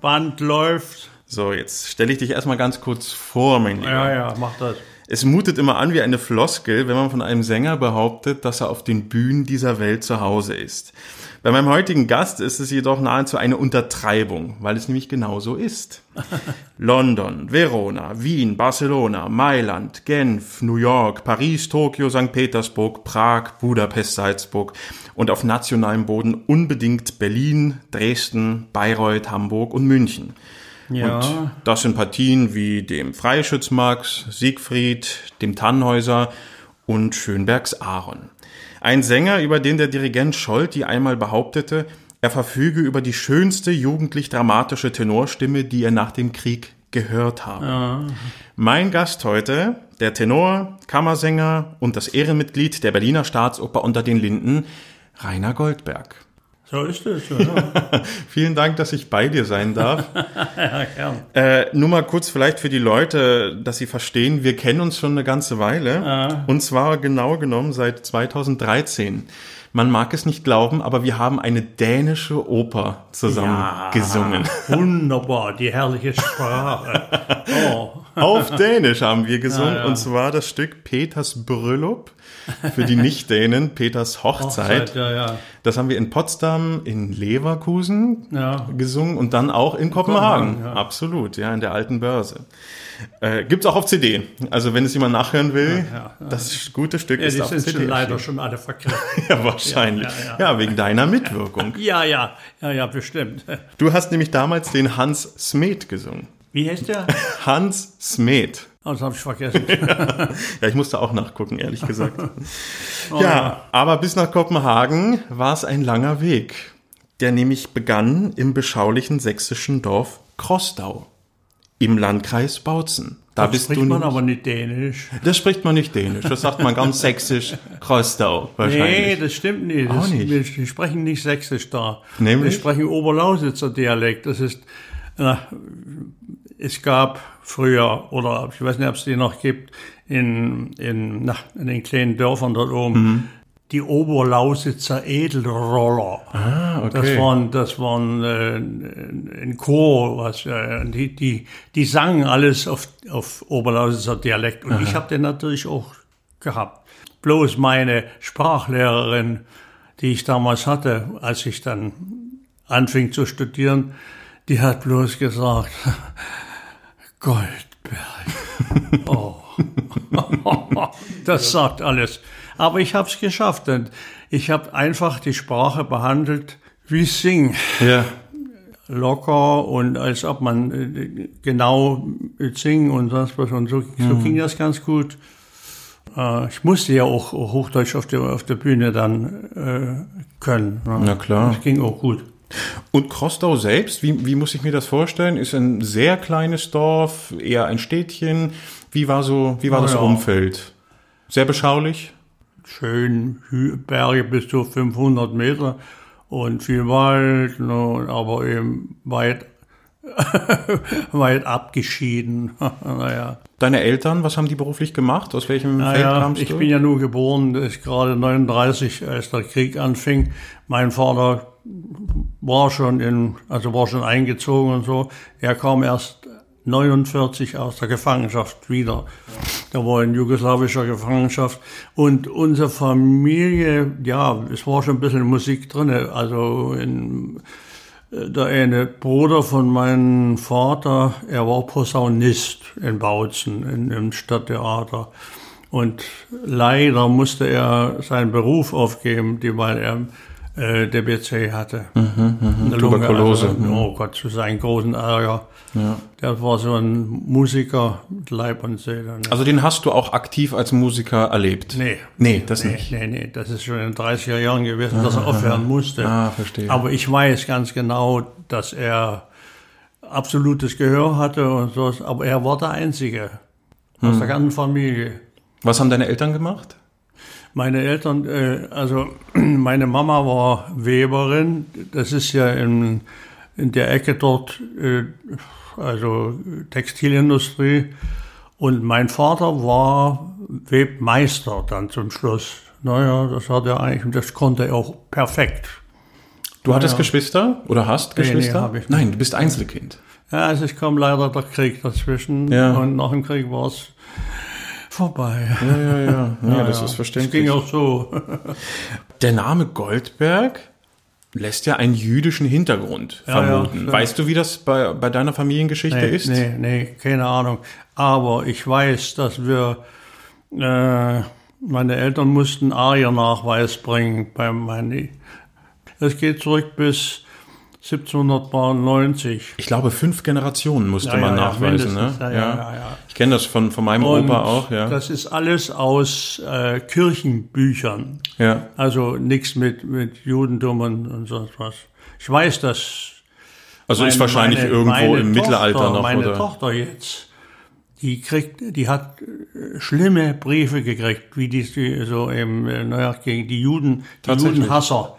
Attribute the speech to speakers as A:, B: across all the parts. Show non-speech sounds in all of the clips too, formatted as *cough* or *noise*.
A: Band läuft.
B: So, jetzt stelle ich dich erstmal ganz kurz vor, mein Lieber.
A: Ja, ja, mach das.
B: Es mutet immer an wie eine Floskel, wenn man von einem Sänger behauptet, dass er auf den Bühnen dieser Welt zu Hause ist. Bei meinem heutigen Gast ist es jedoch nahezu eine Untertreibung, weil es nämlich genauso ist. *laughs* London, Verona, Wien, Barcelona, Mailand, Genf, New York, Paris, Tokio, St. Petersburg, Prag, Budapest, Salzburg und auf nationalem Boden unbedingt Berlin, Dresden, Bayreuth, Hamburg und München.
A: Ja.
B: Und das sind Partien wie dem Freischütz Max, Siegfried, dem Tannhäuser und Schönbergs Aaron. Ein Sänger, über den der Dirigent Scholti einmal behauptete, er verfüge über die schönste jugendlich-dramatische Tenorstimme, die er nach dem Krieg gehört habe. Mein Gast heute, der Tenor, Kammersänger und das Ehrenmitglied der Berliner Staatsoper unter den Linden, Rainer Goldberg.
A: So ist es. Ja, *laughs*
B: Vielen Dank, dass ich bei dir sein darf. *laughs*
A: ja gern.
B: Äh, nur mal kurz vielleicht für die Leute, dass sie verstehen, wir kennen uns schon eine ganze Weile. Und zwar genau genommen seit 2013. Man mag es nicht glauben, aber wir haben eine dänische Oper zusammen
A: Ja.
B: gesungen.
A: Wunderbar, die herrliche Sprache. Oh. *laughs*
B: Auf Dänisch haben wir gesungen.
A: Ja, ja.
B: Und zwar das Stück Peters Brüllup. Für die Nicht-Dänen Peters Hochzeit.
A: Hochzeit, ja, ja.
B: Das haben wir in Potsdam, in Leverkusen
A: Ja.
B: gesungen und dann auch in Kopenhagen.
A: Kopenhagen, ja.
B: Absolut, ja, in der alten Börse. Äh, gibt's auch auf CD. Also wenn es jemand nachhören will,
A: Ja, ja.
B: das gute Stück
A: Ja,
B: ist
A: die
B: auf
A: sind
B: CD.
A: schon leider
B: erschienen.
A: schon alle verkehrt. *laughs*
B: Ja, wahrscheinlich.
A: Ja,
B: Ja,
A: ja,
B: wegen deiner Mitwirkung. *laughs*
A: Ja, ja, ja, ja, bestimmt.
B: Du hast nämlich damals den Hans Smet gesungen.
A: Wie heißt der? *laughs*
B: Hans Smet.
A: Oh, das habe ich vergessen. *laughs*
B: Ja, ich musste auch nachgucken, ehrlich gesagt. *laughs*
A: Oh,
B: ja, aber bis nach Kopenhagen war es ein langer Weg, der nämlich begann im beschaulichen sächsischen Dorf Krostau im Landkreis Bautzen. Da
A: Das spricht man aber nicht Dänisch.
B: Das spricht man nicht Dänisch, das sagt man ganz *laughs* sächsisch Krostau
A: Nee,
B: wahrscheinlich.
A: das stimmt nicht.
B: Auch
A: Das,
B: nicht.
A: Wir, wir sprechen nicht Sächsisch da.
B: Nämlich?
A: Wir sprechen Oberlausitzer Dialekt. Das ist, na, es gab früher, oder ich weiß nicht, ob es die noch gibt, in, in, na, in den kleinen Dörfern dort oben,
B: Mhm.
A: die Oberlausitzer Edelroller.
B: ah, okay.
A: Das waren, das waren äh, ein Chor, was äh, die, die, die sangen alles auf, auf Oberlausitzer Dialekt. Und ich habe den natürlich auch gehabt. Bloß meine Sprachlehrerin, die ich damals hatte, als ich dann anfing zu studieren, die hat bloß gesagt, *laughs* Goldberg. Oh. *laughs* das sagt alles. Aber ich habe es geschafft und ich habe einfach die Sprache behandelt wie Sing.
B: ja.
A: Locker und als ob man äh, genau singen und sonst was. Und so, so ging das ganz gut. Äh, Ich musste ja auch Hochdeutsch auf der, auf der Bühne dann äh, können. ne?
B: Na klar.
A: Das ging auch gut.
B: Und Krostau selbst, wie, wie muss ich mir das vorstellen? Ist ein sehr kleines Dorf, eher ein Städtchen. Wie war so, wie war
A: Na
B: das
A: ja.
B: Umfeld? Sehr beschaulich?
A: schön Berge bis zu 500 Meter und viel Wald, ne, aber eben weit, *laughs* weit abgeschieden. *laughs* naja,
B: Deine Eltern, was haben die beruflich gemacht? Aus welchem Feld
A: naja
B: kamst
A: ich
B: du?
A: bin ja nur geboren, ist gerade 39, als der Krieg anfing. Mein Vater war schon in, also war schon eingezogen und so. Er kam erst 49 aus der Gefangenschaft wieder. Der war in jugoslawischer Gefangenschaft. Und unsere Familie, ja, es war schon ein bisschen Musik drinne. Also in, äh, der eine Bruder von meinem Vater, er war Posaunist in Bautzen, in, im Stadttheater. Und leider musste er seinen Beruf aufgeben, die, weil er äh, DBC hatte. Eine Lunge,
B: Tuberkulose,
A: Also, oh Gott, zu seinem großen Ärger.
B: Ja.
A: Der war so ein Musiker mit Leib und Seele. ne?
B: Also den hast du auch aktiv als Musiker erlebt?
A: Nee.
B: Nee, das
A: Nee,
B: nicht.
A: nee, nee, das ist schon in den 30er Jahren gewesen, dass er aufhören musste.
B: Ah, verstehe.
A: Aber ich weiß ganz genau, dass er absolutes Gehör hatte und so, aber er war der Einzige aus
B: Hm.
A: der ganzen Familie.
B: Was haben deine Eltern gemacht?
A: Meine Eltern, äh, also *clears throat* meine Mama war Weberin. Das ist ja in, in der Ecke dort, äh, also Textilindustrie. Und mein Vater war Webmeister dann zum Schluss. Naja, das hat er eigentlich, das konnte er auch perfekt.
B: Du hattest Geschwister oder hast
A: Nee, nee,
B: Geschwister?
A: ich nicht.
B: Nein, du bist Einzelkind.
A: Ja, also es kam leider der Krieg dazwischen.
B: Ja.
A: Und nach dem Krieg war es vorbei.
B: Ja, ja, ja. ja, *laughs* das ist
A: Es
B: verständlich.
A: ging auch so. *laughs*
B: Der Name Goldberg lässt ja einen jüdischen Hintergrund
A: Ja, ja,
B: vermuten.
A: ja.
B: Weißt du, wie das bei, bei deiner Familiengeschichte
A: Nee,
B: ist?
A: nee, nee, keine Ahnung. Aber ich weiß, dass wir, äh, meine Eltern mussten Ariernachweis bringen bei meinen. Es geht zurück bis 1790.
B: Ich glaube, fünf Generationen musste
A: Ja,
B: man
A: ja, ja,
B: nachweisen. Ne?
A: Ja, ja, ja, ja.
B: Ich kenne das von, von meinem
A: Und
B: Opa auch. Ja.
A: das ist alles aus äh, Kirchenbüchern.
B: ja.
A: Also nichts mit, mit Judentum und, und so was. Ich weiß, dass
B: Also ist
A: meine-
B: wahrscheinlich
A: meine-
B: irgendwo
A: meine
B: im Mittelalter
A: Tochter,
B: noch.
A: Meine
B: oder?
A: Tochter jetzt, die kriegt, die hat äh, schlimme Briefe gekriegt, wie die so im, äh, naja, gegen die Juden, die? Judenhasser.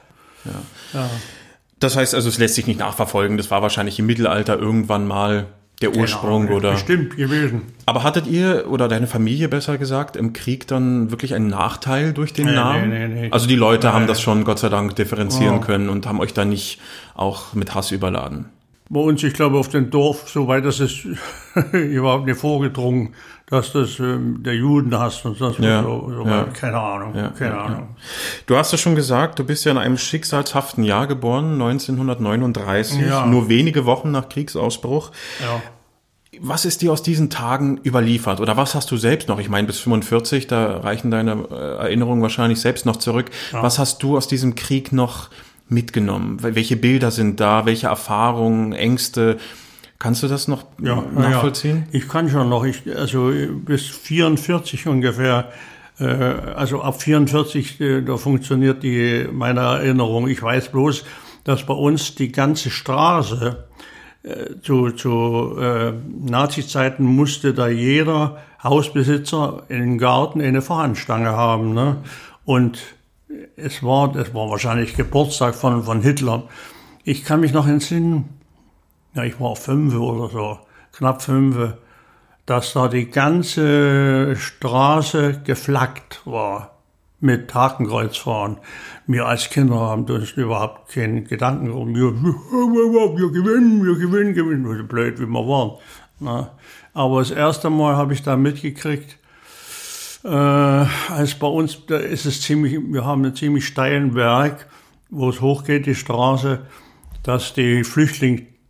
B: Das heißt also, es lässt sich nicht nachverfolgen. Das war wahrscheinlich im Mittelalter irgendwann mal der Ursprung
A: Genau,
B: oder.
A: Bestimmt gewesen.
B: Aber hattet ihr oder deine Familie besser gesagt im Krieg dann wirklich einen Nachteil durch den Namen?
A: nee, nee, nee.
B: Also die Leute haben
A: Nee.
B: das schon Gott sei Dank differenzieren
A: Oh.
B: können und haben euch da nicht auch mit Hass überladen.
A: Bei uns, ich glaube, auf dem Dorf, soweit das ist *laughs* überhaupt nicht vorgedrungen, dass das ähm, der Juden hast und sonst
B: Ja.
A: So, so
B: ja.
A: Keine Ahnung,
B: Ja,
A: keine Ahnung.
B: Du hast es schon gesagt, du bist ja in einem schicksalshaften Jahr geboren, 1939,
A: Ja.
B: nur wenige Wochen nach Kriegsausbruch.
A: Ja.
B: Was ist dir aus diesen Tagen überliefert? Oder was hast du selbst noch? Ich meine, bis 45, da reichen deine äh, Erinnerungen wahrscheinlich selbst noch zurück. Was hast du aus diesem Krieg noch mitgenommen? Wel- Welche Bilder sind da? Welche Erfahrungen, Ängste? Kannst du das noch
A: Ja, na
B: nachvollziehen?
A: Ja. Ich kann schon noch, ich, also bis 44 ungefähr, äh, also ab 44, äh, da funktioniert die meine Erinnerung. Ich weiß bloß, dass bei uns die ganze Straße äh, zu, zu äh, Nazi-Zeiten musste da jeder Hausbesitzer im Garten eine Fahnenstange haben. Ne? Und es war, das war wahrscheinlich Geburtstag von, von Hitler. Ich kann mich noch entsinnen, ja, ich war fünf oder so, knapp fünf, dass da die ganze Straße geflaggt war mit Hakenkreuzfahren. Wir als Kinder haben uns überhaupt keinen Gedanken um wir, *laughs* wir gewinnen, wir gewinnen, gewinnen, so blöd wie wir waren. Na, aber das erste Mal habe ich da mitgekriegt, äh, als bei uns, da ist es ziemlich, wir haben einen ziemlich steilen Berg, wo es hochgeht, die Straße, dass die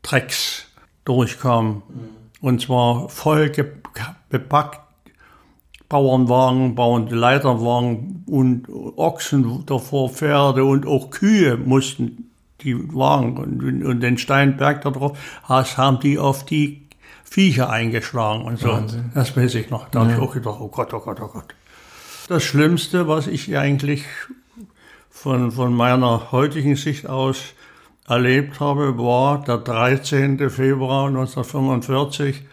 A: Flüchtlingstrecks durchkamen. Und zwar voll bepackt. Bauernwagen, Bauern, Leiterwagen und Ochsen davor, Pferde und auch Kühe mussten die Wagen und, und den Steinberg da drauf, haben die auf die Viecher eingeschlagen und so. Das weiß ich noch. Da habe ich auch gedacht, oh Gott, oh Gott, oh Gott. Das Schlimmste, was ich eigentlich von, von meiner heutigen Sicht aus erlebt habe, war der 13. Februar 1945,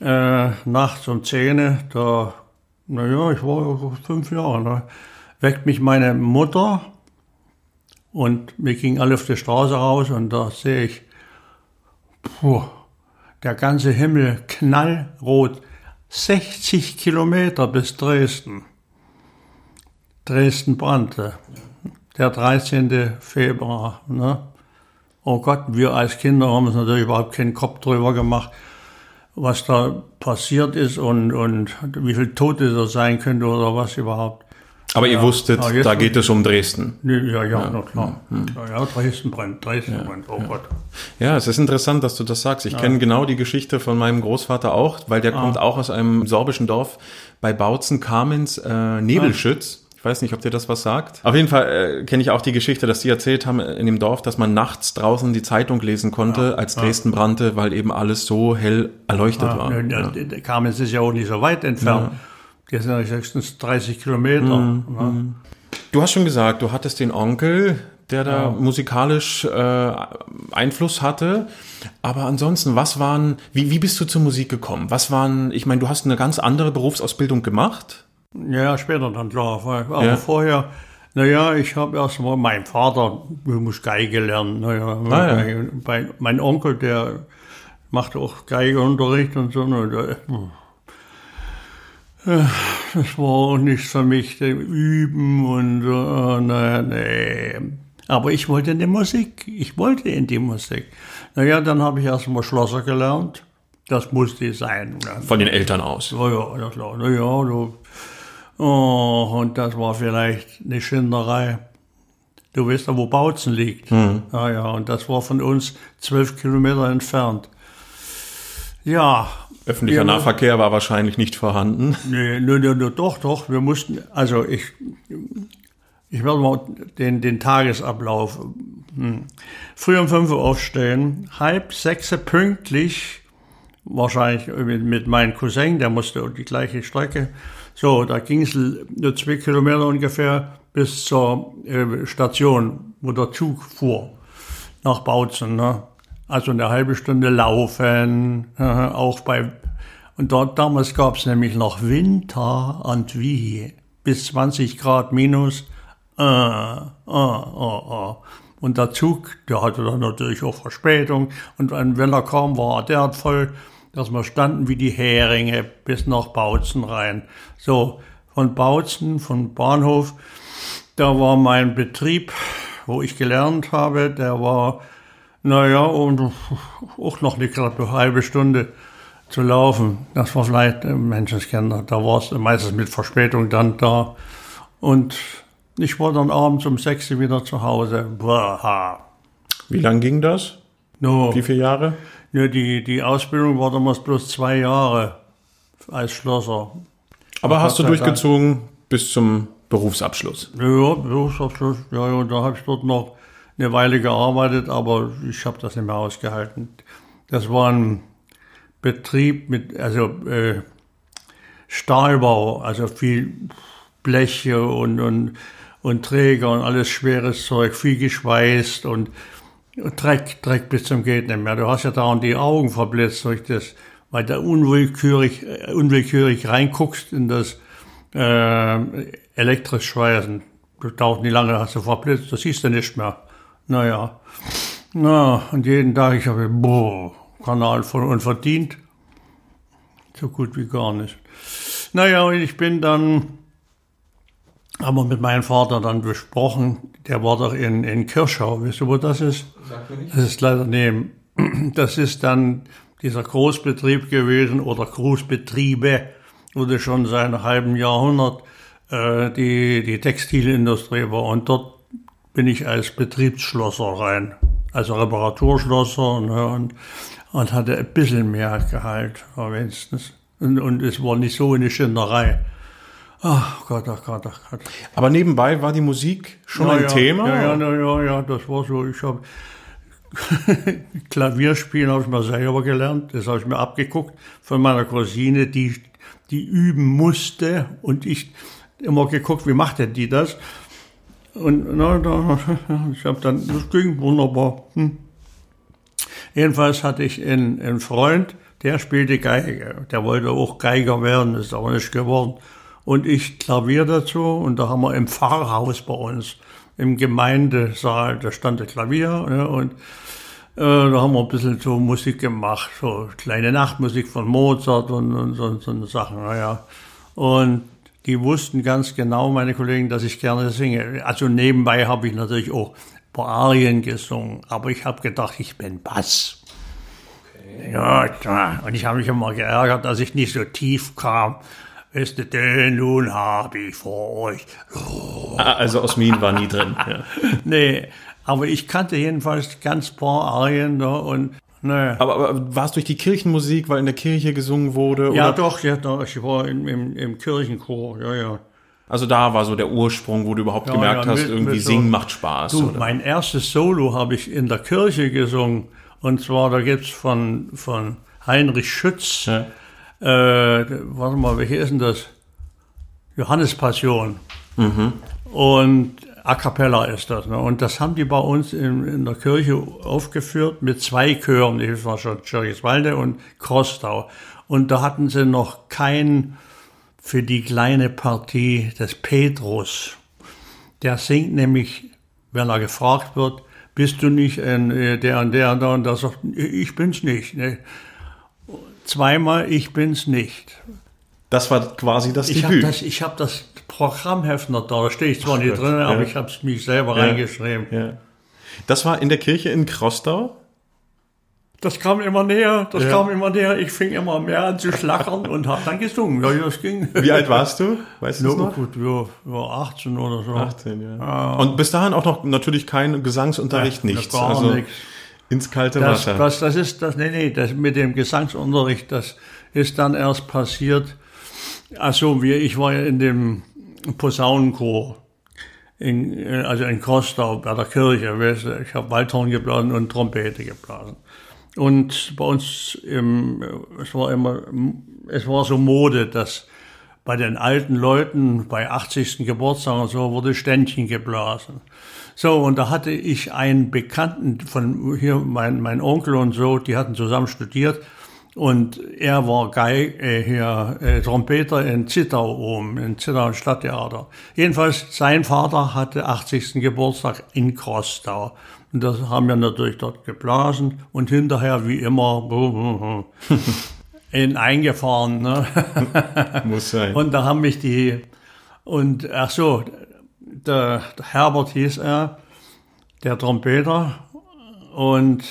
A: äh, nachts um 10, da, naja, ich war fünf Jahre, ne, weckt mich meine Mutter und wir gingen alle auf die Straße raus und da sehe ich, puh, der ganze Himmel knallrot, 60 Kilometer bis Dresden. Dresden brannte. Der 13. Februar. Ne? Oh Gott, wir als Kinder haben uns natürlich überhaupt keinen Kopf drüber gemacht, was da passiert ist und, und wie viel Tote da sein könnte oder was überhaupt.
B: Aber ihr wusstet,
A: Ah, jetzt
B: da geht es um Dresden.
A: Nee, Ja, ja, na klar. Ja, ja, Dresden brennt, Dresden brennt, oh Gott.
B: Ja, es ist interessant, dass du das sagst. Ich kenne genau die Geschichte von meinem Großvater auch, weil der kommt auch aus einem sorbischen Dorf bei Bautzen, Kamenz, äh, Nebelschütz. Ich weiß nicht, ob dir das was sagt. Auf jeden Fall äh, kenne ich auch die Geschichte, dass die erzählt haben in dem Dorf, dass man nachts draußen die Zeitung lesen konnte, als Dresden brannte, weil eben alles so hell erleuchtet war.
A: Ja,
B: Ja.
A: der- der Kamenz ist ja auch nicht so weit entfernt. Die sind ja höchstens 30 Kilometer.
B: Mhm.
A: ne?
B: Du hast schon gesagt, du hattest den Onkel, der da musikalisch äh, Einfluss hatte. Aber ansonsten, was waren, wie, wie bist du zur Musik gekommen? Was waren, ich meine, du hast eine ganz andere Berufsausbildung gemacht.
A: Ja, später dann klar. Aber
B: Ja.
A: vorher, naja, ich habe erst mal, mein Vater muss Geige lernen. Naja,
B: Ah, ja.
A: Bei, mein Onkel, der macht auch Geigeunterricht und so. Und, äh, das war auch nichts für mich, das Üben und äh, naja, nee. Aber ich wollte in die Musik. Ich wollte in die Musik. Naja, dann habe ich erst mal Schlosser gelernt. Das musste sein.
B: Von den Eltern aus.
A: Ja, ja, ja klar. Na ja, du. Oh, und das war vielleicht eine Schinderei. Du weißt ja, wo Bautzen liegt. Ja, ja, und das war von uns zwölf Kilometer entfernt. Ja.
B: Öffentlicher
A: Ja,
B: Nahverkehr war wahrscheinlich nicht vorhanden.
A: Nee, nee, nee, nee, doch, doch. Wir mussten, also ich, ich werde mal den, den Tagesablauf. Hm. Früh um fünf Uhr aufstehen, halb sechs pünktlich, wahrscheinlich mit, mit meinem Cousin, der musste die gleiche Strecke. So, da ging es nur zwei Kilometer ungefähr bis zur äh, Station, wo der Zug fuhr, nach Bautzen. Ne? Also eine halbe Stunde laufen, äh, auch bei und dort damals gab es nämlich noch Winter und wie bis 20 Grad minus. Äh, äh, äh, äh. Und der Zug, der hatte dann natürlich auch Verspätung. Und wenn er kam, war er derart voll, dass wir standen wie die Heringe bis nach Bautzen rein. So, von Bautzen, von Bahnhof, da war mein Betrieb, wo ich gelernt habe, der war, naja, und auch noch eine knappe halbe Stunde zu laufen. Das war vielleicht äh, Menschenskinder. Da war es meistens mit Verspätung dann da. Und ich war dann abends um sechs wieder zu Hause. Boah.
B: Wie lang ging das?
A: No,
B: Wie viele Jahre?
A: Ja, die, die Ausbildung war damals bloß zwei Jahre als Schlosser.
B: Aber hast du durchgezogen bis zum Berufsabschluss?
A: Ja, Berufsabschluss, ja, ja, da habe ich dort noch eine Weile gearbeitet, aber ich habe das nicht mehr ausgehalten. Das war ein Betrieb mit, also äh, Stahlbau, also viel Bleche und, und, und Träger und alles schweres Zeug, viel geschweißt und Dreck, Dreck bis zum geht nicht mehr. Du hast ja dauernd die Augen verblitzt durch das, weil du unwillkürlich, äh, unwillkürlich reinguckst in das äh, elektrisch schweißen. Du dauert nicht lange, hast du verblitzt, das siehst du nicht mehr. Naja. Na, und jeden Tag, ich habe, boah, Kanal voll unverdient. So gut wie gar nicht. Naja, und ich bin dann, haben wir mit meinem Vater dann besprochen, der war doch in, in Kirschau, weißt du, wo das ist? Das ist leider neben. *clears throat* Das ist dann dieser Großbetrieb gewesen oder Großbetriebe, wurde schon seit einem halben Jahrhundert äh, die, die Textilindustrie war. Und dort bin ich als Betriebsschlosser rein, also Reparaturschlosser ne, und, und hatte ein bisschen mehr Gehalt, wenigstens. Und, und es war nicht so eine Schinderei. Ach Gott, ach Gott, ach Gott.
B: Aber nebenbei war die Musik schon
A: Ja,
B: ein
A: ja,
B: Thema?
A: Ja, ja, ja, ja, das war so. Ich habe *laughs* Klavierspielen habe ich mir selber gelernt. Das habe ich mir abgeguckt von meiner Cousine, die, die üben musste. Und ich immer geguckt, wie macht denn die das? Und na, da, ich habe dann, das ging wunderbar. Hm. Jedenfalls hatte ich einen, einen Freund, der spielte Geige. Der wollte auch Geiger werden, ist aber nicht geworden. Und ich Klavier dazu und da haben wir im Pfarrhaus bei uns, im Gemeindesaal, da stand das Klavier ne, und äh, da haben wir ein bisschen so Musik gemacht, so kleine Nachtmusik von Mozart und, und so, so Sachen, naja. Und die wussten ganz genau, meine Kollegen, dass ich gerne singe. Also nebenbei habe ich natürlich auch ein paar Arien gesungen, aber ich habe gedacht, ich bin Bass. Ja. Und ich habe mich immer geärgert, dass ich nicht so tief kam. Ihr, denn nun habe ich vor euch.
B: Ah, Also Osmin war nie drin. Ja. *laughs*
A: Nee, aber ich kannte jedenfalls ganz paar Arien da und, ne.
B: Aber, aber war es durch die Kirchenmusik, weil in der Kirche gesungen wurde?
A: Ja,
B: oder?
A: doch, ja, doch, ich war im, im, im Kirchenchor, ja, ja.
B: Also da war so der Ursprung, wo du überhaupt
A: Ja,
B: gemerkt
A: ja,
B: hast,
A: mit-
B: irgendwie
A: mit
B: singen macht Spaß.
A: Du,
B: oder?
A: mein erstes Solo habe ich in der Kirche gesungen. Und zwar, da gibt's von, von Heinrich Schütz,
B: Ja.
A: Äh, warte mal, welche ist denn das? Johannes Passion. Und A Cappella ist das. Ne? Und das haben die bei uns in, in der Kirche aufgeführt mit zwei Chören. Das war schon Schirgiswalde und Krostau. Und da hatten sie noch kein für die kleine Partie des Petrus. Der singt nämlich, wenn er gefragt wird, bist du nicht ein, äh, der und der und der und der sagt, ich bin's nicht. Ne? Zweimal, ich bin's nicht.
B: Das war quasi das
A: Ich habe
B: Debüt.
A: das, ich hab das Programmheft noch da, da stehe ich zwar nicht
B: Gott,
A: drin, aber
B: ja.
A: ich habe es mich selber
B: Ja.
A: reingeschrieben.
B: ja. Das war in der Kirche in Krostau.
A: Das kam immer näher, das kam immer näher. Ich fing immer mehr an zu schlackern und habe dann gesungen. Ja, das ging.
B: Wie alt warst du? Weißt du noch?
A: gut, ja, ja, 18 oder so.
B: 18, ja. Und bis dahin auch noch natürlich kein Gesangsunterricht, nichts.
A: gar
B: also
A: nichts.
B: Ins kalte
A: Das,
B: Wasser.
A: das, das ist das, nee, nee, das mit dem Gesangsunterricht, das ist dann erst passiert. Also wir, ich war ja in dem Posaunenchor, in, äh, also in Kostau bei der Kirche, weißt du, ich habe Waldhorn geblasen und Trompete geblasen. Und bei uns, im, es war immer, es war so Mode, dass bei den alten Leuten, bei 80. Geburtstag und so, wurde Ständchen geblasen. So, und da hatte ich einen Bekannten von hier, mein, mein Onkel und so, die hatten zusammen studiert. Und er war Geig, äh, hier, äh, Trompeter in Zittau oben, in Zittau Stadttheater. Jedenfalls, sein Vater hatte 80. Geburtstag in Krostau. Und das haben wir natürlich dort geblasen und hinterher, wie immer, *laughs* in eingefahren. Ne?
B: Muss sein.
A: Und da haben mich die, und ach so, der, der Herbert hieß er, der Trompeter, und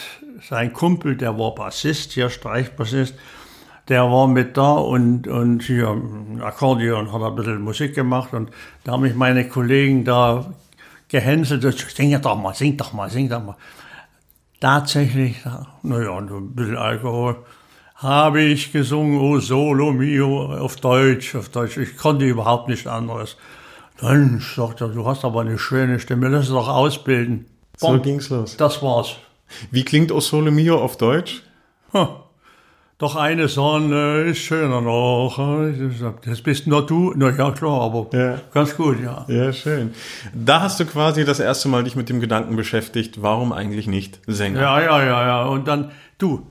A: sein Kumpel, der war Bassist, hier Streichbassist, der war mit da und, und hier Akkordeon hat ein bisschen Musik gemacht und da haben mich meine Kollegen da gehänselt, sing doch mal, sing doch mal, sing doch mal. Tatsächlich, naja, ein bisschen Alkohol, habe ich gesungen, oh Solo Mio, auf Deutsch, auf Deutsch. Ich konnte überhaupt nicht anderes. Dann sagt er, du hast aber eine schöne Stimme, lass es doch ausbilden.
B: So
A: Bom,
B: ging's los.
A: das war's.
B: Wie klingt O Sole Mio auf Deutsch?
A: Ha. Doch eine Sonne ist schöner noch. Das bist nur du. Na ja, klar, aber
B: Ja.
A: ganz gut, ja.
B: Ja, schön. Da hast du quasi das erste Mal dich mit dem Gedanken beschäftigt, warum eigentlich nicht Sänger?
A: Ja, ja, ja, ja. Und dann, du,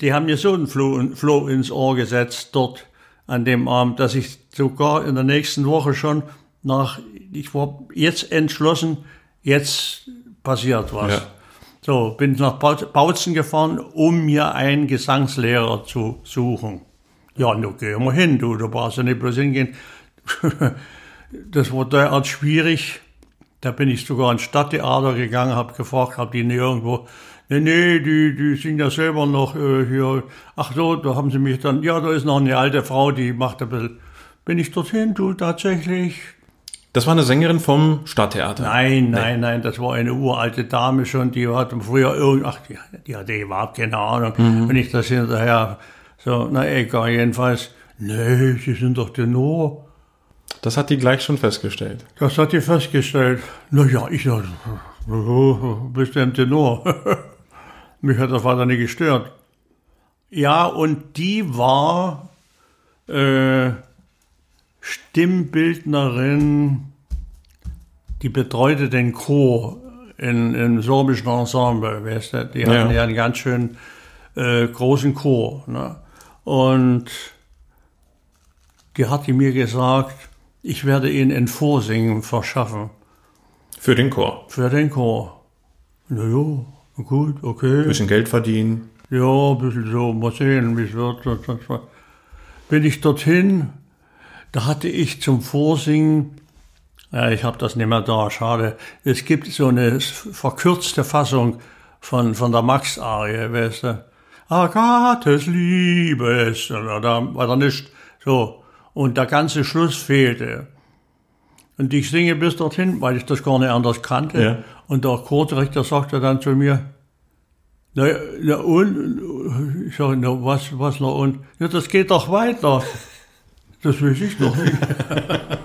A: die haben mir so einen Floh, Floh ins Ohr gesetzt dort an dem Abend, dass ich sogar in der nächsten Woche schon nach, ich war jetzt entschlossen, jetzt passiert was.
B: Ja.
A: So, bin nach Bau- Bautzen gefahren, um mir einen Gesangslehrer zu suchen. Ja, nu geh mal hin, du, da brauchst du nicht bloß hingehen. *laughs* das war derart schwierig. Da bin ich sogar ins Stadttheater gegangen, habe gefragt, hab die nicht irgendwo, nee, nee, die, die sind ja selber noch äh, hier. Ach so, da haben sie mich dann, ja, da ist noch eine alte Frau, die macht ein bisschen. Bin ich dorthin, du, tatsächlich?
B: Das war eine Sängerin vom Stadttheater.
A: Nein, nein, nein, das war eine uralte Dame schon, die hatte früher irgend, ach, die, die hatte überhaupt keine Ahnung, wenn ich das hinterher, so, na egal, jedenfalls, nee, sie sind doch Tenor.
B: Das hat die gleich schon festgestellt.
A: Das hat die festgestellt. Na ja, ich dachte, bist du ein Tenor? *laughs* Mich hat das weiter nicht gestört. Ja, und die war äh, Stimmbildnerin, die betreute den Chor in, im sorbischen Ensemble, weißt du? Die hatten ja einen ganz schön äh, großen Chor. Ne? Und die hatte mir gesagt, ich werde Ihnen ein Vorsingen verschaffen
B: Für den Chor.
A: für den Chor. Na ja, gut, okay.
B: Bisschen Geld verdienen.
A: Ja, ein bisschen so, mal sehen, wie es wird. Bin ich dorthin, da hatte ich zum Vorsingen, ja, ich habe das nicht mehr da, schade. Es gibt so eine verkürzte Fassung von, von der Max-Arie, weißt du. Agathes Liebes, da war da nicht so. Und der ganze Schluss fehlte. Und ich singe bis dorthin, weil ich das gar nicht anders kannte.
B: Ja.
A: Und der Chordirektor sagte dann zu mir, na, na und? Ich sage, na was, was noch und? Ja, das geht doch weiter. Das weiß ich doch nicht. *laughs*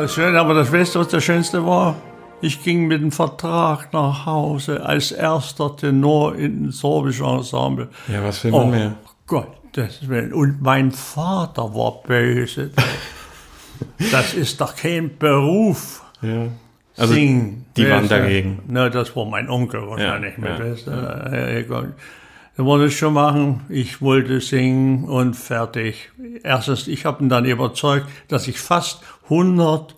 A: Das Schöne, aber das Beste, was das Schönste war, ich ging mit dem Vertrag nach Hause als erster Tenor in ein sorbisches Ensemble.
B: Ja, was will man
A: Oh
B: mehr?
A: Gott, das Willen. Und mein Vater war böse. Das ist doch kein Beruf.
B: Ja. Also,
A: Singen.
B: die waren
A: Weißt
B: dagegen.
A: Na, das war mein Onkel wahrscheinlich.
B: Ja,
A: mit,
B: ja,
A: weißt? Ja. Er wollte es schon machen. Ich wollte singen und fertig. Erstens, ich habe ihn dann überzeugt, dass ich fast 100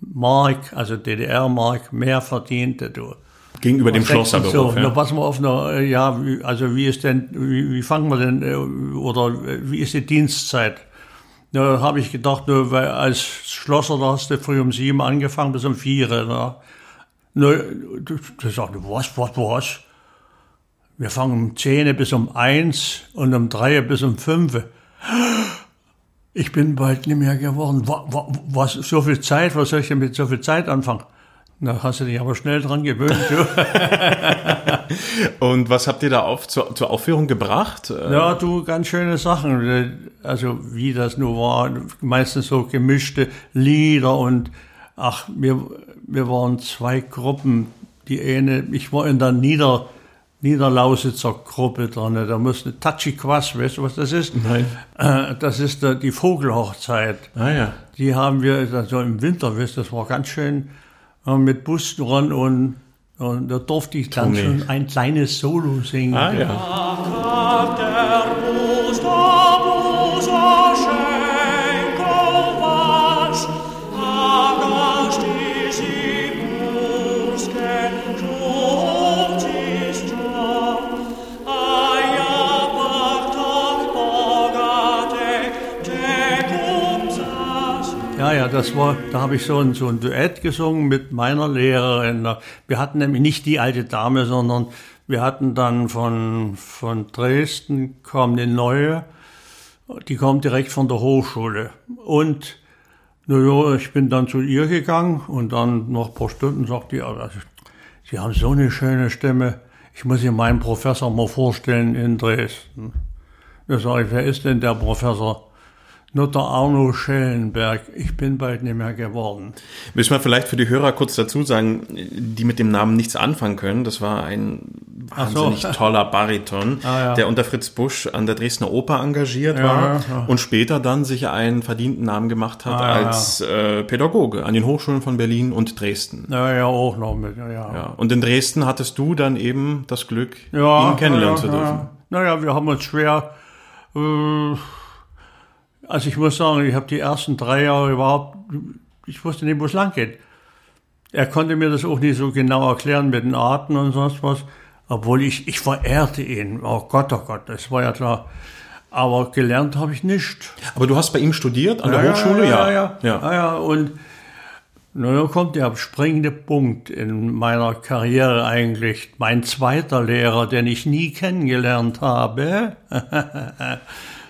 A: Mark, also DDR-Mark, mehr verdiente. Du.
B: Gegenüber dem
A: So,
B: Schlosserberuf.
A: na,
B: ja.
A: pass mal auf, na, ja, wie, also wie ist denn, wie, wie fangen wir denn, äh, oder äh, wie ist die Dienstzeit? Da habe ich gedacht, na, weil als Schlosser, da hast du früh um sieben angefangen bis um vier. Na, na, da sagte, was, was, was? Wir fangen um zehn bis um eins und um drei bis um fünf. Ich bin bald nicht mehr geworden. Wa- wa- Was, so viel Zeit, was soll ich denn mit so viel Zeit anfangen? Da hast du dich aber schnell dran gewöhnt. *laughs*
B: Und was habt ihr da auf, zur, zur Aufführung gebracht? Äh,
A: Ja, du, ganz schöne Sachen. Also wie das nur war, meistens so gemischte Lieder und ach, wir, wir waren zwei Gruppen. Die eine, ich war in der Nieder, Niederlausitzer Gruppe dran. Da musste Tatschiquas, weißt du, was das ist?
B: Nein.
A: Äh, Das ist äh, die Vogelhochzeit.
B: Ah ja.
A: Die haben wir so im Winter, weißt du, das war ganz schön äh, mit Bus dran und, und da durfte ich dann
B: Tommy.
A: schon ein kleines Solo singen.
B: Ah ja.
A: Das war, da habe ich so ein, so ein Duett gesungen mit meiner Lehrerin. Wir hatten nämlich nicht die alte Dame, sondern wir hatten dann von, von Dresden kam eine neue, die kommt direkt von der Hochschule. Und, naja, ich bin dann zu ihr gegangen und dann nach ein paar Stunden sagt die, also, Sie haben so eine schöne Stimme. Ich muss Ihnen meinen Professor mal vorstellen in Dresden. Da sage ich, wer ist denn der Professor? Nur der Arno Schellenberg. Ich bin bald nicht mehr geworden.
B: Müssen wir vielleicht für die Hörer kurz dazu sagen, die mit dem Namen nichts anfangen können. Das war ein
A: Ach so.
B: wahnsinnig toller Bariton,
A: Ah, ja.
B: der unter Fritz Busch an der Dresdner Oper engagiert
A: Ja,
B: war
A: ja.
B: und später dann sich einen verdienten Namen gemacht hat
A: Ah,
B: als äh, Pädagoge an den Hochschulen von Berlin und Dresden.
A: Ja, ja, auch noch mit. Ja.
B: Und in Dresden hattest du dann eben das Glück, ihn kennenlernen
A: ja,
B: zu dürfen.
A: Ja. Naja, wir haben uns schwer. Äh, also ich muss sagen, ich habe die ersten drei Jahre überhaupt, ich wusste nicht, wo es lang geht. Er konnte mir das auch nicht so genau erklären mit den Arten und sonst was, obwohl ich, ich verehrte ihn. Oh Gott, oh Gott, das war ja klar. Aber gelernt habe ich nicht.
B: Aber du hast bei ihm studiert an der Hochschule?
A: Ja, ja.
B: ja.
A: ja, ja. Und nun kommt der springende Punkt in meiner Karriere eigentlich. Mein zweiter Lehrer, den ich nie kennengelernt habe, *laughs*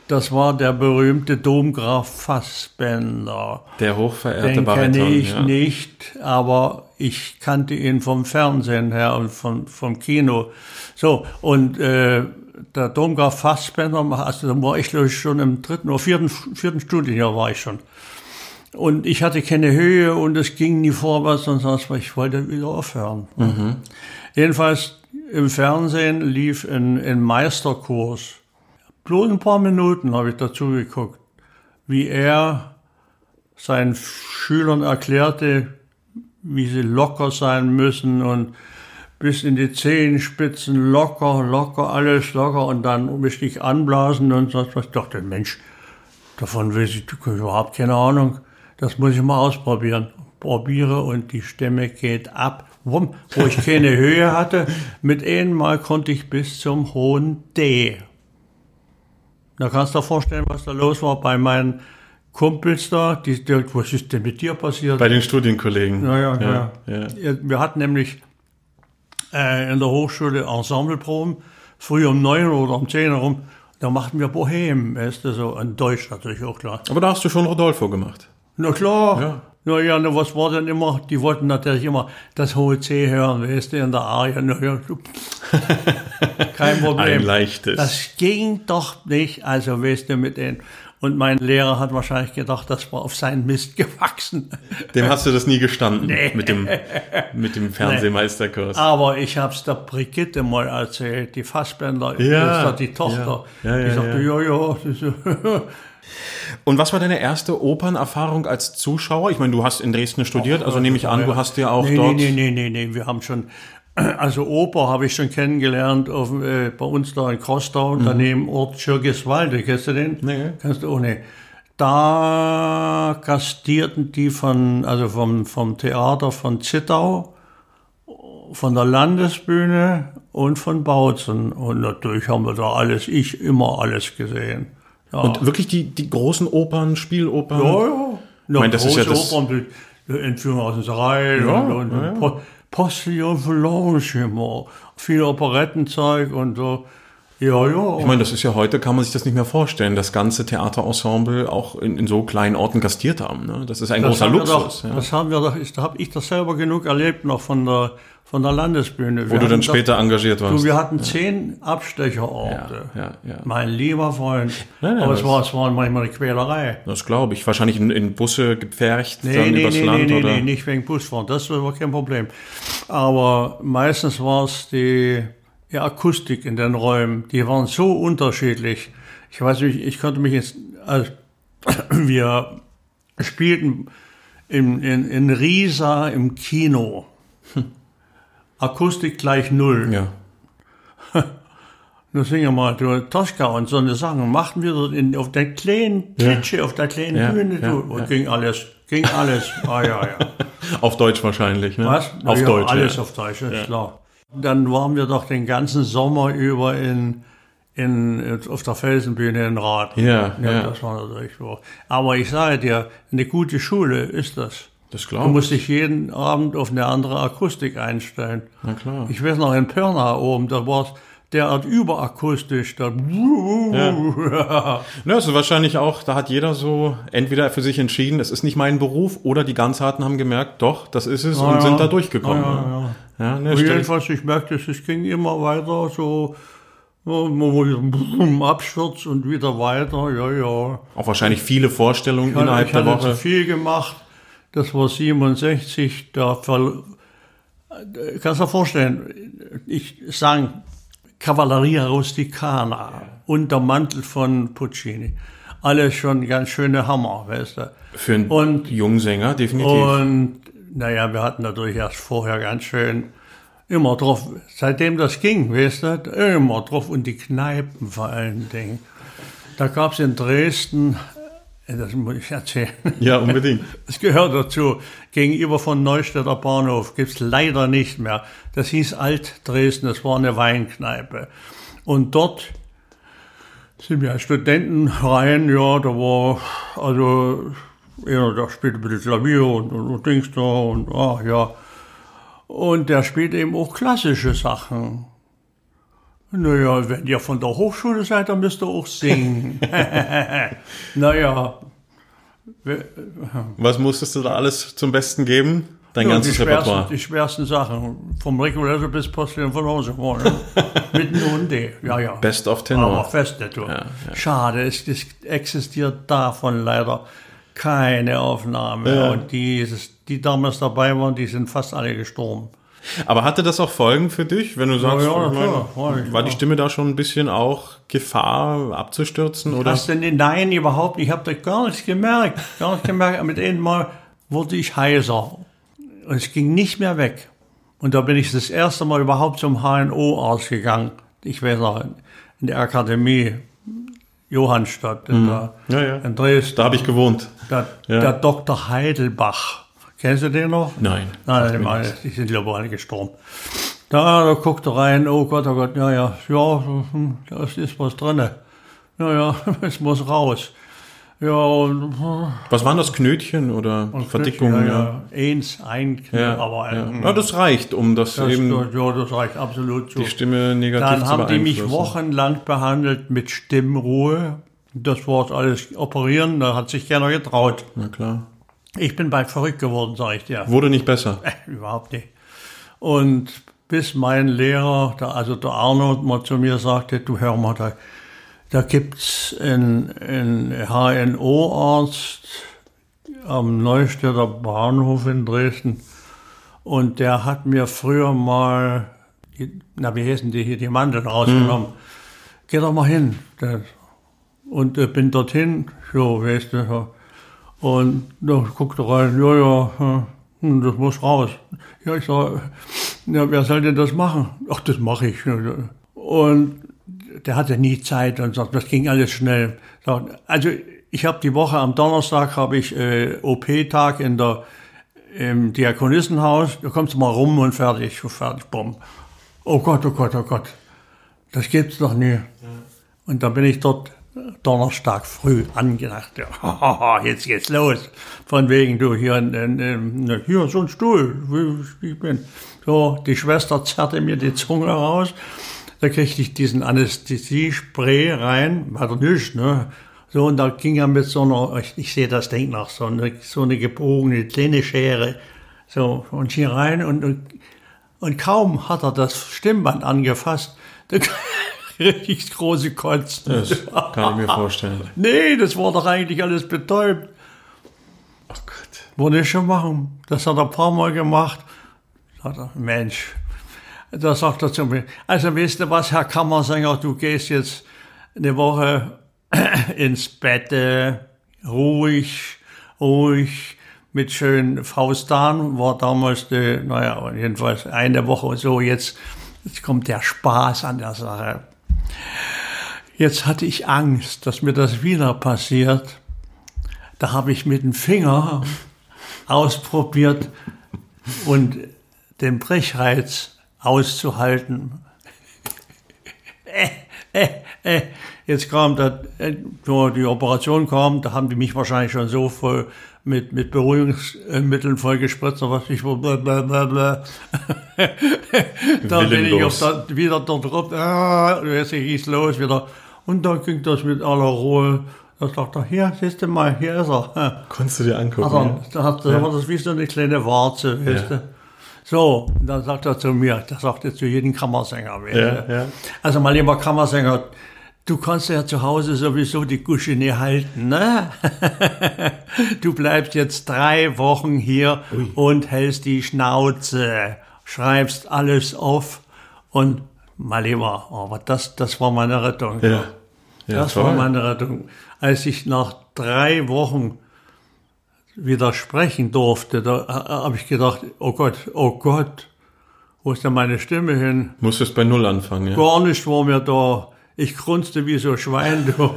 A: das war der berühmte Domgraf Fassbender.
B: Der hochverehrte
A: Den
B: Bariton.
A: kenne ich
B: ja.
A: nicht, aber ich kannte ihn vom Fernsehen her und vom, vom Kino. So, und äh, der Domgraf Fassbender, also da war ich glaube ich schon im dritten oder vierten, vierten Studienjahr war ich schon. Und ich hatte keine Höhe und es ging nie vorwärts und sonst was. Ich wollte wieder aufhören. Jedenfalls im Fernsehen lief ein, ein Meisterkurs. Bloß ein paar Minuten habe ich dazu geguckt, wie er seinen Schülern erklärte, wie sie locker sein müssen und bis in die Zehenspitzen locker, locker, alles locker und dann richtig anblasen und sonst was. Ich dachte, Mensch, davon weiß ich überhaupt keine Ahnung. Das muss ich mal ausprobieren. Probiere und die Stimme geht ab. Wumm, wo ich keine Höhe hatte, mit einmal konnte ich bis zum hohen D. Da kannst du dir vorstellen, was da los war bei meinen Kumpels da. Die, die, was ist denn mit dir passiert?
B: Bei den Studienkollegen.
A: Ja, ja, ja.
B: ja.
A: Ja, Wir hatten nämlich äh, in der Hochschule Ensembleproben, früh um neun oder um zehn herum, da machten wir Bohem, weißt du, so, in Deutsch natürlich auch klar.
B: Aber da hast du schon Rodolfo gemacht.
A: Na klar.
B: Ja.
A: Na ja, na, was war denn immer? Die wollten natürlich immer das hohe C hören, weißt du, in der Arie. Na ja, *laughs* kein Problem.
B: Ein leichtes.
A: Das ging doch nicht, also weißt du, mit denen. Und mein Lehrer hat wahrscheinlich gedacht, das war auf seinen Mist gewachsen.
B: Dem hast du das nie gestanden
A: Nee.
B: mit dem, mit dem Fernsehmeisterkurs.
A: Aber ich habe es der Brigitte mal erzählt, die Fassbänder,
B: Ja,
A: die Tochter.
B: ja, ja,
A: die
B: ja,
A: sagte, ja, ja, *laughs*
B: Und was war deine erste Opernerfahrung als Zuschauer? Ich meine, du hast in Dresden studiert, also nehme ich an, du hast ja auch
A: nee,
B: dort.
A: Nee, nee, nee, nee, wir haben schon, also Oper habe ich schon kennengelernt auf, äh, bei uns da in Krostau, daneben Ort Schirgiswalde, kennst du den?
B: Mhm. Nee.
A: Kennst du? Oh, nee. Da gastierten die von, also vom, vom Theater von Zittau, von der Landesbühne und von Bautzen. Und natürlich haben wir da alles, ich immer alles gesehen. Ja.
B: Und wirklich die, die großen Opern, Spielopern.
A: Ja, ja.
B: Ich meine, das ist ja das-
A: Opern, die Entführung aus dem Sarai
B: Ja,
A: und, und,
B: ja, ja.
A: Postillon immer. Viel Operettenzeug und so. Ja, ja.
B: Ich meine, das ist ja heute, kann man sich das nicht mehr vorstellen, das ganze Theaterensemble auch in, in so kleinen Orten gastiert haben. Ne? Das ist ein großer
A: haben wir
B: Luxus.
A: Doch,
B: ja.
A: Das haben wir doch, ist- da habe ich das selber genug erlebt noch von der, von der Landesbühne.
B: Wo du dann später engagiert warst.
A: Du, wir hatten zehn Abstecherorte.
B: Ja, ja, ja.
A: Mein lieber Freund.
B: Ja, ja,
A: Aber es
B: das-
A: war, es war manchmal eine Quälerei.
B: Das glaube ich. Wahrscheinlich in, in Busse gepfercht,
A: Nee,
B: dann
A: nee,
B: übers
A: nee,
B: Land
A: nee,
B: oder.
A: nee, nicht wegen Busfahren. Das war kein Problem. Aber meistens war es die, die Akustik in den Räumen. Die waren so unterschiedlich. Ich weiß nicht, ich konnte mich jetzt, als wir spielten in, in, in Riesa im Kino. Akustik gleich null.
B: Ja.
A: Nur singen wir mal, du, Tosca und so eine Sachen machten wir dort in, auf der kleinen Klitsche, auf der kleinen
B: Ja,
A: Bühne.
B: ja,
A: du, und
B: ja.
A: ging alles, ging alles. *laughs* Ah, ja, ja.
B: Auf Deutsch wahrscheinlich, ne?
A: Was?
B: Auf
A: ja,
B: Deutsch.
A: Alles
B: ja.
A: auf Deutsch, ist klar. Dann waren wir doch den ganzen Sommer über in, in, auf der Felsenbühne in Rad.
B: Ja,
A: ja,
B: ja.
A: Das war natürlich so. Aber ich sage dir, eine gute Schule ist das.
B: Das
A: Du
B: glaube
A: musst dich jeden Abend auf eine andere Akustik einstellen.
B: Na klar.
A: Ich weiß noch, in Pirna oben, da war es derart überakustisch. Da,
B: Ne, das *laughs* ist wahrscheinlich auch, da hat jeder so entweder für sich entschieden, es ist nicht mein Beruf, oder die Ganzharten haben gemerkt, doch, das ist es und
A: ja.
B: sind da durchgekommen.
A: Ja,
B: ne? ja, ne,
A: jedenfalls, ich merkte, es ging immer weiter, so, Absturz und wieder weiter, ja, ja.
B: auch wahrscheinlich viele Vorstellungen innerhalb
A: ich
B: der
A: hatte zu
B: Woche.
A: viel gemacht, das war 67, da kannst du dir vorstellen, ich sang Cavalleria Rusticana und der Mantel von Puccini. Alles schon ganz schöne Hammer, weißt du.
B: Für einen
A: Und-
B: jungen Sänger, definitiv.
A: Und naja, wir hatten natürlich erst vorher ganz schön immer drauf, seitdem das ging, weißt du, immer drauf und die Kneipen vor allen Dingen. Da gab es in Dresden, das muss ich erzählen,
B: ja, unbedingt. *laughs*
A: das gehört dazu, gegenüber von Neustädter Bahnhof gibt's leider nicht mehr. Das hieß Alt-Dresden, das war eine Weinkneipe. Und dort sind wir als Studenten rein, ja, da war, also, ja, da spielte ein bisschen Klavier und, und, und Dings da und, ah, ja. Und der spielt eben auch klassische Sachen. Naja, wenn ihr von der Hochschule seid, dann müsst ihr auch singen. *laughs* naja,
B: Was musstest du da alles zum Besten geben? Dein
A: ja,
B: ganzes
A: die
B: Repertoire.
A: die schwersten Sachen. Vom Rigoletto bis Postillon von Hause. vorne. *laughs* Mit einem D. Ja, ja.
B: Best of
A: Aber
B: Tenor.
A: fest nicht, du.
B: ja.
A: Schade, es, existiert davon leider keine Aufnahme.
B: Ja.
A: Und die, die damals dabei waren, die sind fast alle gestorben.
B: Aber hatte das auch Folgen für dich, wenn du sagst,
A: ja, klar, freilich,
B: war die
A: ja.
B: Stimme da schon ein bisschen auch Gefahr abzustürzen? Oder?
A: Was denn? Nein, überhaupt nicht. Ich habe da gar nichts gemerkt. Gar nichts gemerkt. Mit einem Mal wurde ich heiser. Und es ging nicht mehr weg. Und da bin ich das erste Mal überhaupt zum HNO ausgegangen. Ich weiß noch, in der Akademie Johannstadt, in, der,
B: Ja, ja.
A: in Dresden.
B: Da habe ich gewohnt.
A: Der,
B: Ja.
A: der Dr. Heidelbach. Kennst du den noch?
B: Nein.
A: Nein,
B: sagt
A: die, sind glaube ich alle gestorben. Da, da guckt er rein, oh Gott, oh Gott, ja, ja, ja, hm, da ist was drinne. Ja, ja, *laughs* es muss raus. Ja, und,
B: Was waren das Knötchen oder Verdickungen?
A: ja,
B: Ja,
A: ja. Eins, ein,
B: ja.
A: aber
B: ja.
A: ein,
B: ja, das reicht, um das,
A: das,
B: eben
A: ja, das reicht absolut so.
B: die Stimme negativ
A: Dann
B: zu
A: haben die mich wochenlang behandelt mit Stimmruhe. Das war alles operieren, da hat sich keiner getraut.
B: Na klar.
A: Ich bin bald verrückt geworden, sage ich dir.
B: Wurde nicht besser.
A: Äh, *laughs* überhaupt nicht. Und bis mein Lehrer, der, also der Arnold, mal zu mir sagte, du hör mal, da, Da gibt's einen, einen HNO-Arzt am Neustädter Bahnhof in Dresden. Und der hat mir früher mal, na, wie heißen die hier, die Mandeln rausgenommen. Geh doch mal hin. Und äh, bin dorthin, so, weißt du, so. Und da guckt er rein, ja, ja, hm, das muss raus. Ja, ich sag, ja, wer soll denn das machen? Ach, das mache ich. Und der hatte nie Zeit und sagt, das ging alles schnell. Also ich habe die Woche am Donnerstag habe ich äh, OP-Tag in der im Diakonissenhaus. Da kommst du mal rum und fertig, fertig, bumm. Oh Gott, oh Gott, oh Gott, das gibt's doch nie. Und dann bin ich dort Donnerstag früh angedacht, ja, *laughs* jetzt geht's los. Von wegen, du, hier, hier so ein Stuhl, ich bin. So, die Schwester zerrte mir die Zunge raus. Da kriegte ich diesen Anästhesiespray rein, war doch nichts, ne? So, und da ging er mit so einer, ich, ich sehe das Ding noch, so eine, so eine gebogene kleine Schere, so, und hier rein und, und, und kaum hat er das Stimmband angefasst, *laughs* da richtig große Kotzen.
B: Das kann ich mir vorstellen. *laughs*
A: Nee, das war doch eigentlich alles betäubt.
B: Oh Gott.
A: Wollte ich schon machen. Das hat er ein paar Mal gemacht. Sagt er, Mensch. Da sagt er zu mir, also weißt du was, Herr Kammersänger, du gehst jetzt eine Woche *clears throat* ins Bett, äh, ruhig, ruhig, mit schön Faustan, war damals, die, naja, jedenfalls eine Woche so, jetzt, jetzt kommt der Spaß an der Sache. Jetzt hatte ich Angst, dass mir das wieder passiert. Da habe ich mit dem Finger ausprobiert und den Brechreiz auszuhalten. äh, äh, äh. Jetzt kam da, äh, die Operation kam, da haben die mich wahrscheinlich schon so voll mit, mit Beruhigungsmitteln vollgespritzt, was ich blablabla. *laughs* dann bin ich auf da, wieder dort drauf, ah, jetzt ging's los wieder. Und dann ging das mit aller Ruhe. Da sagt er, hier, siehst du mal, hier ist er. *laughs*
B: Konntest du dir angucken?
A: Also, ja. da, hat, da ja. war das wie so eine kleine Warze, weißt ja. du. So, dann sagt er zu mir, das sagt er zu jedem Kammersänger.
B: Ja, ja.
A: Also mein lieber Kammersänger, du kannst ja zu Hause sowieso die Gusche nicht halten, ne? *laughs* du bleibst jetzt drei Wochen hier Ui. und hältst die Schnauze, schreibst alles auf und mein Lieber, aber das, das war meine Rettung.
B: Ja. ja
A: das toll. war meine Rettung. Als ich nach drei Wochen widersprechen durfte, da habe ich gedacht, oh Gott, oh Gott, wo ist denn meine Stimme hin?
B: Musstest bei Null anfangen, ja.
A: Gar nicht war mir da. Ich grunzte wie so ein Schwein, du.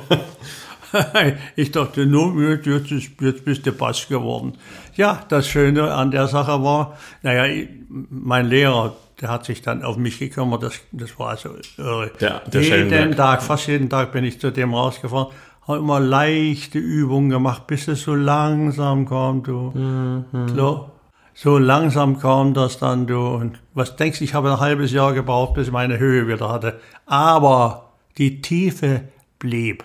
A: *laughs* ich dachte nur, jetzt, ist, jetzt bist du Pass geworden. Ja, das Schöne an der Sache war, naja, mein Lehrer, der hat sich dann auf mich gekümmert, das, das war also irre.
B: Der
A: jeden Tag, fast jeden Tag bin ich zu dem rausgefahren habe immer leichte Übungen gemacht, bis es so langsam kam, du. Mhm. So, so langsam kam das dann, du. Und was denkst du, ich habe ein halbes Jahr gebraucht, bis ich meine Höhe wieder hatte. Aber die Tiefe blieb.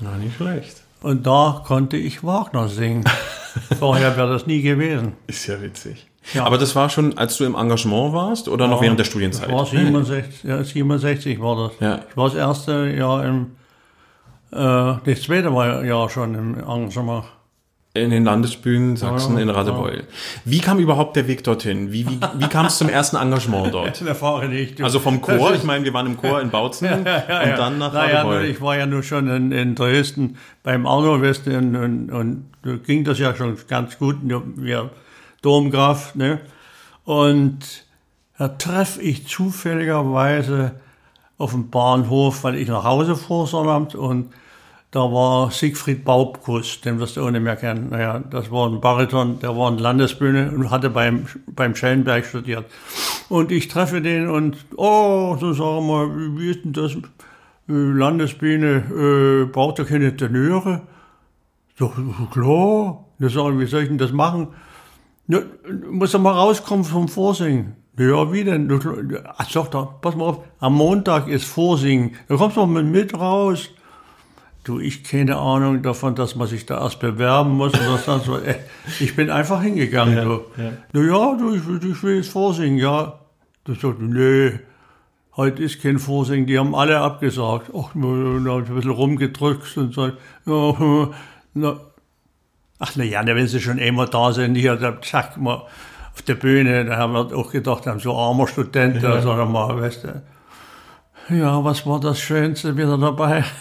B: Na, nicht schlecht.
A: Und da konnte ich Wagner singen. *laughs* Vorher wäre das nie gewesen.
B: Ist ja witzig. Ja. Aber das war schon, als du im Engagement warst oder ja, noch während der Studienzeit?
A: Das war 67, ja, 67 war das.
B: Ja.
A: Ich war das erste Jahr im äh, das zweite war ja schon im Engagement.
B: In den Landesbühnen Sachsen ja, in Radebeul. Ja. Wie kam überhaupt der Weg dorthin? Wie, wie, wie kam es zum ersten Engagement *laughs* dort?
A: Erfahre ich.
B: Also vom Chor, ich meine, wir waren im Chor in Bautzen *laughs* ja, und dann nach
A: naja, Radebeul. Ich war ja nur schon in, in Dresden beim Arno West und, und, und da ging das ja schon ganz gut. Wir Domgraf, ne? Und da treffe ich zufälligerweise auf dem Bahnhof, weil ich nach Hause fuhr Sonnabend und da war Siegfried Baubkus, den wirst du nicht mehr kennen. Naja, das war ein Bariton, der war in Landesbühne und hatte beim, beim Schellenberg studiert. Und ich treffe den und, oh, so sagen wir, wie ist denn das? Äh, Landesbühne, äh, braucht er keine Tenöre? So, klar. Da sagen, wie soll ich denn das machen? Ja, muss er mal rauskommen vom Vorsingen. Ja, wie denn? Ach, sag doch, pass mal auf, am Montag ist Vorsingen. Da kommst du mal mit raus. Du, ich keine Ahnung davon, dass man sich da erst bewerben muss oder sonst was. Ich bin einfach hingegangen. Ja, du. Ja. Na ja, du, ich, ich will jetzt vorsingen, ja. Du sagst, nee, heute ist kein Vorsingen, die haben alle abgesagt. Ach, da hab ich ein bisschen rumgedrückt und so, ja, *laughs* na, ach na ja, wenn sie schon immer da sind, hier, da zack, mal auf der Bühne, da haben wir auch gedacht, haben so armer Student, ja. sag mal, weißt du. Ja, was war das Schönste wieder dabei? *laughs*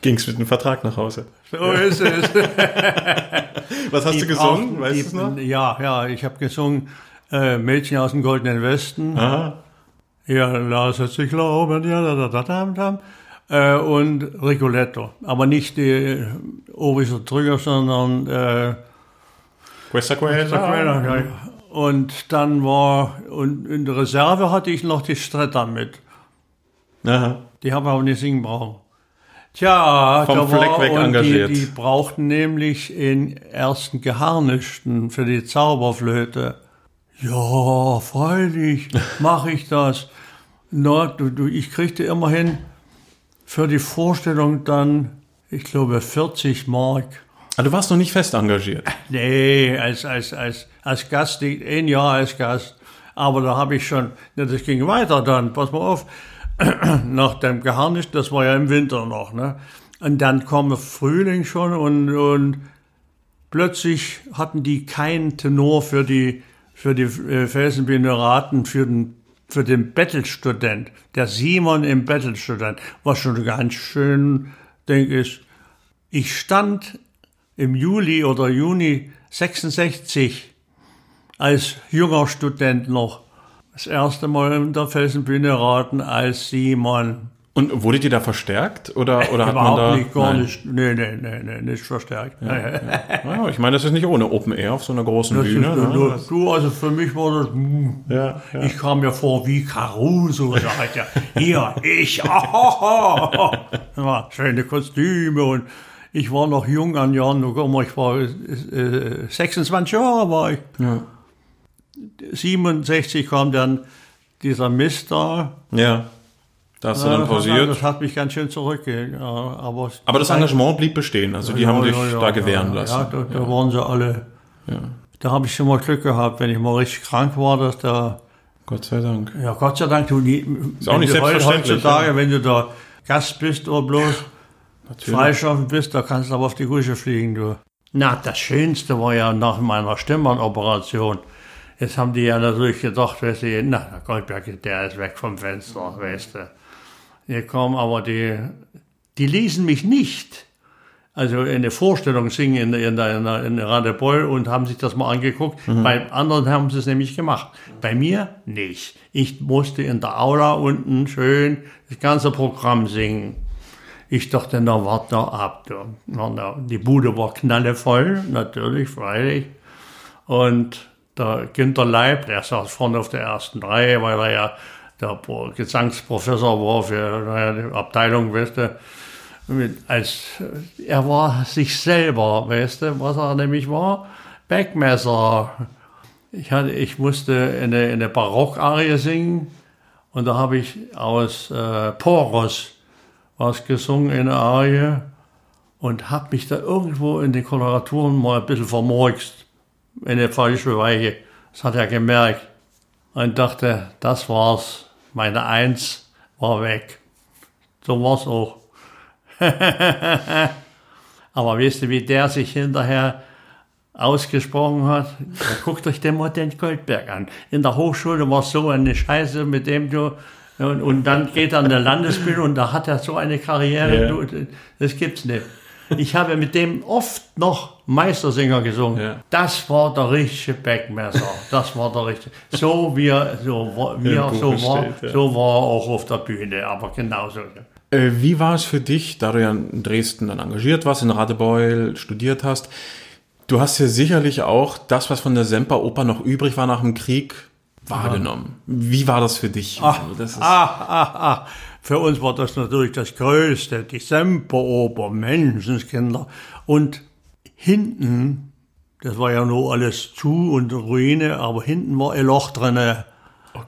B: Ging's mit dem Vertrag nach Hause.
A: So ist es. *laughs*
B: Was hast
A: Die
B: du gesungen? Weißt du es noch?
A: Ja, ja, ich habe gesungen äh, Mädchen aus dem Goldenen Westen.
B: Aha.
A: Ja, lass es sich glauben, ja, da, da, da, da, da. Äh, und Rigoletto. Aber nicht die äh, Orischer Trüger, sondern äh,
B: Questa quella.
A: ja. Und dann war, und in der Reserve hatte ich noch die Stretta mit.
B: Aha.
A: Die haben aber nicht singen brauchen. Tja,
B: Vom
A: da
B: Fleck
A: war,
B: weg
A: und
B: engagiert.
A: Die, die brauchten nämlich in ersten Geharnischten für die Zauberflöte. Ja, freilich, mache ich das. Na, du, du, ich kriegte immerhin für die Vorstellung dann, ich glaube, 40 Mark.
B: Ah, du warst noch nicht fest engagiert.
A: Nee, als, als, als, als Gast, ein Jahr als Gast. Aber da habe ich schon, das ging weiter dann, pass mal auf, *clears throat* nach dem Geharnischt, das war ja im Winter noch, ne? Und dann kam Frühling schon und, und plötzlich hatten die keinen Tenor für die, für die äh, für den, für den Bettelstudent. Der Simon im Bettelstudent war schon ganz schön, denke ich. Ich stand im Juli oder Juni 66 als junger Student noch das erste Mal in der Felsenbühne raten als Simon.
B: Und wurde dir da verstärkt? Oder, oder hat man da.
A: nicht, gar
B: Nein.
A: nicht. Nee, nee, nee, nee, nicht verstärkt.
B: Ja, ich meine, das ist nicht ohne Open Air auf so einer großen
A: Das ist
B: Bühne.
A: nur,
B: Ne?
A: nur, du, also für mich war das,
B: Ja, ja.
A: ich kam mir vor wie Caruso, sagt er. Hier, ich, *laughs* ah, ja, schöne Kostüme und ich war noch jung an Jahren, nur guck mal, ich war äh, 26 Jahre war ich.
B: Ja.
A: 67 kam dann dieser Mist da.
B: ja. Da hast du
A: Ja,
B: dann
A: das hat-
B: pausiert.
A: Das hat mich ganz schön zurückgegeben. Ja, aber,
B: Aber das Engagement blieb bestehen. Also die haben dich da gewähren
A: ja,
B: lassen.
A: Ja, da, da waren sie alle. Da habe ich schon mal Glück gehabt, wenn ich mal richtig krank war, dass da,
B: Gott sei Dank.
A: ja Gott sei Dank, du
B: Ist auch nicht selbstverständlich,
A: Heutzutage,
B: ja.
A: wenn du da Gast bist oder bloß freischaffend bist, da kannst du aber auf die Gusche fliegen, du. Na, das Schönste war ja nach meiner Stimmbandоperation. Jetzt haben die ja natürlich gedacht, weißt du, na, der Goldberg, der ist weg vom Fenster, weißt du. Hier kommen aber die, die ließen mich nicht. Also in der Vorstellung singen in, in, der- in, der- in Radebeul und haben sich das mal angeguckt. Bei anderen haben sie es nämlich gemacht. Bei mir nicht. Ich musste in der Aula unten schön das ganze Programm singen. Ich dachte, na, warte noch ab. Du. Na, na, die Bude war knallevoll, natürlich, freilich. Und der Günter Leib, der saß vorne auf der ersten Reihe, weil er ja der Pro- Gesangsprofessor war für die Abteilung, weißt du. Als, er war sich selber, weißt du, was er nämlich war? Backmesser. Ich, hatte, ich musste eine, eine Barockarie singen und da habe ich aus äh, Poros was gesungen in der Arie und habe mich da irgendwo in den Koloraturen mal ein bisschen vermurkst in eine falsche Weiche. Das hat er gemerkt und dachte, das war's. Meine Eins war weg. So war's auch. *laughs* Aber weißt du, wie der sich hinterher ausgesprochen hat? Guckt euch den mal den Goldberg an. In der Hochschule war so eine Scheiße, mit dem du und, und dann geht er an der Landesbühne und da hat er so eine Karriere.
B: Ja.
A: Du, das gibt's nicht. Ich habe mit dem oft noch Meistersinger gesungen.
B: Ja.
A: Das war der richtige Backmesser. Das war der richtige. So wie er, so, war- wie er so
B: Buche
A: war,
B: steht, ja.
A: so war er auch auf der Bühne. Aber genauso.
B: Äh, Wie war es für dich, da du ja in Dresden dann engagiert warst, in Radebeul studiert hast? Du hast ja sicherlich auch das, was von der Semperoper noch übrig war nach dem Krieg, wahrgenommen. Wie war das für dich? Also das ist,
A: Ach, ach, ach. Für uns war das natürlich das Größte, die Semperoper, Menschenskinder. Und hinten, das war ja nur alles zu und Ruine, aber hinten war ein Loch drinne.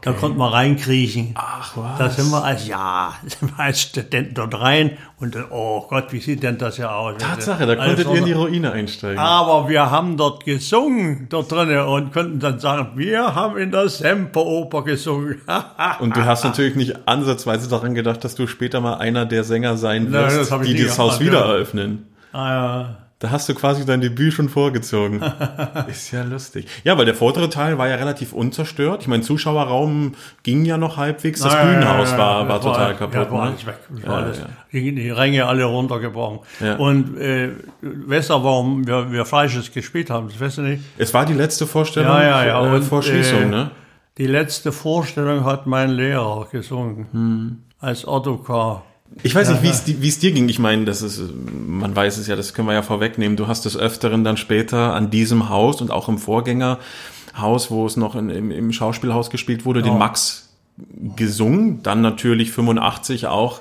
A: Da konnten wir reinkriechen.
B: Ach, was? *laughs*
A: Da sind wir als, ja, sind wir als Studenten dort rein und oh Gott, wie sieht denn das ja aus?
B: Tatsache, da konntet ihr in die Ruine einsteigen.
A: Aber wir haben dort gesungen, dort drinnen, und konnten dann sagen, wir haben in der Semperoper gesungen. *laughs*
B: Und du hast natürlich nicht ansatzweise daran gedacht, dass du später mal einer der Sänger sein
A: Nein,
B: wirst,
A: ich
B: die dieses Haus wieder eröffnen.
A: ah, ja.
B: Da hast du quasi dein Debüt schon vorgezogen. *laughs* Ist ja lustig. Ja, weil der vordere Teil war ja relativ unzerstört. Ich meine, Zuschauerraum ging ja noch halbwegs. Das
A: Ja, ja,
B: Bühnenhaus
A: ja,
B: war,
A: ja,
B: war
A: das
B: total
A: Ja,
B: kaputt.
A: das war
B: ne?
A: alles weg. War
B: Ja,
A: alles,
B: ja.
A: Die, Ränge alle runtergebrochen.
B: Ja.
A: Und äh, weißt du, warum wir, wir Fleisches gespielt haben? Das weißt du nicht?
B: Es war die letzte Vorstellung
A: Ja, ja, ja.
B: äh,
A: Und,
B: vor Schließung,
A: äh,
B: ne?
A: Die letzte Vorstellung hat mein Lehrer gesungen.
B: Hm.
A: Als Ottokar.
B: Ich weiß nicht, wie es dir ging. Ich meine, das ist, man weiß es ja, das können wir ja vorwegnehmen. Du hast des Öfteren dann später an diesem Haus und auch im Vorgängerhaus, wo es noch in, im, im Schauspielhaus gespielt wurde, den Max gesungen. Dann natürlich 85 auch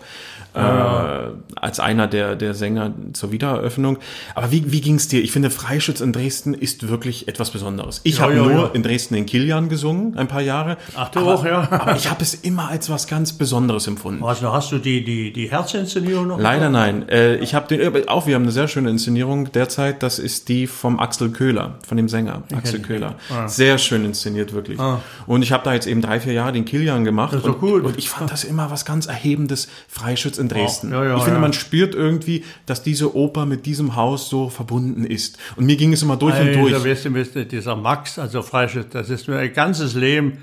B: äh, als einer der, der Sänger zur Wiedereröffnung. Aber wie, wie ging es dir? Ich finde, Freischütz in Dresden ist wirklich etwas Besonderes. Ich
A: Ja,
B: habe
A: ja,
B: nur
A: ja.
B: in Dresden in Kilian gesungen, ein paar Jahre.
A: Ach, du
B: aber,
A: auch, ja.
B: aber ich habe es immer als was ganz Besonderes empfunden.
A: Was, noch, hast du die, die, die Herzinszenierung noch?
B: Leider nein. Äh, ich habe den äh, auch. Wir haben eine sehr schöne Inszenierung derzeit. Das ist die vom Axel Köhler, von dem Sänger Axel Köhler.
A: Ah.
B: Sehr schön inszeniert wirklich. Und ich habe da jetzt eben drei vier Jahre den Kilian gemacht.
A: ist doch
B: und,
A: gut.
B: und ich fand das immer was ganz erhebendes. Freischütz in Dresden.
A: Ja, ja,
B: ich finde, man spürt irgendwie, dass diese Oper mit diesem Haus so verbunden ist. Und mir ging es immer durch und
A: Also,
B: durch.
A: weißt du, dieser Max, also Freischütz, das ist mir ein ganzes Leben,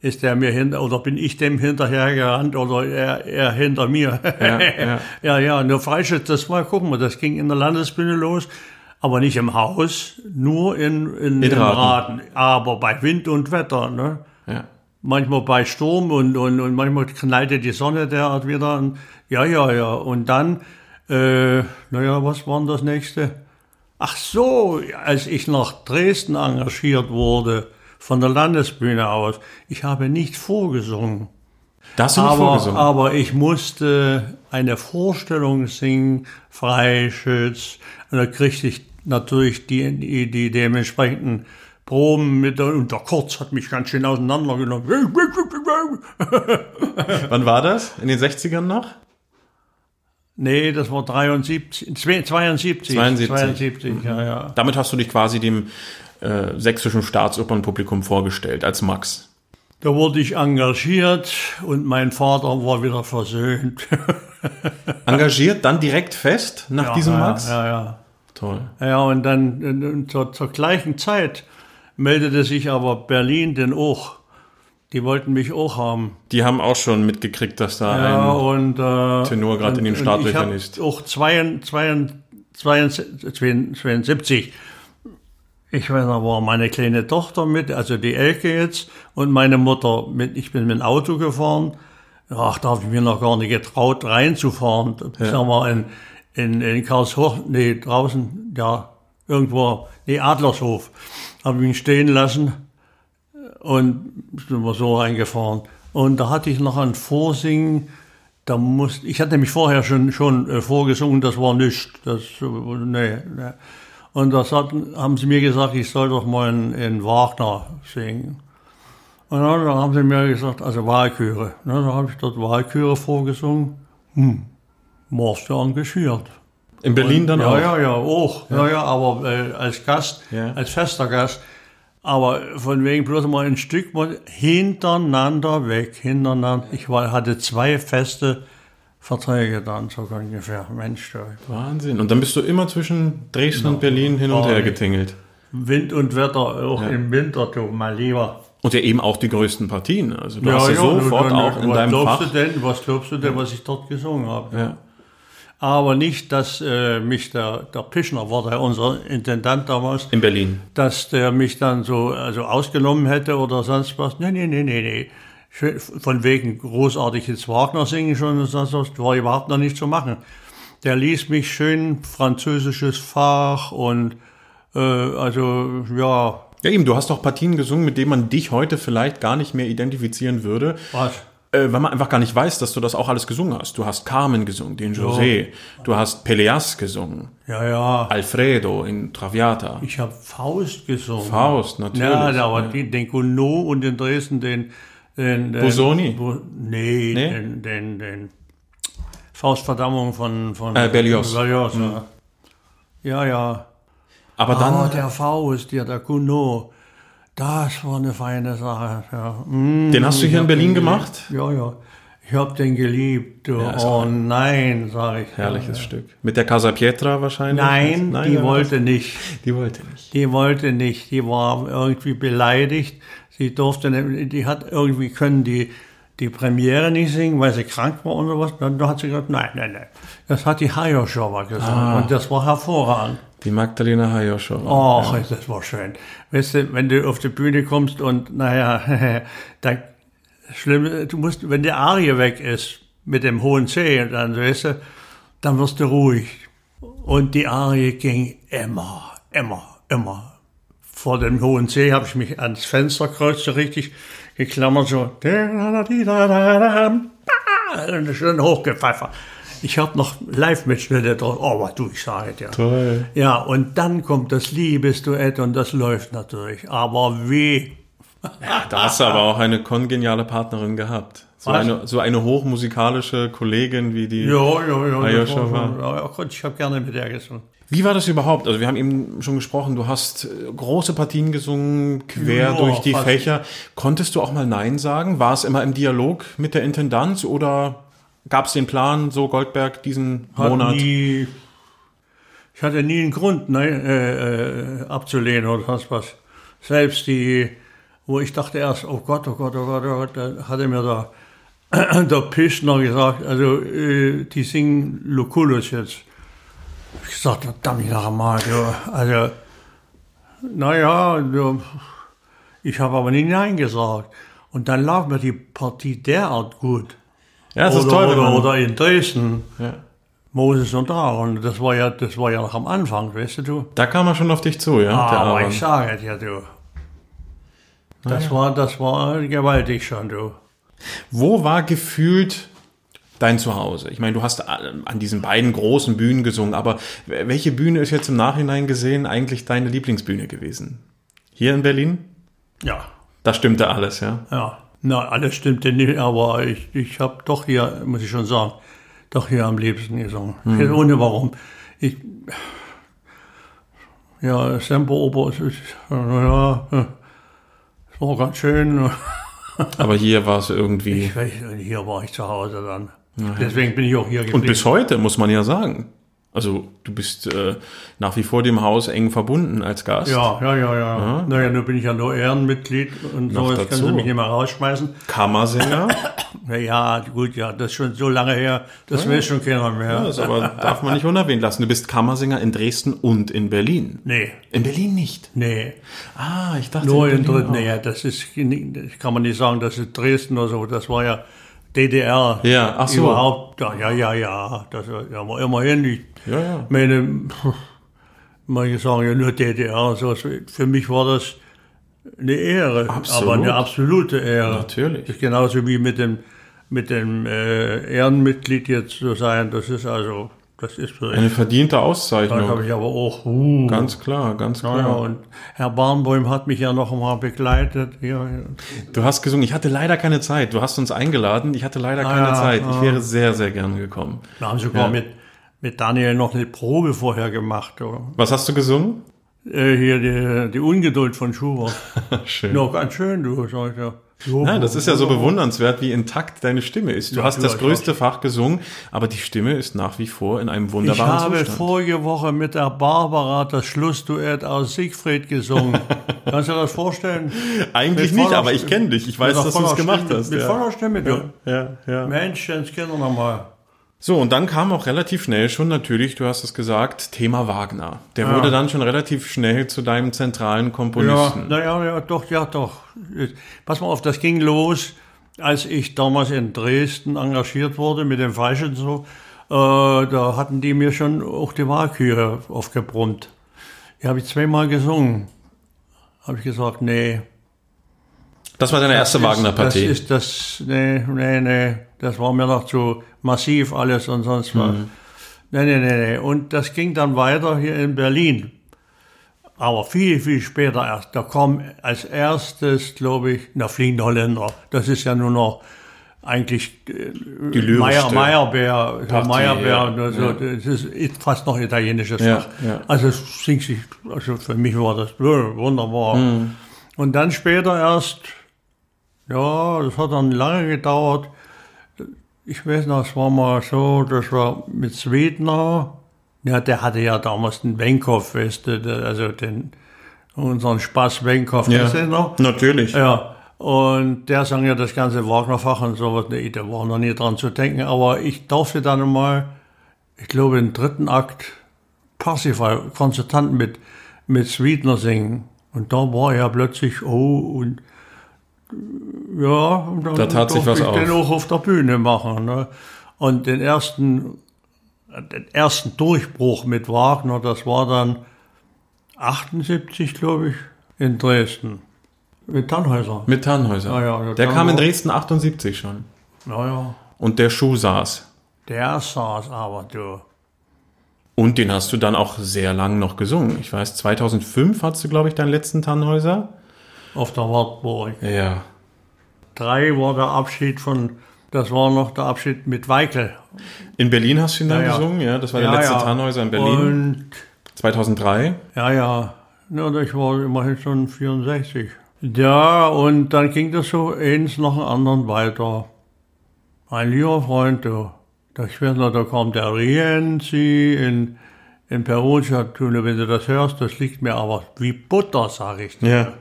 A: ist der mir hinter, oder bin ich dem hinterhergerannt, oder er, er hinter mir.
B: Ja, *laughs* ja.
A: nur Freischütz, das war, gucken wir, das ging in der Landesbühne los, aber nicht im Haus, nur in, in, in
B: Raten.
A: Raten, aber bei Wind und Wetter, ne?
B: Ja.
A: Manchmal bei Sturm und, und, und manchmal knallte die Sonne derart wieder an. Ja, ja, ja. Und dann, äh, naja, was war denn das nächste? Ach so, als ich nach Dresden engagiert wurde, von der Landesbühne aus, ich habe nicht vorgesungen.
B: Da hast du nicht
A: Aber,
B: vorgesungen.
A: aber ich musste eine Vorstellung singen, Freischütz. Und da kriegte ich natürlich die, die, die dementsprechenden Proben mit. der- Und der Kurz hat mich ganz schön auseinandergenommen. *laughs*
B: Wann war das? In den 60ern noch?
A: Nee, das war 73, 72.
B: 72.
A: 72, ja, ja.
B: Damit hast du dich quasi dem äh, sächsischen Staatsopernpublikum vorgestellt als Max.
A: Da wurde ich engagiert und mein Vater war wieder versöhnt. *laughs*
B: Engagiert, dann direkt fest nach
A: Ja,
B: diesem Max?
A: Ja, ja.
B: Toll.
A: Ja, und dann zur, zur gleichen Zeit meldete sich aber Berlin denn auch. Die wollten mich auch haben.
B: Die haben auch schon mitgekriegt, dass da
A: Ja,
B: ein
A: und äh,
B: Tenor gerade in den Startlöchern ist.
A: Auch 72, 72, ich weiß noch, war meine kleine Tochter mit, also die Elke jetzt, und meine Mutter mit. Ich bin mit dem Auto gefahren. Ach, da habe ich mir noch gar nicht getraut, reinzufahren. Ich sag mal, in, in, in Karlshoch, nee, draußen, ja, irgendwo, nee, Adlershof, habe ihn stehen lassen und sind wir so reingefahren. Und da hatte ich noch ein Vorsingen, da musste, ich hatte nämlich vorher schon, schon äh, vorgesungen, das war nichts, das, nee, nee. Und das hatten, haben sie mir gesagt, ich soll doch mal in, in Wagner singen. Und dann haben sie mir gesagt, also Wahlchöre. Ne, da habe ich dort Wahlchöre vorgesungen. Hm, warst du engagiert.
B: In Berlin dann
A: ja,
B: auch.
A: Ja, ja, auch. Ja, ja, aber äh, als Gast,
B: Ja.
A: als fester Gast. Aber von wegen bloß mal ein Stück mal hintereinander weg, hintereinander. Ich war, hatte zwei feste Verträge dann, so ungefähr. Mensch, du.
B: Wahnsinn. Und dann bist du immer zwischen Dresden und Berlin hin und her getingelt.
A: Wind und Wetter, auch im Winter, du, mal lieber.
B: Und ja eben auch die größten Partien. Also du hast ja,
A: du,
B: sofort
A: du,
B: auch in
A: was
B: deinem
A: glaubst
B: Fach.
A: Du denn, was glaubst du denn, was ich dort gesungen habe?
B: Ja.
A: Aber nicht, dass äh, mich der, der Pischner war, der unser Intendant damals,
B: In Berlin.
A: dass der mich dann so also ausgenommen hätte oder sonst was. Nee, nee, nee, nee, nee. Schön- Von wegen großartig jetzt Wagner singen schon und sonst was, war überhaupt noch nicht zu machen. Der ließ mich schön französisches Fach und äh, also ja,
B: Ja, eben, du hast doch Partien gesungen, mit denen man dich heute vielleicht gar nicht mehr identifizieren würde,
A: was?
B: Äh, weil man einfach gar nicht weiß, dass du das auch alles gesungen hast. Du hast Carmen gesungen, den José. Du hast Peleas gesungen,
A: Ja, ja.
B: Alfredo in Traviata.
A: Ich habe Faust gesungen.
B: Faust, natürlich.
A: Ja, aber
B: Ja.
A: die, den Gounod und in Dresden den, Den, den,
B: Busoni?
A: Bu, nee,
B: Nee?
A: Den, den, den Faustverdammung von, von
B: Äh, Berlioz.
A: Berlioz, ja. Ja, ja.
B: Aber dann,
A: Ah, der Faust, ja, der Gounod. Das war eine feine Sache. Ja. Mm,
B: den hast du
A: ich
B: hier in Berlin gemacht?
A: Ja, ja. Ich hab den geliebt.
B: Ja,
A: oh nein, sag ich.
B: Herrliches Stück. Mit der Casa Pietra wahrscheinlich?
A: Nein, die
B: ja,
A: wollte nicht.
B: Die wollte nicht.
A: Die wollte nicht. Die war irgendwie beleidigt. Sie durfte, nicht- die hat irgendwie können die die Premiere nicht singen, weil sie krank war und sowas. Dann hat sie gesagt, nein, nein, nein. Das hat die Hayoshowa gesungen
B: Ah.
A: und das war hervorragend.
B: Die Magdalena Hayoshowa.
A: Och, das war schön. Weißt du, wenn du auf die Bühne kommst und, naja, dann, schlimm, du musst, wenn die Arie weg ist, mit dem hohen C, dann, weißt du, dann wirst du ruhig. Und die Arie ging immer, immer, immer. Vor dem hohen C habe ich mich ans Fensterkreuz so richtig geklammert, so, und schön hochgepfeffert. Ich habe noch Live-Mitschnitte drauf. Oh, was du, ich sage dir.
B: Toll.
A: Ja, und dann kommt das Liebesduett und das läuft natürlich. Aber wie?
B: Da hast du aber auch eine kongeniale Partnerin gehabt. So
A: Was?
B: eine, so eine hochmusikalische Kollegin wie die.
A: Ja, ja, ja.
B: Ah, ja,
A: das
B: schon
A: war ja, ja, Gott, ich habe gerne mit der gesungen.
B: Wie war das überhaupt? Also wir haben eben schon gesprochen, du hast äh, große Partien gesungen, quer
A: Ja,
B: durch die
A: fast.
B: Fächer. Konntest du auch mal Nein sagen? War es immer im Dialog mit der Intendanz oder gab es den Plan, so Goldberg diesen
A: Hat
B: Monat?
A: Nie, ich hatte nie einen Grund, ne, äh, äh, abzulehnen oder was was. Selbst die, wo ich dachte erst, oh Gott, oh Gott, oh Gott, oh Gott, da hatte mir *clears throat* der, der Pischner gesagt, also äh, die singen Lucullus jetzt. Ich gesagt, verdammt nochmal, du, also, naja, du, ich habe aber nie Nein gesagt. Und dann lag mir die Partie derart gut.
B: Ja, das ist toll, wenn
A: oder,
B: man,
A: oder in Dresden.
B: ja.
A: Moses und Aaron, das war ja, das war ja noch am Anfang, weißt du?
B: Da kam er schon auf dich zu, ja, der
A: Aber ich sage dir, du. Das war, das war gewaltig schon, du.
B: Wo war gefühlt dein Zuhause? Ich meine, du hast an diesen beiden großen Bühnen gesungen, aber welche Bühne ist jetzt im Nachhinein gesehen eigentlich deine Lieblingsbühne gewesen? Hier in Berlin?
A: Ja,
B: Da stimmte alles, ja.
A: ja. Na, alles stimmte nicht, aber ich, ich habe doch hier, muss ich schon sagen, doch hier am liebsten gesungen. Ich weiß Ohne warum. Ich, ja, Semper Oper, es ist, ja, es war ganz schön. *laughs*
B: Aber hier war es irgendwie.
A: Ich weiß, hier war ich zu Hause dann. Deswegen bin ich auch hier geblieben.
B: Und bis heute muss man ja sagen. Also du bist äh, nach wie vor dem Haus eng verbunden als Gast.
A: Ja, ja, ja, ja. Naja, nun bin ich ja nur Ehrenmitglied und so, jetzt können sie mich nicht mehr rausschmeißen.
B: Kammersänger. *laughs*
A: Na ja, gut, ja, das ist schon so lange her, das weiß schon keiner mehr.
B: das aber darf man nicht unerwähnt lassen. Du bist Kammersänger in Dresden und in Berlin.
A: Nee,
B: In Berlin nicht.
A: nee,
B: Ah, ich dachte
A: nur in dritten,
B: auch.
A: ja, das ist, das kann man nicht sagen, das ist Dresden oder so, das war ja DDR.
B: Ja, ach so.
A: Überhaupt, ja, ja, ja, ja, das war immerhin, ich
B: Ja, ja.
A: meine, manche sagen ja nur DDR, so, für mich war das eine Ehre,
B: Absolut.
A: aber eine absolute Ehre.
B: Natürlich.
A: Das ist genauso wie mit dem, mit dem äh, Ehrenmitglied jetzt zu sein. Das ist also, das ist für
B: Eine verdiente
A: Da habe
B: Auszeichnung.
A: ich aber auch, uh,
B: Ganz klar, ganz klar.
A: ja, und Herr Barnbäum hat mich ja noch mal begleitet. Ja, ja.
B: Du hast gesungen. Ich hatte leider keine Zeit. Du hast uns eingeladen. Ich hatte leider keine
A: Ah, ja,
B: Zeit. Ich
A: ah.
B: wäre sehr, sehr gerne gekommen.
A: Wir haben sogar mit, mit Daniel noch eine Probe vorher gemacht.
B: Was hast du gesungen?
A: Äh, hier die, die Ungeduld von Schubert. *laughs*
B: Schön.
A: ja, ganz schön, du, sag ich ja. So,
B: Nein, das ist ja so bewundernswert, wie intakt deine Stimme ist. Du
A: Ja,
B: hast das größte Fach gesungen, aber die Stimme ist nach wie vor in einem
A: Ich
B: wunderbaren
A: habe
B: Zustand.
A: vorige Woche mit der Barbara das Schlussduett aus Siegfried gesungen. *laughs* Kannst du dir das vorstellen?
B: Eigentlich
A: Mit
B: nicht, aber ich kenne dich. Ich weiß, dass du es gemacht
A: Stimme,
B: hast.
A: Mit
B: ja.
A: voller Stimme, du.
B: ja, ja.
A: Mensch, jetzt Kinder nochmal.
B: So, und dann kam auch relativ schnell schon natürlich, du hast es gesagt, Thema Wagner. Der wurde dann schon relativ schnell zu deinem zentralen
A: Ja,
B: Komponisten.
A: naja, ja, doch, ja, doch. Pass mal auf, das ging los, als ich damals in Dresden engagiert wurde mit dem Falschen so. Äh, da hatten die mir schon auch die Wahlkühe aufgebrummt. Die habe ich zweimal gesungen. Habe ich gesagt, nee.
B: Das war deine erste
A: Das
B: Wagner-Partie.
A: ist das, nee, nee, nee, das war mir noch zu massiv alles und sonst was.
B: Mhm.
A: Nee, nee, nee, nee. Und das ging dann weiter hier in Berlin. aber viel, viel später erst. Da kam als erstes, glaube ich, na, Fliegende Holländer. Das ist ja nur noch eigentlich äh,
B: Die
A: Meier, Meyerbeer, so
B: Partie,
A: Meyerbeer,
B: ja.
A: also,
B: Ja.
A: das ist fast noch italienisches
B: Ja, ja.
A: Also es singt sich, also für mich war das wunderbar.
B: Mhm.
A: Und dann später erst, ja, das hat dann lange gedauert. Ich weiß noch, es war mal so, das war mit Swedner, ja, der hatte ja damals den Wenkow, weißt du, also den, unseren Spaß Wenkow,
B: Ja.
A: weißt du noch?
B: Natürlich.
A: Ja, und der sang ja das ganze Wagnerfach und sowas. Nee, da war noch nie dran zu denken. Aber ich durfte dann mal, ich glaube, im dritten Akt Parsifal, Konzertant mit, mit Sweetner singen. Und da war er plötzlich, oh, und ja, und dann
B: Da tat sich was
A: ich den
B: auf.
A: auch auf der Bühne machen. Ne? Und den ersten, den ersten Durchbruch mit Wagner, das war dann 78, glaube ich, in Dresden. Mit Tannhäuser.
B: Mit Tannhäuser.
A: Ja, ja, ja,
B: der kam in. Dresden 78 schon.
A: Naja,
B: Und der Schuh saß.
A: der saß aber, du.
B: Und den hast du dann auch sehr lang noch gesungen. Ich weiß, 2005 hattest du, glaube ich, deinen letzten Tannhäuser.
A: Auf der Wartburg.
B: Ja.
A: Drei war der Abschied von, das war noch der Abschied mit Weikel.
B: In Berlin hast du ihn dann
A: Ja, ja.
B: gesungen, ja. Das war der letzte Tannhäuser in Berlin.
A: Und,
B: 2003.
A: ja, ja. Ja, ich war immerhin schon 64. Ja, und dann ging das so eins nach dem anderen weiter. Mein lieber Freund, du, weiß noch, da kam der Rienzi in, in Perugia, wenn du das hörst, das liegt mir aber wie Butter, sag ich dir.
B: Ja.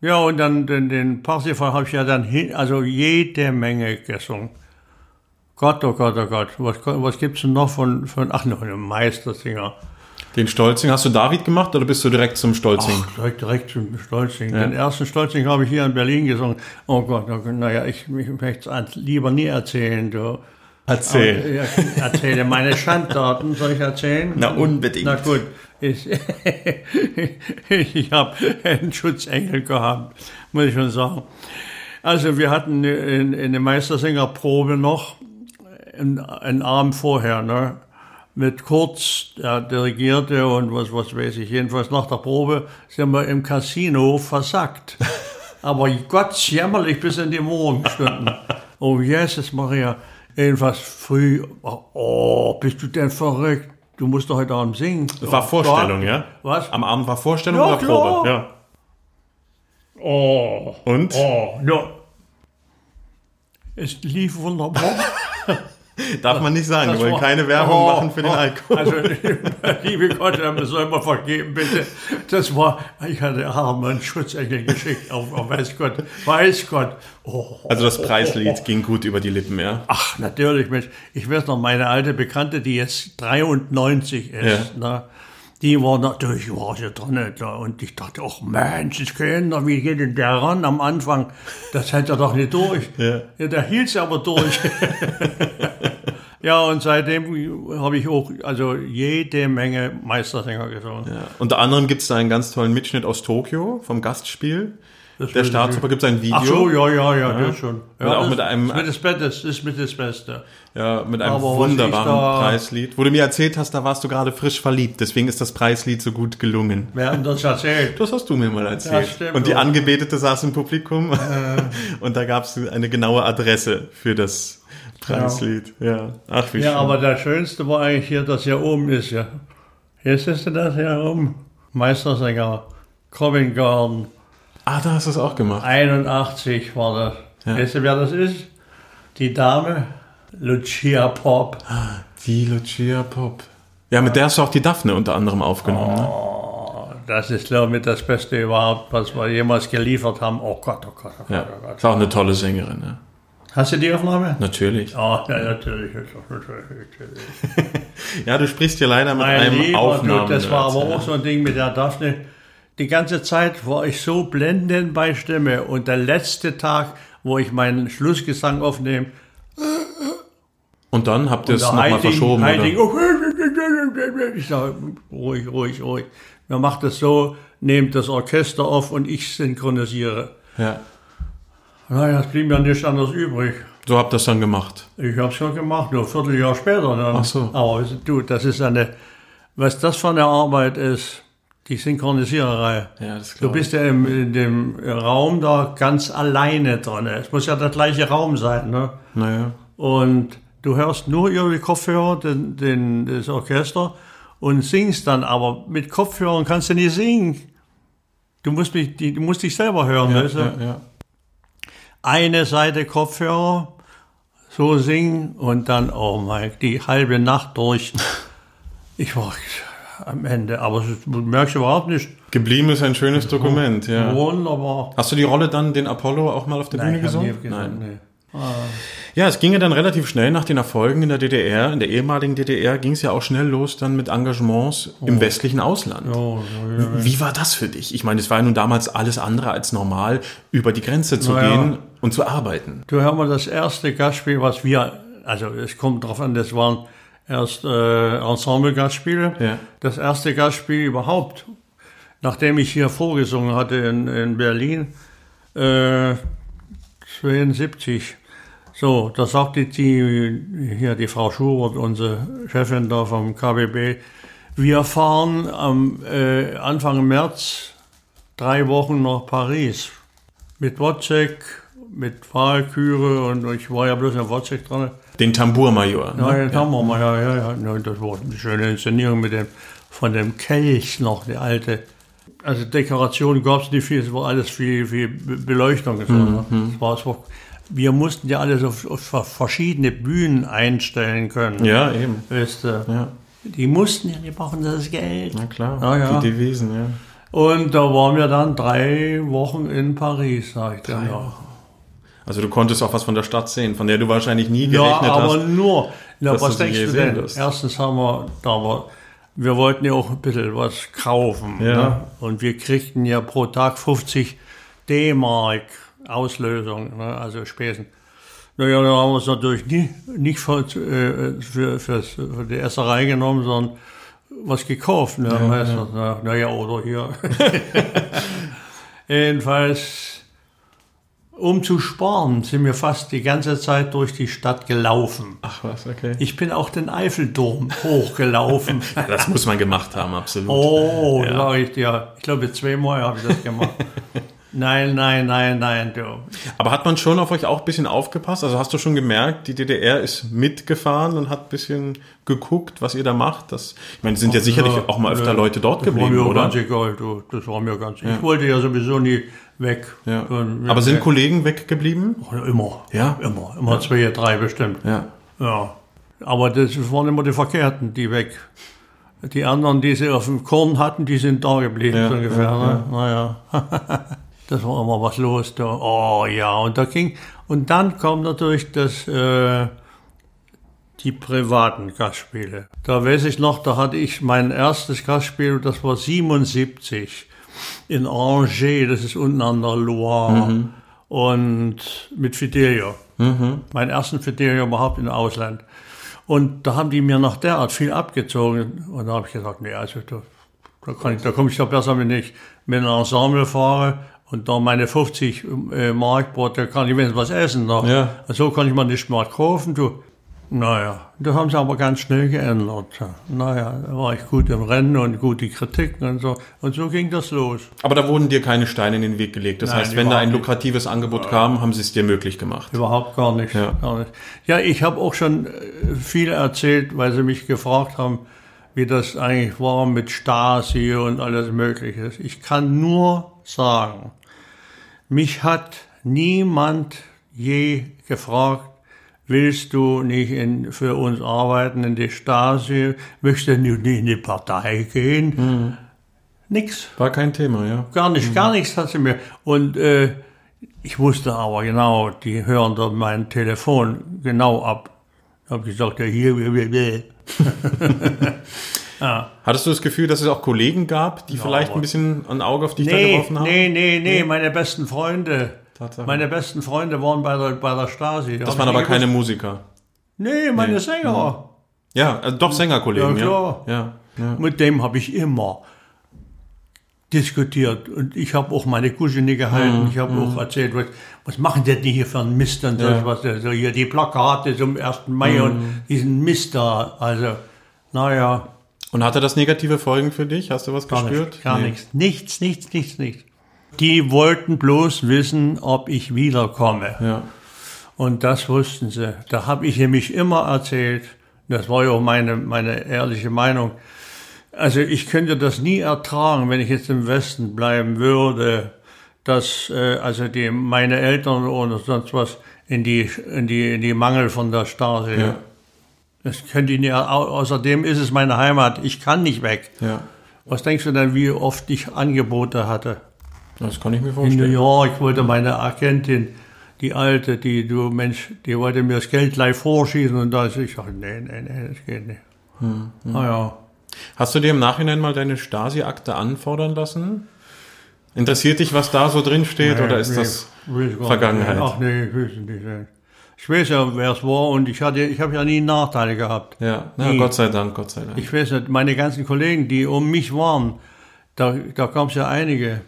A: Ja, und dann den, den Parsifal habe ich ja dann hin, also jede Menge gesungen. Gott, oh Gott, oh Gott, was, was gibt's denn noch von, von ach, noch einen Meistersinger.
B: Den Stolzing. Hast du David gemacht oder bist du direkt zum Stolzing?
A: Ach, direkt, direkt zum Stolzing. Den ersten Stolzing habe ich hier in Berlin gesungen. Oh Gott, oh Gott, naja, ich, ich möchte es lieber nie erzählen, du.
B: Erzähl.
A: Ich erzähle meine Schandtaten, soll ich erzählen?
B: Na, unbedingt.
A: Na gut, ich, *laughs* ich habe einen Schutzengel gehabt, muss ich schon sagen. Also wir hatten in, in der Meistersingerprobe noch einen, einen Abend vorher, ne? Mit Kurz, der dirigierte und was, was weiß ich. Jedenfalls nach der Probe sind wir im Casino versackt. *laughs* Aber Gott jämmerlich bis in die Morgenstunden. Oh, Jesus Maria. Jedenfalls früh, oh, bist du denn verrückt? Du musst doch heute Abend singen.
B: Das war Vorstellung, ja?
A: Was?
B: Am Abend war Vorstellung
A: Ja,
B: oder Probe?
A: klar.
B: Ja.
A: Oh,
B: Und?
A: oh, ja. Es lief wunderbar. *laughs* *laughs*
B: Darf man nicht sagen,
A: Das
B: wir wollen keine Werbung
A: Oh,
B: machen für den
A: oh.
B: Alkohol.
A: Also, *laughs* liebe Gott, das soll man vergeben, bitte. Das war, ich hatte Arme einen Schutzengel geschickt, auf, auf weiß Gott, weiß Gott. Oh,
B: Also das Preislied ging gut über die Lippen, ja?
A: Ach, natürlich, Mensch. Ich weiß noch, meine alte Bekannte, die jetzt 93 ist, ne, die war natürlich, war sie drin. Da, und ich dachte, ach Mensch, das Kinder, wie geht denn der ran am Anfang? Das hält er doch nicht durch.
B: Ja.
A: ja der hielt sie aber durch. *laughs* ja, und seitdem habe ich auch, also jede Menge Meistersänger gesungen.
B: ja. Unter anderem gibt es da einen ganz tollen Mitschnitt aus Tokio vom Gastspiel.
A: Das
B: Der Staatsoper gibt es ein Video.
A: Ach so, ja, ja, ja, das schon. Ja,
B: auch
A: das,
B: mit einem-
A: das ist mit das Beste, das ist mit das Beste.
B: Ja, mit einem
A: Aber
B: wunderbaren Preislied. Wo du mir erzählt hast, da warst du gerade frisch verliebt. Deswegen ist das Preislied so gut gelungen.
A: Wer hat das erzählt?
B: Das hast du mir mal erzählt.
A: Ja,
B: und die Angebetete saß im Publikum *laughs* und da gab es eine genaue Adresse für das Preislied. Ja, ach wie
A: Ja,
B: schön.
A: aber das Schönste war eigentlich hier, dass hier oben ist, ja. Hier siehst du das hier oben? Meistersänger, Covent Garden,
B: ah, da hast du es auch gemacht.
A: 81 war das.
B: Ja.
A: Weißt du, wer das ist? Die Dame, Lucia Pop.
B: Die Lucia Pop. Ja, mit der hast du auch die Daphne unter anderem aufgenommen. Ne?
A: Das ist, glaube ich, das Beste überhaupt, was wir jemals geliefert haben. Oh Gott, oh Gott, oh Gott,
B: Ja,
A: oh Gott.
B: ist auch eine tolle Sängerin. Ne?
A: Hast du die Aufnahme?
B: Natürlich.
A: Oh, ja, natürlich. *laughs*
B: Ja, du sprichst hier leider mit
A: Mein
B: einem
A: Lieber,
B: Aufnahmen.
A: du, das war aber auch so ein Ding mit der Daphne. Die ganze Zeit war ich so blendend bei Stimme. Und der letzte Tag, wo ich meinen Schlussgesang aufnehme,
B: Und dann habt ihr es nochmal verschoben.
A: Heiting,
B: Oder?
A: oh, *laughs* ich sage, ruhig, ruhig, ruhig. Man macht es so, nehmt das Orchester auf und ich synchronisiere.
B: Ja.
A: Naja, es blieb mir nichts anderes übrig.
B: So habt ihr es dann gemacht.
A: Ich habe es schon gemacht, nur ein Vierteljahr später. Dann.
B: Ach so.
A: Aber du, das ist eine, was das für eine Arbeit ist, die Synchronisiererei.
B: Ja, das
A: Du bist ja im, in dem Raum da ganz alleine drin. Es muss ja der gleiche Raum sein, ne?
B: Naja.
A: Und du hörst nur über die Kopfhörer den, den, das Orchester und singst dann, aber mit Kopfhörern kannst du nicht singen. Du musst, mich, du musst dich selber hören.
B: Ja,
A: weißt du?
B: ja, ja.
A: Eine Seite Kopfhörer, so singen und dann, oh mein, die halbe Nacht durch. Ich war am Ende, aber das merkst du überhaupt nicht.
B: Geblieben ist ein schönes Dokument, ja.
A: Wunderbar.
B: Hast du die Rolle dann, den Apollo, auch mal auf der Bühne
A: ich hab
B: gesungen?
A: nie gesungen, nee.
B: Ja, es ging ja dann relativ schnell nach den Erfolgen in der DDR, in der ehemaligen DDR, ging es ja auch schnell los dann mit Engagements im westlichen Ausland.
A: Oh, ja, ja.
B: Wie war das für dich? Ich meine, es war ja nun damals alles andere als normal, über die Grenze zu
A: Na ja.
B: gehen und zu arbeiten.
A: Du hör mal, das erste Gastspiel, was wir, also es kommt drauf an, das waren erst äh, Ensemble-Gastspiele.
B: Ja.
A: Das erste Gastspiel überhaupt, nachdem ich hier vorgesungen hatte in, in Berlin, äh, 72. So, da sagte die, hier die Frau Schubert, unsere Chefin da vom KBB, wir fahren am äh, Anfang März drei Wochen nach Paris. Mit Wozzeck, mit Wahlküre und ich war ja bloß in Wozzeck dran.
B: Den Tambourmajor.
A: Ja,
B: Ne?
A: haben wir mal, ja, ja, ja. ja. Das war eine schöne Inszenierung mit dem, von dem Kelch noch, die alte. Also Dekoration gab es nicht viel, es war alles viel, viel Be- Beleuchtung. und So, ne? es war, es war, wir mussten ja alles auf, auf verschiedene Bühnen einstellen können.
B: Ja, eben.
A: Weißt du?
B: Ja,
A: Die mussten ja, die brauchen das Geld.
B: na klar.
A: Ah, ja.
B: Die Devisen, ja.
A: Und da waren wir dann drei Wochen in Paris, sag ich dann. Ja,
B: Also du konntest auch was von der Stadt sehen, von der du wahrscheinlich nie
A: ja
B: gerechnet
A: aber
B: hast.
A: nur. Na,
B: dass
A: was
B: du
A: denkst du denn?
B: wirst.
A: Erstens haben wir, da war, wir wollten ja auch ein bisschen was kaufen.
B: Ja.
A: Ne? Und wir kriegten ja pro Tag 50 D-Mark Auslösung, ne? also Spesen. Naja, da haben wir es natürlich nie, nicht für, äh, für, für, für die Esserei genommen, sondern was gekauft. Ne? Meistens, ne? Naja, oder hier. *laughs* Jedenfalls, um zu sparen, sind wir fast die ganze Zeit durch die Stadt gelaufen.
B: Ach was, okay.
A: Ich bin auch den Eiffelturm *laughs* hochgelaufen.
B: Ja, das muss man gemacht haben, absolut.
A: oh,
B: Ja.
A: sag ich dir. Ich glaube, zweimal habe ich das gemacht. *laughs* nein, nein, nein, nein, du.
B: Aber hat man schon auf euch auch ein bisschen aufgepasst? Also hast du schon gemerkt, die DDR ist mitgefahren und hat ein bisschen geguckt, was ihr da macht? Das, ich meine, es sind ja sicherlich
A: Ja,
B: auch mal öfter
A: ja.
B: Leute dort
A: das
B: geblieben,
A: war mir
B: oder?
A: ganz egal, du. Das war mir ganz Ich wollte ja sowieso nie weg.
B: Ja.
A: Und-
B: Aber sind
A: ja,
B: Kollegen weggeblieben?
A: Immer.
B: Ja?
A: Immer. Immer zwei, drei bestimmt.
B: Ja.
A: Ja, aber das waren immer die Verkehrten, die weg. Die anderen, die sie auf dem Korn hatten, die sind da geblieben,
B: Ja,
A: so ungefähr.
B: ja,
A: ne? Naja, *laughs* das war immer was los. Da. Oh ja, und da ging, und dann kam natürlich das, äh, die privaten Gastspiele. Da weiß ich noch, da hatte ich mein erstes Gastspiel, das war 77 in Angers, das ist unten an der Loire. Und mit Fidelio. Meinen ersten Fidelio überhaupt im Ausland. Und da haben die mir nach derart viel abgezogen. Und da habe ich gesagt, nee, also da, da, kann ich, da komme ich doch besser, wenn ich mit einem Ensemble fahre und da meine 50 äh, Mark brauche, da kann ich wenigstens was essen. Da.
B: Ja.
A: So kann ich mir nicht mal kaufen. Du. Naja, das haben sie aber ganz schnell geändert. Naja, da war ich gut im Rennen und gute Kritiken und so. Und so ging das los.
B: Aber da wurden dir keine Steine in den Weg gelegt. Das
A: Nein,
B: heißt, wenn da ein
A: überhaupt nicht.
B: lukratives Angebot kam, haben sie es dir möglich gemacht.
A: Überhaupt gar nicht.
B: Ja.
A: Gar nicht. ja ich habe auch schon äh, viel erzählt, weil sie mich gefragt haben, wie das eigentlich war mit Stasi und alles Mögliche. Ich kann nur sagen, mich hat niemand je gefragt, willst du nicht in, für uns arbeiten in die Stasi? Möchtest du nicht in die Partei gehen? Nix.
B: War kein Thema, ja.
A: Gar nicht, gar nichts hat sie mir. Und äh, ich wusste aber genau, die hören da mein Telefon genau ab. Ich habe gesagt, ja, hier, *laughs* *laughs* blablabla.
B: Hattest du das Gefühl, dass es auch Kollegen gab, die vielleicht
A: aber-
B: ein bisschen ein Auge auf dich da
A: Nee,
B: geworfen haben?
A: nee, nee, nee, meine besten Freunde.
B: Tatsache.
A: Meine besten Freunde waren bei der, bei der Stasi.
B: Das waren aber keine Musiker.
A: Nee, meine
B: Nee.
A: Sänger.
B: Ja, äh, doch Sängerkollegen,
A: Ja,
B: ja.
A: klar.
B: Ja, ja.
A: Mit dem habe ich immer diskutiert. Und ich habe auch meine Kuschel gehalten. Ich habe auch erzählt, was, was machen die denn hier für einen Mist und so,
B: Ja.
A: was, so hier die Plakate zum 1. Mai und diesen Mist da. Also, naja,
B: Und hatte das negative Folgen für dich? Hast du was
A: Gar
B: gespürt?
A: nichts, gar
B: Nee.
A: nichts. Nichts, nichts, nichts, nichts. Die wollten bloß wissen, ob ich wiederkomme.
B: Ja.
A: Und das wussten sie. Da habe ich nämlich immer erzählt, das war ja auch meine, meine ehrliche Meinung, also ich könnte das nie ertragen, wenn ich jetzt im Westen bleiben würde, dass äh, also die, meine Eltern oder sonst was in die, in die, in die Mangel von der Stasi.
B: Ja.
A: Das könnte ich nie, au- außerdem ist es meine Heimat, ich kann nicht weg.
B: Ja.
A: Was denkst du denn, wie oft ich Angebote hatte?
B: Das kann ich mir
A: In New
B: vorstellen.
A: York wollte meine Agentin, die alte, die du Mensch, die wollte mir das Geld gleich vorschießen und da ist ich sag, nee, nee, nee, das geht nicht.
B: Hm,
A: Naja.
B: Hast du dir im Nachhinein mal deine Stasi-Akte anfordern lassen? Interessiert dich, was da so drin steht, oder ist das Vergangenheit?
A: Ach nee, ich es nicht. Ich weiß ja, wer es war und ich hatte, ich habe ja nie Nachteile gehabt.
B: Ja, na,
A: Nie.
B: Gott sei Dank, Gott sei Dank.
A: Ich weiß nicht, meine ganzen Kollegen, die um mich waren, da, da gab es ja einige,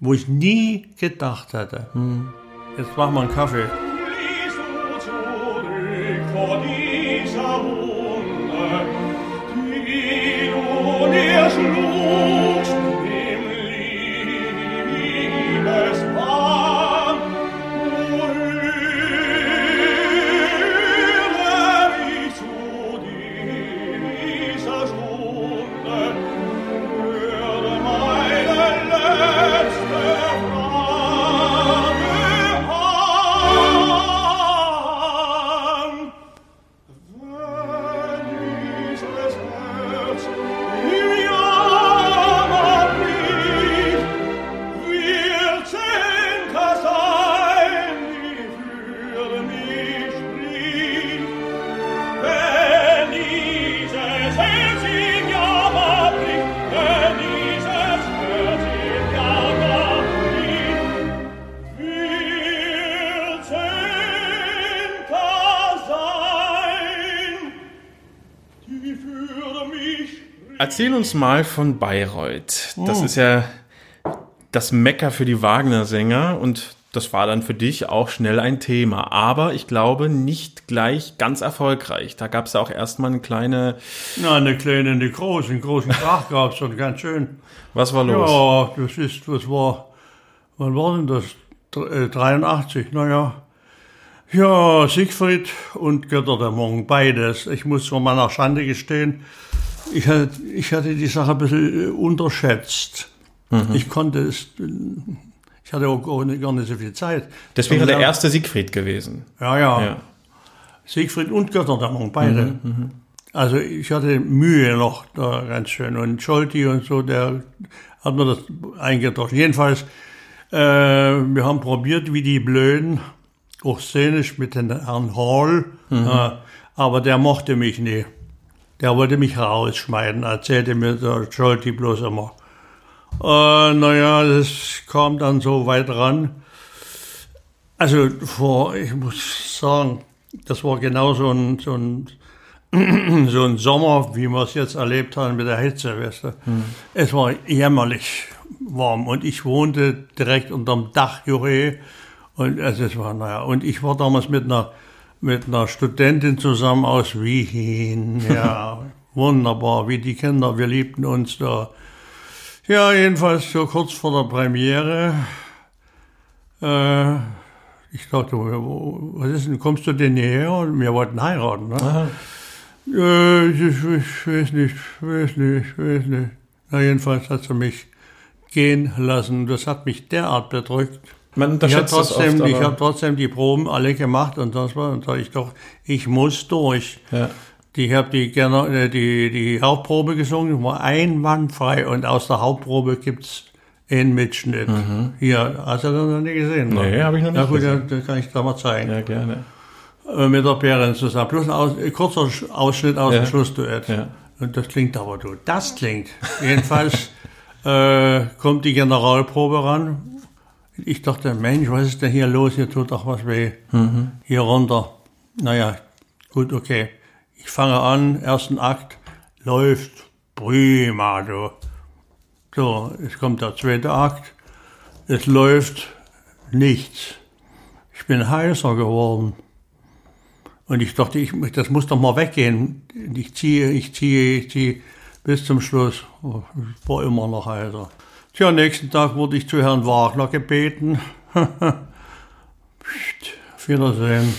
A: wo ich nie gedacht hätte.
B: Hm.
A: Jetzt machen wir einen Kaffee.
B: Erzähl uns mal von Bayreuth. Das
A: Oh.
B: ist ja das Mecker für die Wagner-Sänger und das war dann für dich auch schnell ein Thema. Aber ich glaube nicht gleich ganz erfolgreich. Da gab es ja auch erstmal eine kleine.
A: Na, eine kleine, eine große, einen großen Krach gab's und ganz schön.
B: Was war los?
A: Ja, das ist, was war, wann war denn das? Dr- äh, 83, naja. Ja, Siegfried und Götterdämmerung, beides. Ich muss vor meiner Schande gestehen, ich hatte, ich hatte die Sache ein bisschen äh, unterschätzt. Ich konnte es, äh, ich hatte auch gar nicht, so viel Zeit.
B: Das wäre der erste Siegfried gewesen.
A: Ja, ja.
B: Ja.
A: Siegfried und Götterdämmerung, beide. Also ich hatte Mühe noch da ganz schön. Und Scholti und so, der hat mir das eingetauscht. Jedenfalls, äh, wir haben probiert, wie die Blöden, auch szenisch mit den Herrn Hall, äh, aber der mochte mich nie. Der wollte mich rausschneiden, erzählte mir der Scholti bloß immer. Äh, naja, das kam dann so weit ran. Also vor, ich muss sagen, das war genau so ein, so ein, *clears throat* so ein Sommer, wie wir es jetzt erlebt haben mit der Hitze, weißt du. Es war jämmerlich warm und ich wohnte direkt unterm Dach Jure und also es war, naja, und ich war damals mit einer, mit einer Studentin zusammen aus Wien, ja, *laughs* wunderbar, wie die Kinder, wir liebten uns da. Ja, jedenfalls so kurz vor der Premiere, äh, ich dachte, was ist denn, kommst du denn hierher? Und wir wollten heiraten, ne? Äh, ich, ich weiß nicht, weiß nicht, weiß nicht. Na, jedenfalls hat sie mich gehen lassen. Das hat mich derart bedrückt.
B: Man
A: Ich habe
B: unterschätzt es
A: trotzdem,
B: oft,
A: ich
B: aber-
A: hab trotzdem die Proben alle gemacht und das war, und da ich doch, ich muss durch.
B: Ja.
A: Die habe die, Gener- äh, die, die Hauptprobe gesungen, war einwandfrei und aus der Hauptprobe gibt's einen Mitschnitt. Hier, hast du das noch nie gesehen?
B: Mhm. Nee, hab ich noch nicht
A: Ja gut,
B: gesehen.
A: das kann ich da mal zeigen.
B: ja, gerne.
A: Äh, mit der Bärin zusammen. Plus ein, Aus, ein kurzer Sch- Ausschnitt aus
B: Ja.
A: dem Schlussduett.
B: Ja.
A: Und das klingt aber du. Das klingt. Jedenfalls *laughs* äh, kommt die Generalprobe ran. Ich dachte, Mensch, was ist denn hier los? Hier tut doch was weh.
B: Mhm.
A: Hier runter. Naja, gut, okay. Ich fange an, ersten Akt, läuft prima, du. So, es kommt der zweite Akt, es läuft nichts. Ich bin heißer geworden. Und ich dachte, ich, das muss doch mal weggehen. Ich ziehe, ich ziehe, ich ziehe. bis zum Schluss. Ich war immer noch heiter. Tja, nächsten Tag wurde ich zu Herrn Wagner gebeten. *laughs* Auf Wiedersehen.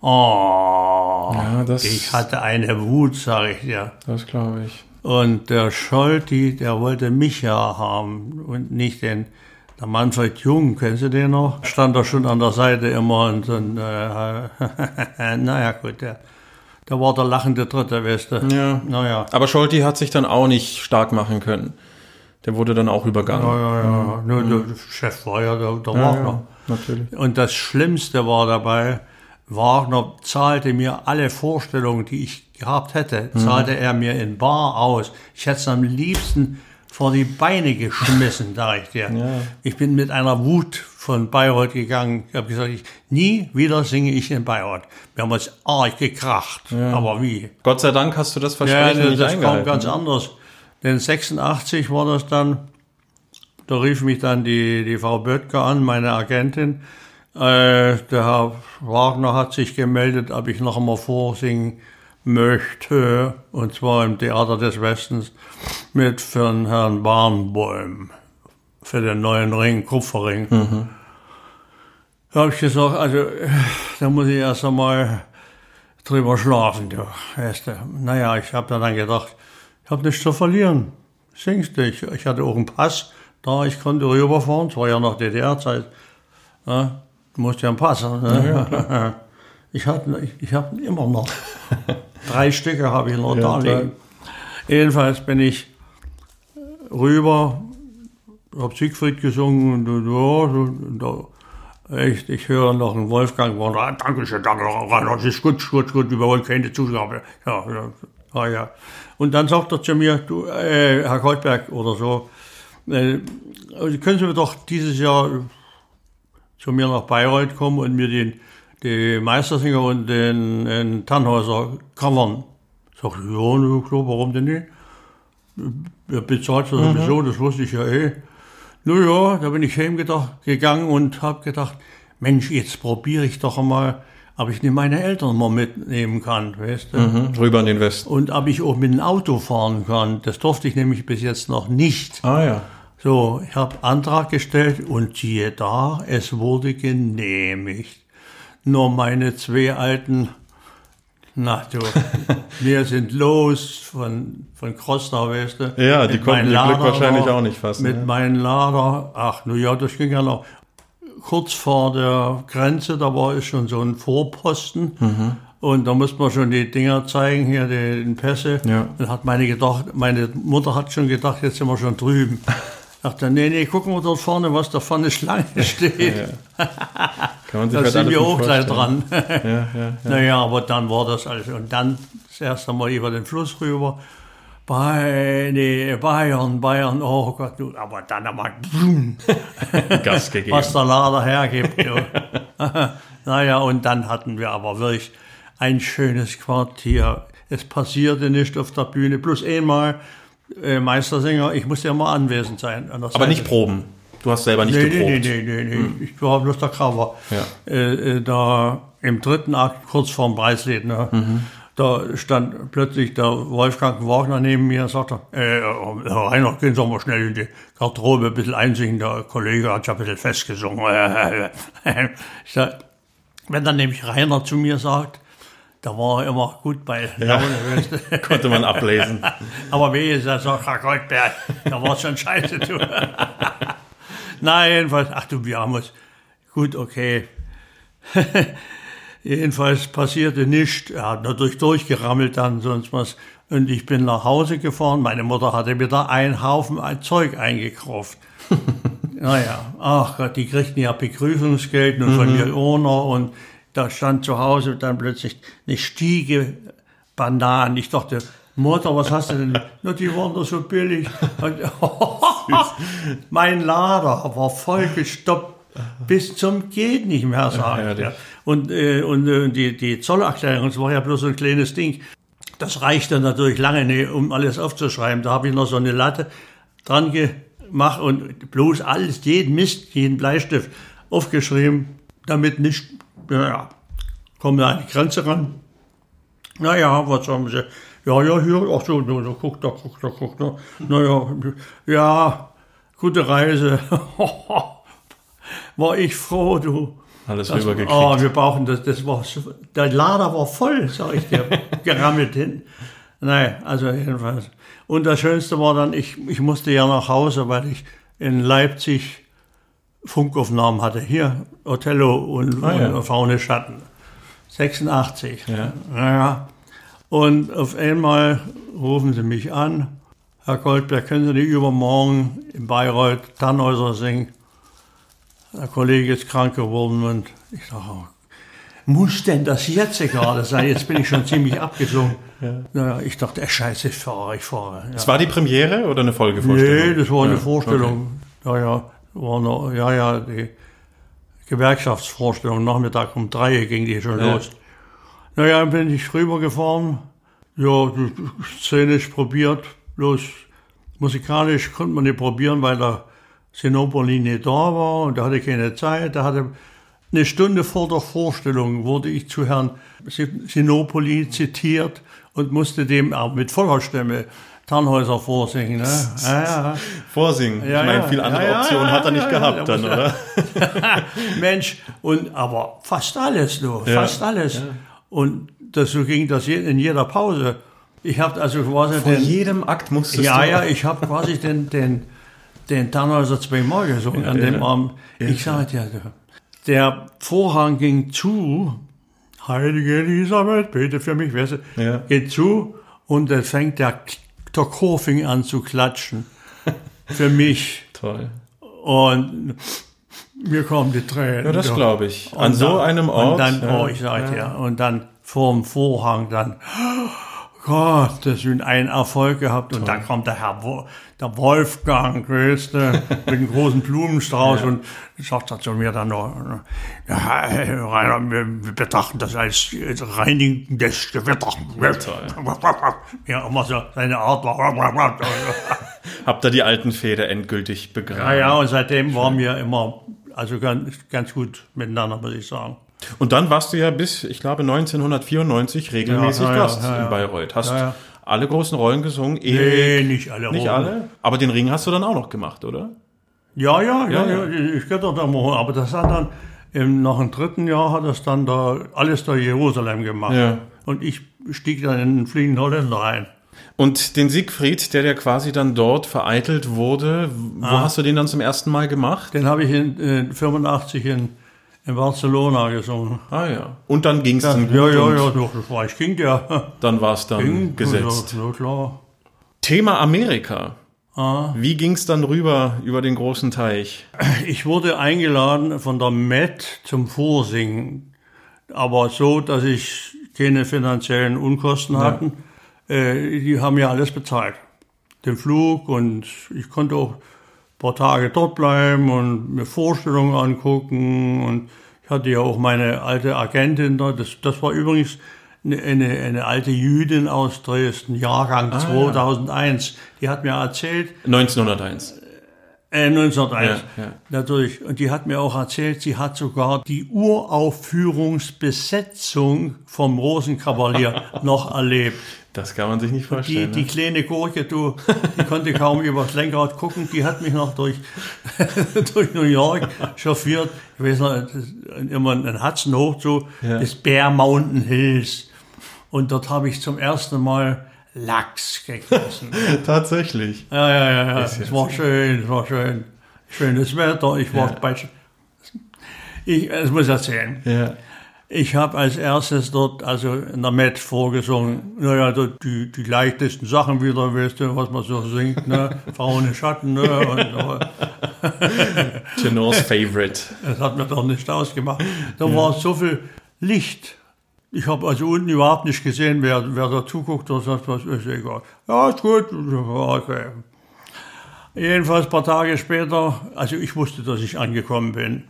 A: Oh,
B: Ja, das-
A: ich hatte eine Wut, sage ich dir.
B: Das glaube ich.
A: Und der Scholti, der wollte mich ja haben und nicht den. Der Manfred Jung, kennen Sie den noch? Stand da schon an der Seite immer und, und äh, *laughs* naja gut, der, der war der lachende Dritte, weißt du.
B: Ja.
A: Naja.
B: Aber Scholti hat sich dann auch nicht stark machen können. Der wurde dann auch übergangen.
A: Ja, ja, ja. Nur der Chef war ja der, der Wagner.
B: natürlich.
A: Und das Schlimmste war dabei, Wagner zahlte mir alle Vorstellungen, die ich gehabt hätte, zahlte er mir in Bar aus. Ich hätte es am liebsten vor die Beine geschmissen, *laughs* sag ich dir. Ich bin mit einer Wut von Bayreuth gegangen. Ich habe gesagt, ich, nie wieder singe ich in Bayreuth. Wir haben uns arg gekracht. Aber wie?
B: Gott sei Dank hast du das
A: Ja,
B: Versprechen
A: das,
B: nicht
A: das kam
B: eingehalten.
A: ganz anders. Denn 86 war das dann, da rief mich dann die, die Frau Böttger an, meine Agentin. Äh, der Herr Wagner hat sich gemeldet, ob ich noch einmal vorsingen möchte, und zwar im Theater des Westens mit für den Herrn Barnbäum, für den neuen Ring, Kupferring. Da habe ich gesagt, also da muss ich erst einmal drüber schlafen, du. Weißt du. Naja, ich habe dann gedacht, ich habe nichts zu verlieren. Singst du. Ich, ich hatte auch einen Pass da, ich konnte rüberfahren. Es war ja noch DDR-Zeit. Ja, du musst ja einen Pass haben. Ne? *laughs* ich hatte, ich, ich habe ihn immer noch. Drei Stücke habe ich noch
B: Ja,
A: da liegen. Jedenfalls bin ich rüber, habe Siegfried gesungen und, ja, echt, ich höre noch einen Wolfgang, ah, danke schön, danke, das ist gut, gut, gut, wir wollen keine. Ja, ja, ah, ja. Und dann sagt er zu mir, du, äh, Herr Goldberg oder so, äh, also können Sie mir doch dieses Jahr zu mir nach Bayreuth kommen und mir den, die Meistersinger und den, den Tannhäuser covern. Sag ich, ja, klar, warum denn nicht? Wer bezahlt das sowieso, das wusste ich ja eh. Nun ja, da bin ich heimgedacht, gegangen und habe gedacht, Mensch, jetzt probiere ich doch einmal, ob ich nicht meine Eltern mal mitnehmen kann, weißt du?
B: Mhm, rüber in den Westen.
A: Und ob ich auch mit dem Auto fahren kann. Das durfte ich nämlich bis jetzt noch nicht.
B: Ah ja.
A: So, ich habe Antrag gestellt und siehe da, es wurde genehmigt. Nur meine zwei alten, na du, *laughs* wir sind los von, von Krosnau, weißt du.
B: Ja, die konnten ihr Glück wahrscheinlich
A: noch,
B: auch nicht fassen,
A: Mit
B: ja.
A: meinem Lader, ach, nu ja, das ging ja noch. Kurz vor der Grenze, da war es schon so ein Vorposten.
B: Mhm.
A: Und da musste man schon die Dinger zeigen, hier die, Pässe.
B: Ja.
A: Dann hat meine gedacht, meine Mutter hat schon gedacht, jetzt sind wir schon drüben. *laughs* Dachte, nee, nee, gucken wir dort vorne, was da vorne *laughs* Schlange steht.
B: Man sich
A: Da
B: halt
A: sind wir auch gleich dran.
B: Ja, ja, ja. *laughs*
A: Naja, aber dann war das alles. Und dann das erste Mal über den Fluss rüber. Bei, nee, Bayern, Bayern, oh Gott, du, aber dann aber, boom, *laughs*
B: Gas gegeben.
A: was der Lader hergibt. *laughs* Naja, und dann hatten wir aber wirklich ein schönes Quartier. Es passierte nicht auf der Bühne. Plus einmal äh, Meistersänger, ich musste ja mal anwesend sein. an
B: Aber
A: Seite.
B: nicht proben. Du hast selber nicht
A: Nee, nee,
B: geprobt.
A: nee, nee, nee, nee. Ich war bloß der Cover.
B: Ja.
A: Äh, äh, da im dritten Akt, kurz vorm Preislied, ne, da stand plötzlich der Wolfgang Wagner neben mir und sagte, äh, Herr Rainer, gehen Sie mal schnell in die Garderobe ein bisschen einsingen, der Kollege hat ja ein bisschen festgesungen. *laughs* ich sag, wenn dann nämlich Rainer zu mir sagt, da war er immer gut bei Laune. du. *laughs*
B: Konnte man ablesen. *laughs*
A: Aber wie ist das sagt Herr Goldberg, da war schon scheiße, du. Nein, jedenfalls, ach du, wir haben uns, gut, okay. Jedenfalls passierte nichts. Er hat natürlich durchgerammelt dann, sonst was. Und ich bin nach Hause gefahren. Meine Mutter hatte mir da einen Haufen Zeug eingekauft. *laughs* naja, ach Gott, die kriegten ja Begrüßungsgeld und von mir auch noch. Und da stand zu Hause dann plötzlich eine Stiege Bananen. Ich dachte, Mutter, was hast du denn? *laughs* Na, die waren doch so billig. Und, *laughs* mein Lader war voll gestoppt bis zum geht nicht mehr, sag ich. Ja. Und, äh, und äh, die, die Zollerklärung, das war ja bloß so ein kleines Ding. Das reichte natürlich lange nicht, um alles aufzuschreiben. Da habe ich noch so eine Latte dran gemacht und bloß alles, jeden Mist, jeden Bleistift aufgeschrieben, damit nicht, ja, kommen wir an die Grenze ran. Naja, was haben sie? Ja, ja, hier, ach so, da, da guck, da guck, da guck, da. Naja, ja, gute Reise. *laughs* war ich froh, du.
B: Alles
A: Das,
B: rübergekriegt.
A: oh, wir brauchen das, das war, der Lader war voll, sag ich dir, *laughs* gerammelt hin. Nein, also jedenfalls. Und das Schönste war dann, ich, ich musste ja nach Hause, weil ich in Leipzig Funkaufnahmen hatte. Hier, Othello und,
B: Ah, ja.
A: und Faune Schatten. 86.
B: Ja.
A: Naja. Und auf einmal rufen sie mich an. Herr Goldberg, können Sie nicht übermorgen in Bayreuth Tannhäuser singen? Der Kollege ist krank geworden und ich sage, oh, muss denn das jetzt gerade sein? Jetzt bin ich schon ziemlich abgezogen. Naja, ich dachte, scheiße, ich fahre, ich fahre. Ja.
B: Das war die Premiere oder eine Folgevorstellung?
A: Nee, das war eine
B: Ja,
A: Vorstellung. Ja, ja, war noch, ja, ja, die Gewerkschaftsvorstellung. Nachmittag um drei ging die schon
B: Ja.
A: los. Naja, dann bin ich rübergefahren. Ja, die szenisch probiert. Bloß musikalisch konnte man nicht probieren, weil der Sinopoli nicht da war und der hatte keine Zeit. Der hatte eine Stunde vor der Vorstellung wurde ich zu Herrn Sin- Sinopoli zitiert und musste dem auch mit voller Stimme Tannhäuser vorsingen. Ne? Ja, ja.
B: Vorsingen.
A: Ja,
B: ich meine,
A: ja.
B: viel andere
A: Ja, ja,
B: Optionen
A: ja,
B: hat er nicht
A: ja, ja,
B: gehabt
A: da
B: dann, oder? *laughs*
A: Mensch, und aber fast alles,
B: Ja.
A: fast alles. Und das, so ging das in jeder Pause. Ich habe also quasi
B: Vor
A: den,
B: jedem Akt musstest
A: ja,
B: du...
A: ja, ich habe quasi den, den, den Tannhäuser zweimal gesungen an dem Abend. Ich sage dir, du, der Vorhang ging zu, Heilige Elisabeth, bete für mich, weißt du,
B: Ja.
A: geht zu und dann fängt der, der Chor fing an zu klatschen. für mich. *laughs*
B: Toll.
A: Und mir kommen die Tränen.
B: Ja, das glaube ich.
A: Und
B: An so
A: dann-
B: einem Ort.
A: Und dann,
B: ja.
A: oh, ich sag dir, und dann vorm Vorhang dann, Gott, das ist ein Erfolg gehabt. Und dann kommt der Herr, Wo- der Wolfgang, du, mit einem großen Blumenstrauß und sagt er zu mir dann noch, ja, Rainer, wir, wir betrachten das als reinigendes Gewitter. Ja, immer so seine Art war. *laughs*
B: Habt ihr die alten Fäden endgültig begraben?
A: Ja, ja, und seitdem waren wir immer, also ganz, ganz gut miteinander, muss ich sagen.
B: Und dann warst du ja bis, ich glaube, 1994 regelmäßig
A: Ja, ja,
B: Gast
A: ja,
B: in Bayreuth. Hast alle großen Rollen gesungen.
A: Nee,
B: Erik,
A: nicht alle.
B: nicht
A: Rollen.
B: alle. Aber den Ring hast du dann auch noch gemacht, oder?
A: Ja, ja, ja,
B: Ja,
A: ich doch da mal, aber das hat dann, im, nach dem dritten Jahr hat das dann da, alles da Jerusalem gemacht.
B: Ja.
A: Und ich stieg dann in den fliegenden Holländer ein.
B: Und den Siegfried, der ja quasi dann dort vereitelt wurde, wo
A: Ah.
B: hast du den dann zum ersten Mal gemacht?
A: Den habe ich in, in 85 in, in Barcelona gesungen.
B: Ah ja. Und dann ging es
A: Ja,
B: dann gut
A: ja, ja, ja, doch, das war ich ging ja.
B: dann war es dann
A: Ging,
B: gesetzt.
A: Ja, ja, klar.
B: Thema Amerika.
A: Ah.
B: Wie ging es dann rüber über den großen Teich?
A: Ich wurde eingeladen von der Met zum Vorsingen, aber so, dass ich keine finanziellen Unkosten hatten. Äh, die haben ja alles bezahlt. Den Flug und ich konnte auch paar Tage dort bleiben und mir Vorstellungen angucken und ich hatte ja auch meine alte Agentin da. Das, das war übrigens eine, eine, eine alte Jüdin aus Dresden, Jahrgang 2001. Die hat mir erzählt,
B: 1901.
A: äh, 1901.
B: Ja, ja.
A: Natürlich. Und die hat mir auch erzählt, sie hat sogar die Uraufführungsbesetzung vom Rosenkavalier *laughs* noch erlebt.
B: Das kann man sich nicht
A: Die,
B: vorstellen.
A: die
B: ne?
A: kleine Gurke, du, die konnte kaum *laughs* übers Lenkrad gucken, die hat mich noch durch, *laughs* durch New York chauffiert. Ich weiß noch, immer ein Hudson hoch zu,
B: Ja.
A: des Bear Mountain Hills. Und dort habe ich zum ersten Mal Lachs gegessen. *laughs*
B: Tatsächlich.
A: Ja, ja, ja, ja.
B: Ja
A: Es war schön, es war schön. Schönes Wetter. Ich war
B: Ja.
A: bei. Ich, es muss erzählen.
B: Ja.
A: Ich habe als erstes dort, also in der Met vorgesungen, naja, die, die leichtesten Sachen wieder, weißt du, was man so singt, ne? *laughs* Frauen Schatten, ne? Und,
B: Tenors Favorite.
A: das hat mir doch nicht ausgemacht. Da war so viel Licht. Ich habe also unten überhaupt nicht gesehen, wer, wer da zuguckt oder sagt, was ist egal. Ja, ist gut, okay. Jedenfalls ein paar Tage später, also ich wusste, dass ich angekommen bin.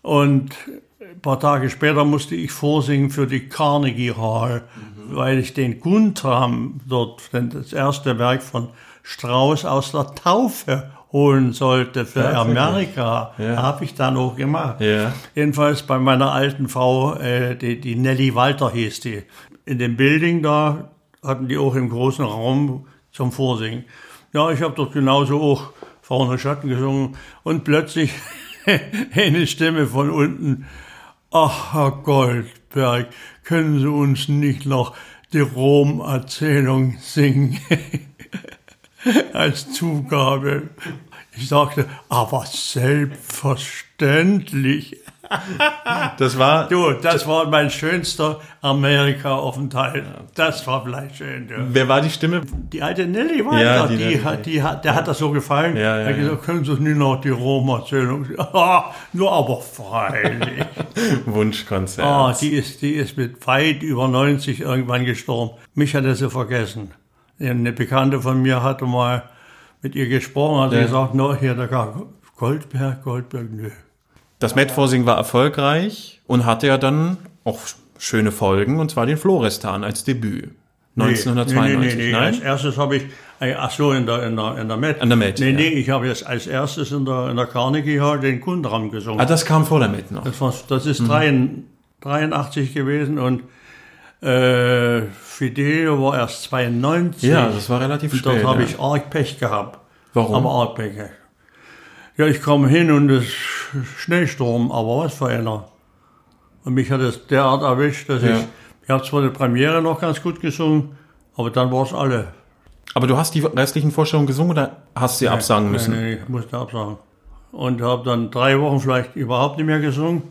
A: Und ein paar Tage später musste ich vorsingen für die Carnegie Hall, weil ich den Guntram dort, das erste Werk von Strauss aus der Taufe holen sollte für
B: Tatsächlich?
A: Amerika.
B: Ja.
A: Habe ich dann auch gemacht.
B: Ja.
A: Jedenfalls bei meiner alten Frau, äh, die, die Nelly Walter hieß die. In dem Building da hatten die auch im großen Raum zum Vorsingen. Ja, ich habe dort genauso auch vorne Schatten gesungen und plötzlich *laughs* eine Stimme von unten. Ach, Herr Goldberg, können Sie uns nicht noch die Rom-Erzählung singen? *laughs* Als Zugabe. Ich sagte, aber selbstverständlich.
B: Das war,
A: Du, das war mein schönster Amerika-Aufenthalt. Das war vielleicht schön. Ja.
B: wer war die Stimme?
A: Die alte Nelly war
B: Ja,
A: ja,
B: die
A: die, hat, die hat, der hat das so gefallen.
B: Ja, ja,
A: er hat gesagt, können Sie uns nicht noch die Rom-Erzählung *laughs* Ah, Nur aber freilich. *laughs*
B: Wunschkonzert.
A: Ah, die ist, die ist mit weit über 90 irgendwann gestorben. Mich hat er sie vergessen. Eine Bekannte von mir hatte mal mit ihr gesprochen, hat
B: Ja.
A: gesagt, no, hier, der Goldberg, Goldberg, nö.
B: Das Met-Vorsing war erfolgreich und hatte ja dann auch schöne Folgen, und zwar den Florestan als Debüt. 1992,
A: Nee, nee, nee,
B: nein?
A: Als erstes habe ich, äh, ach so, in der, in der, in der Met.
B: An der Met,
A: Nee,
B: ja.
A: nee, ich habe jetzt als erstes in der, in der Carnegie Hall den Kundram gesungen.
B: Ah, das kam vor der Met noch.
A: Das, war, das ist 83 gewesen und äh, Fidelio war erst 92.
B: Ja, das war relativ
A: und dort
B: spät.
A: habe
B: ja.
A: ich arg Pech gehabt.
B: Warum?
A: Am arg Pech. Ja, ich komme hin und es Schneesturm, aber was für einer. Und mich hat es derart erwischt, dass
B: Ja.
A: ich, ich habe zwar die Premiere noch ganz gut gesungen, aber dann war es alle.
B: Aber du hast die restlichen Vorstellungen gesungen oder hast sie absagen müssen?
A: Nee, nee, ich musste absagen. Und habe dann drei Wochen vielleicht überhaupt nicht mehr gesungen.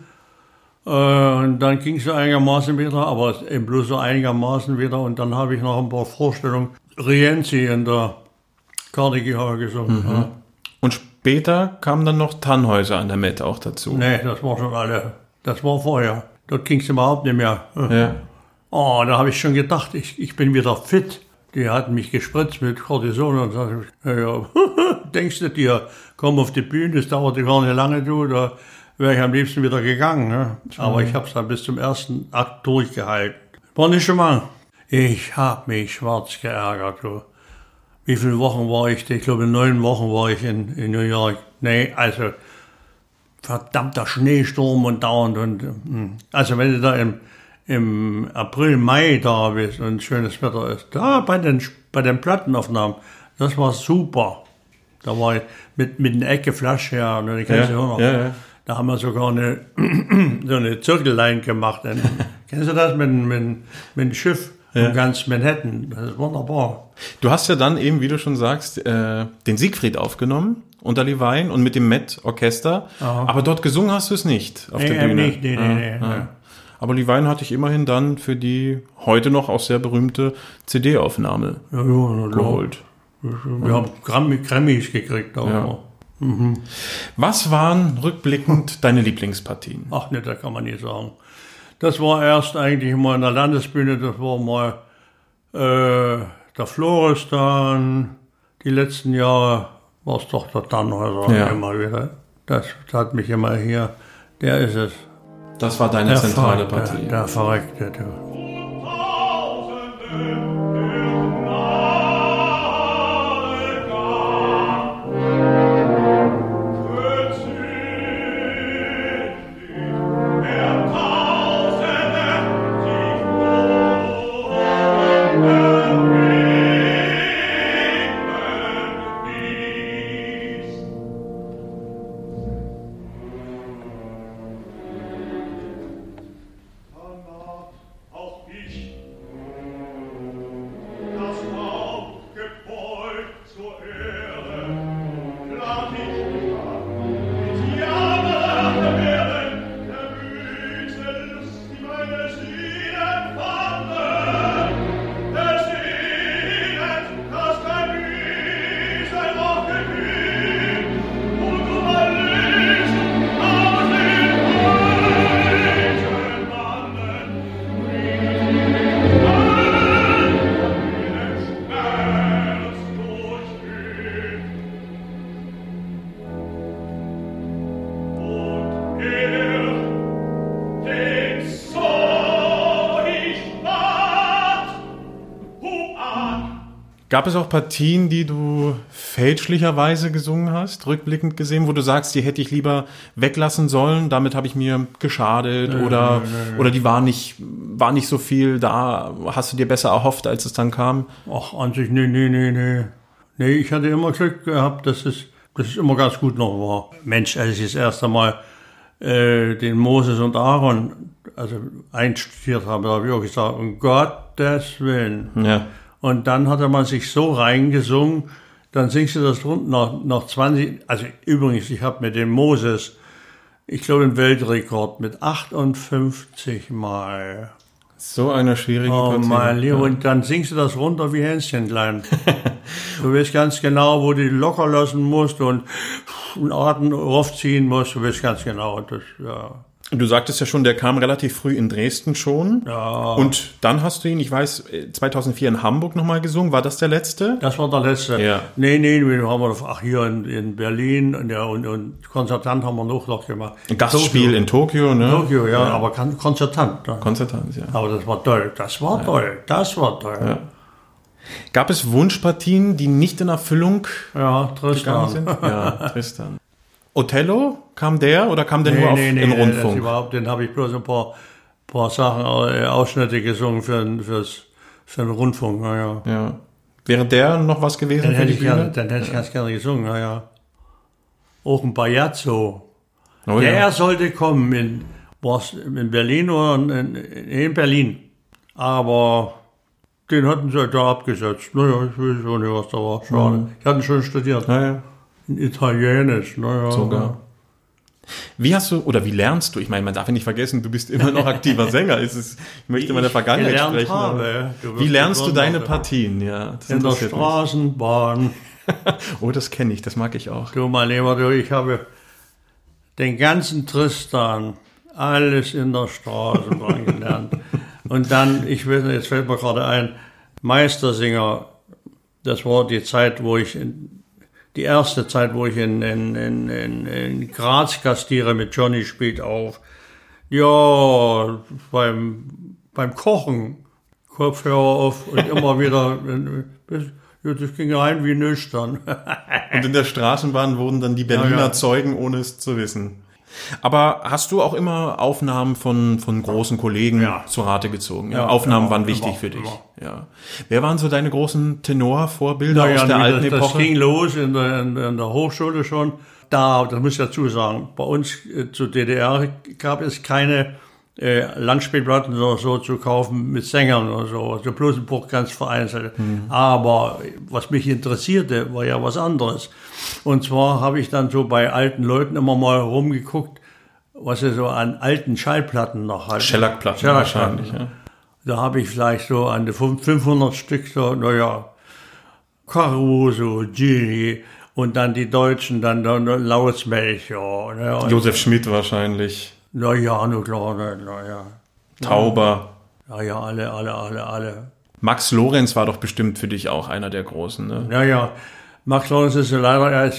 A: Äh, und dann ging es einigermaßen wieder, aber eben bloß so einigermaßen wieder. Und dann habe ich noch ein paar Vorstellungen Rienzi in der Carnegie Hall gesungen. Ja.
B: Und später kam dann noch Tannhäuser an der Met auch dazu.
A: Nee, das war schon alle. Das war vorher. Dort ging es überhaupt nicht mehr.
B: Ja. *laughs*
A: Oh, da habe ich schon gedacht, ich, ich bin wieder fit. Die hatten mich gespritzt mit Cortison und sagte, ich, ja, ja, *laughs* denkst du dir, komm auf die Bühne, das dauerte gar nicht lange, du, da wäre ich am liebsten wieder gegangen. Ne? Aber ich habe es dann bis zum ersten Akt durchgehalten. War nicht schon mal. Ich habe mich schwarz geärgert, du. Wie viele Wochen war ich? Ich glaube, neun Wochen war ich in, in New York. Nee, also verdammter Schneesturm und dauernd und hm. also wenn du da im, im April, Mai da bist und schönes Wetter ist, da bei den bei den Plattenaufnahmen, das war super. Da war ich mit mit einer Ecke Flasche her, ne, die kennst
B: Ja,
A: noch.
B: ja, ja.
A: Da haben wir sogar eine *clears throat* so eine Zirkellein gemacht. *laughs* Kennst du das mit, mit, mit einem Schiff um ganz Manhattan? Das ist wunderbar.
B: Du hast ja dann eben, wie du schon sagst, äh, den Siegfried aufgenommen unter Levine und mit dem Met-Orchester. Aber dort gesungen hast du es nicht auf
A: Nee,
B: der
A: eben
B: Bühne.
A: nicht, nee, nee,
B: Ah,
A: nee,
B: ah. Aber Levine hatte ich immerhin dann für die heute noch auch sehr berühmte CD-Aufnahme
A: Ja, ja,
B: geholt.
A: Wir haben Grammy, Grammys gekriegt. Auch Noch.
B: Was waren rückblickend deine Lieblingspartien?
A: Ach ne, das kann man nicht sagen. Das war erst eigentlich mal in der Landesbühne, das war mal äh, der Florestan. Die letzten Jahre war es doch der Tannhäuser
B: Ja.
A: immer wieder. Das, das hat mich immer hier, der ist es.
B: Das war deine
A: Der
B: zentrale Partie.
A: Der Verreckte. Du.
B: Gab es auch Partien, die du fälschlicherweise gesungen hast, rückblickend gesehen, wo du sagst, die hätte ich lieber weglassen sollen, damit habe ich mir geschadet oder, oder die war nicht, war nicht so viel da, hast du dir besser erhofft, als es dann kam?
A: Ach, an sich, nee, nee, nee, nee. Nee, ich hatte immer Glück gehabt, dass es, dass es immer ganz gut noch war. Mensch, als ich das erste Mal äh, den Moses und Aaron also einstudiert habe, da habe ich auch gesagt, um Gottes Willen.
B: Ja.
A: Und dann hat er mal sich so reingesungen, dann singst du das rund nach, nach 20, also übrigens, ich habe mit dem Moses, ich glaube, einen Weltrekord mit 58 Mal.
B: So eine schwierige
A: Oh mein Lieber,
B: Ja.
A: und dann singst du das runter wie Hänschen klein. *laughs* du weißt ganz genau, wo du die locker lassen musst und einen Atem raufziehen musst, du weißt ganz genau. Das, ja.
B: Du sagtest ja schon, der kam relativ früh in Dresden schon.
A: Ja.
B: Und dann hast du ihn, ich weiß, 2004 in Hamburg nochmal gesungen. War das der letzte?
A: Das war der letzte.
B: Ja.
A: Nee, nee, wir haben wir, ach, hier in, in Berlin und, ja, und, und Konzertant haben wir noch, noch gemacht.
B: Ein Gastspiel
A: Tokio.
B: in Tokio, ne?
A: Tokio, ja, aber Kon- Konzertant. Ja.
B: Konzertanz, ja.
A: Aber das war toll, das war toll, das war toll. Ja,
B: Gab es Wunschpartien, die nicht in Erfüllung gegangen
A: Tristan.
B: sind? Ja, *laughs* Tristan. Othello, kam der oder kam der
A: Nee,
B: nur auf
A: nee, nee,
B: im
A: das
B: Rundfunk?
A: überhaupt, den habe ich bloß ein paar, paar Sachen, äh, Ausschnitte gesungen für, fürs, für den Rundfunk, naja.
B: Ja. Wäre der noch was gewesen
A: Dann hätte ich gerne, dann hätte ich ganz gerne gesungen, naja. Auch ein Bajazzo.
B: Oh,
A: Der
B: ja.
A: sollte kommen in, in Berlin oder in, in Berlin. Aber den hatten sie da abgesetzt. Naja, ich weiß auch nicht, was da war. Schade. Ich hatte schon studiert.
B: Naja,
A: In Italienisch. Naja.
B: sogar. Wie hast du, oder wie lernst du? Ich meine, man darf ja nicht vergessen, du bist immer noch aktiver Sänger. Es ist, ich möchte mal der Vergangenheit sprechen.
A: habe.
B: Wie lernst du deine. Partien? Ja,
A: In der. Straßenbahn. *laughs*
B: Oh, das kenne ich, das mag ich auch.
A: Du, mein Lieber, du, ich habe den ganzen Tristan alles in der Straßenbahn *laughs* gelernt. Und dann, ich weiß nicht, jetzt fällt mir gerade ein, Meistersinger, das war die Zeit, wo ich, in, die erste Zeit, wo ich in, in, in, in, in Graz gastiere mit Johnny spielt auf. Ja, beim, beim Kochen, Kopfhörer auf und immer *laughs* wieder, das ging rein wie nüchtern.
B: Und in der Straßenbahn wurden dann die Berliner
A: Ja, ja.
B: Zeugen, ohne es zu wissen. Aber hast du auch immer Aufnahmen von, von großen Kollegen
A: Ja.
B: zu Rate gezogen? Ja,
A: Ja,
B: Aufnahmen waren wichtig
A: immer,
B: für dich.
A: immer.
B: Ja. Wer waren so deine großen Tenorvorbilder aus der alten
A: das, das
B: Epoche?
A: ging los in der, in, der- in der Hochschule schon. Da, das muss ich dazu sagen, bei uns äh, zu DDR gab es keine äh, Langspielplatten oder so zu kaufen mit Sängern oder so. Also bloß ein Buch ganz vereinzelt.
B: Mhm.
A: Aber was mich interessierte, war ja was anderes. Und zwar habe ich dann so bei alten Leuten immer mal rumgeguckt, was sie so an alten Schallplatten noch hatten.
B: Schellackplatten
A: Schellackplatten.
B: wahrscheinlich. Ja.
A: Da habe ich vielleicht so an die 500 Stück so, naja, Caruso, Gini und dann die Deutschen, dann, dann Lautsmelcher. Ne, und-
B: Josef Schmidt wahrscheinlich,
A: na ja, nur klar, na, ja.
B: Tauber.
A: Na ja, alle, alle, alle, alle.
B: Max Lorenz war doch bestimmt für dich auch einer der Großen. Ne?
A: Ja, ja. Max Lorenz ist ja leider, er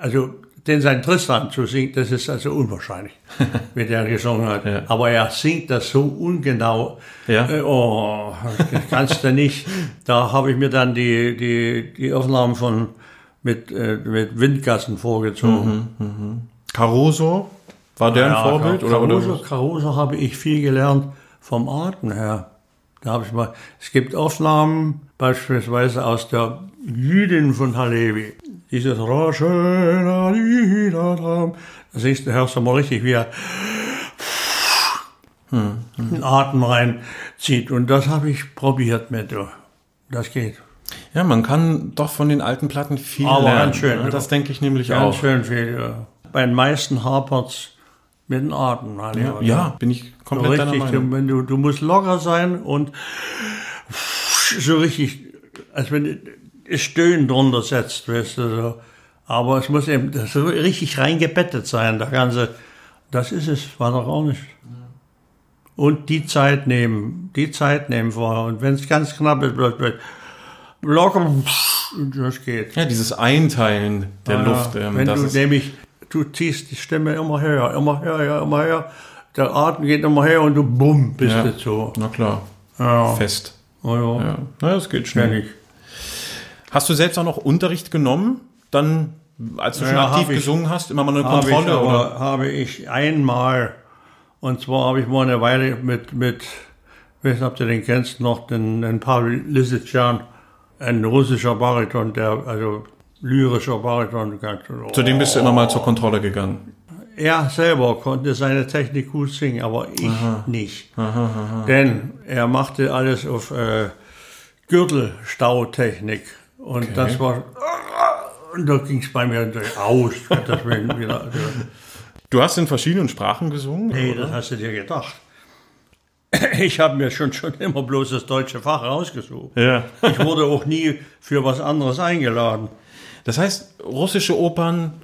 A: also den sein Tristan zu singen, das ist also unwahrscheinlich, *laughs* wie der gesungen hat.
B: Ja.
A: Aber er singt das so ungenau.
B: Ja.
A: Äh, oh, das kannst du nicht. Da habe ich mir dann die, die, die Aufnahmen von mit, äh, mit Windgassen vorgezogen.
B: Caruso, war der ein
A: Ja,
B: Vorbild? Oder,
A: Caruso,
B: oder?
A: Caruso habe ich viel gelernt vom Atem her. Da habe ich mal, es gibt Aufnahmen beispielsweise aus der Jüdin von Halevi. Dieses Raschel, da siehst du, hörst du mal richtig, wie er den Atem reinzieht. Und das habe ich probiert mit. Das geht.
B: Ja, man kann doch von den alten Platten viel
A: Aber
B: lernen.
A: ganz schön,
B: ja, das denke ich nämlich
A: Ganz
B: auch.
A: schön viel. Ja. Bei den meisten hapert's mit dem Atem.
B: Ja, ja, bin ich
A: So
B: komplett deiner
A: richtig,
B: Meinung.
A: du, du, du musst locker sein und so richtig, als wenn es Stöhnen drunter setzt, weißt du, so. Aber es muss eben so richtig reingebettet sein, der ganze, das ist es, war doch auch nicht. Und die Zeit nehmen, die Zeit nehmen vorher. Und wenn es ganz knapp ist, bleibt, bleibt locker, das geht.
B: Ja, dieses Einteilen der
A: Ja,
B: Luft. Ähm,
A: wenn
B: das
A: du nämlich, du ziehst die Stimme immer höher, immer höher, immer höher, der Atem geht immer höher und du bumm, bist
B: Ja.
A: du so.
B: na klar,
A: Ja,
B: fest.
A: ja, ja.
B: Ja, na, das geht schnell. Hast du selbst auch noch Unterricht genommen? Dann, als du schon aktiv
A: hab ich.
B: gesungen hast, immer mal eine Kontrolle? oder?
A: aber, habe ich einmal, und zwar habe ich mal eine Weile mit, mit ich weiß nicht, ob du den kennst, noch den, den Pavel Lisitschan, ein russischer Bariton, der, also lyrischer Bariton.
B: Zu dem bist du immer mal zur Kontrolle gegangen.
A: Er selber konnte seine Technik gut singen, aber ich nicht. Denn er machte alles auf äh, Gürtelstautechnik. Und das war. Und da ging es bei mir aus. *laughs* Wieder,
B: Du hast in verschiedenen Sprachen gesungen?
A: nee, das hast du dir gedacht. *clears throat* Ich habe mir schon, schon immer bloß das deutsche Fach rausgesucht.
B: Ja.
A: Ich wurde auch nie für was anderes eingeladen.
B: Das heißt, russische Opern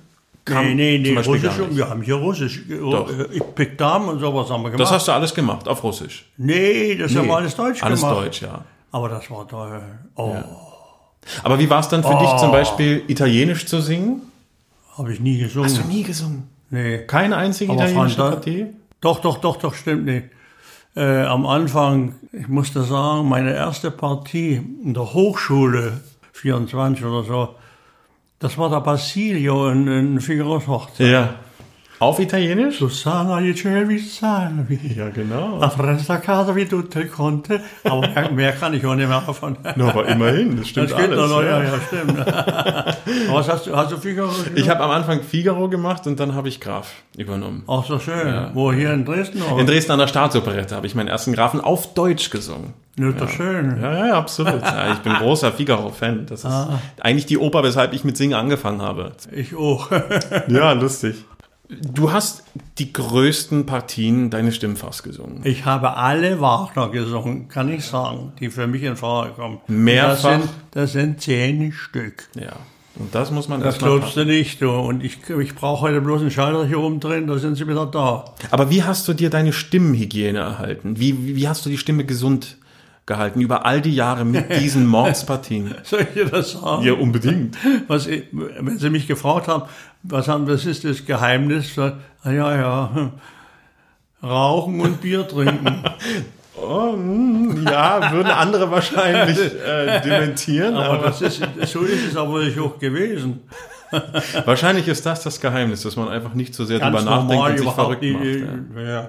B: kam
A: Nee, nee,
B: zum
A: nee,
B: Beispiel gar
A: Russisch,
B: nicht.
A: wir haben hier Russisch.
B: Doch.
A: Ich Pikdam und sowas haben wir gemacht.
B: Das hast du alles gemacht, auf Russisch.
A: nee, das haben wir alles Deutsch
B: Alles
A: gemacht.
B: Deutsch, ja.
A: Aber das war toll. Oh,
B: Aber wie war es dann für dich zum Beispiel, Italienisch zu singen?
A: habe ich nie gesungen.
B: nie gesungen.
A: nee.
B: Keine einzige
A: Aber
B: italienische Partie?
A: Doch, doch, doch, doch, stimmt nicht. Äh, am Anfang, ich musste sagen, meine erste Partie in der Hochschule, 24 oder so, das war der Basilio in, in Figaros Hochzeit.
B: Ja. Auf Italienisch?
A: Susanna salvi.
B: Ja, genau.
A: La fresca casa wie tutte conte. Aber mehr, kann ich auch nicht mehr davon.
B: No, aber immerhin, das stimmt
A: Das geht
B: alles.
A: noch, ja,
B: ja.
A: ja, stimmt. Aber was hast du, hast du Figaro
B: Ich habe am Anfang Figaro gemacht und dann habe ich Graf übernommen.
A: Ach so schön. Wo, hier in Dresden? Oder?
B: In Dresden an der Staatsoperette habe ich meinen ersten Grafen auf Deutsch gesungen.
A: Ja, das ist schön.
B: Ja, ja, absolut. Ja, ich bin großer Figaro-Fan. Das ist
A: Ah.
B: eigentlich die Oper, weshalb ich mit Singen angefangen habe.
A: Ich auch.
B: Ja, lustig. Du hast die größten Partien deines Stimmfachs gesungen.
A: Ich habe alle Wagner gesungen, kann ich sagen, die für mich in Frage kommen.
B: Mehrfach?
A: Das sind, das sind zehn Stück.
B: Ja. Und das muss man
A: Das glaubst du nicht, du. Und ich, ich brauche heute bloß einen Schalter hier oben drin, da sind sie wieder da.
B: Aber wie hast du dir deine Stimmhygiene erhalten? Wie, wie, wie hast du die Stimme gesund gehalten über all die Jahre mit *laughs* diesen Mordspartien?
A: Soll ich dir das sagen?
B: Ja, unbedingt.
A: Was, wenn sie mich gefragt haben, was, haben, was ist das Geheimnis? Ah, ja, ja, hm. Rauchen und Bier trinken. *laughs*
B: Oh, mm, ja, würden andere wahrscheinlich äh, dementieren.
A: Aber
B: Aber,
A: das ist, so ist es aber nicht auch gewesen.
B: wahrscheinlich ist das das Geheimnis, dass man einfach nicht so sehr
A: Ganz
B: drüber nachdenkt und sich verrückt
A: nicht.
B: macht. Ja.
A: Ja.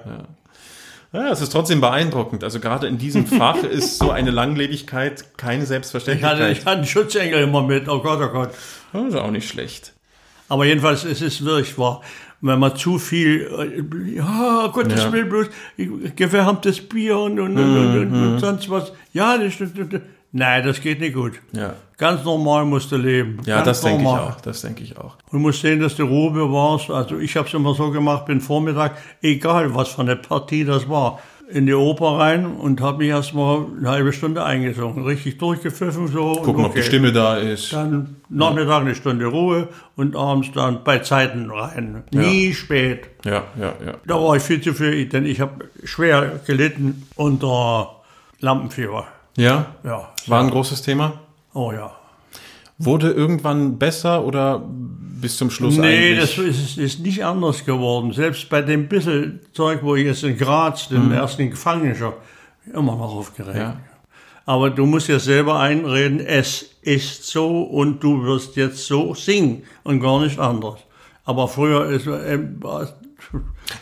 B: Ja, es ist trotzdem beeindruckend. Also gerade in diesem Fach *laughs* ist so eine Langlebigkeit keine
A: Ich hatte,
B: Selbstverständlichkeit.
A: ich hatte einen Schutzengel immer mit, oh Gott, oh Gott.
B: Das ist auch nicht schlecht.
A: Aber jedenfalls, es ist wirklich wahr, wenn man zu viel, äh, ja, Gottes
B: Ja.
A: Willen, bloß gewärmtes Bier und, und, und, und,
B: Mhm.
A: und sonst was. Ja, das stimmt. stimmt. Nein, das geht nicht gut.
B: Ja,
A: Ganz normal musst du leben.
B: ja
A: Ganz
B: das denke ich auch. Das denke ich auch.
A: Du musst sehen, dass du Ruhe bewahrst. Also ich habe es immer so gemacht, bin Vormittag, egal was für eine Partie das war, in die Oper rein und habe mich erstmal eine halbe Stunde eingesungen. Richtig durchgepfiffen so.
B: Gucken,
A: und
B: ob die Stimme da ist.
A: Dann Nachmittag eine Stunde Ruhe und abends dann bei Zeiten rein. Nie spät.
B: Ja, ja, ja.
A: Da war ich viel zu viel, denn ich habe schwer gelitten unter Lampenfieber.
B: Ja,
A: Ja.
B: war ein großes Thema.
A: Oh ja.
B: Wurde irgendwann besser oder bis zum Schluss
A: Nee,
B: eigentlich?
A: das ist, ist nicht anders geworden. Selbst bei dem bisschen Zeug, wo ich jetzt in Graz, den ersten Gefangenen, immer noch aufgeregt.
B: Mhm. Ja.
A: Aber du musst ja selber einreden, es ist so und du wirst jetzt so singen und gar nicht anders. Aber früher ist ähm, war-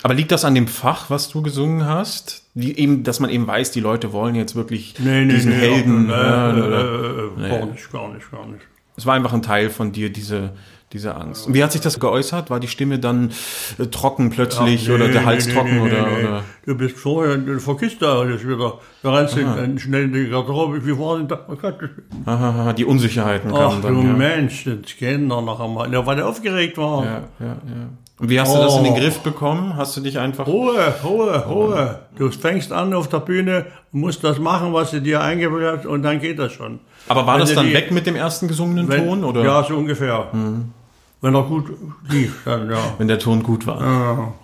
B: Aber liegt das an dem Fach, was du gesungen hast? Die eben, dass man eben weiß, die Leute wollen jetzt wirklich
A: nee, nee,
B: diesen
A: nee,
B: Helden
A: äh,
B: hören?
A: äh,
B: Oder?
A: äh, gar nicht, gar nicht, gar nicht.
B: Es war einfach ein Teil von dir, diese, diese Angst. Und wie hat sich das geäußert? War die Stimme dann äh, trocken plötzlich
A: Nee,
B: oder der Hals
A: nee,
B: trocken
A: nee,
B: oder, oder?
A: Du bist vorher, du vergisst da alles wieder. Da rennst du dann schnell in die Garderobe. Wie war denn da? Oh Gott,
B: Aha, die Unsicherheiten
A: Ach
B: kamen
A: du
B: dann. Ja.
A: Mensch, das Kinder noch einmal. Ja, weil der aufgeregt war.
B: Ja, ja, ja. Und wie hast du das in den
A: Oh.
B: Griff bekommen? Hast du dich einfach.
A: Ruhe, Ruhe, Ruhe. Du fängst an auf der Bühne, musst das machen, was sie dir eingebildet hat, und dann geht das schon.
B: Aber war
A: Wenn
B: das
A: du
B: dann
A: die-
B: weg mit dem ersten gesungenen
A: Wenn,
B: Ton? Oder
A: Ja, so ungefähr. Wenn er gut lief, dann ja.
B: wenn der Ton gut war?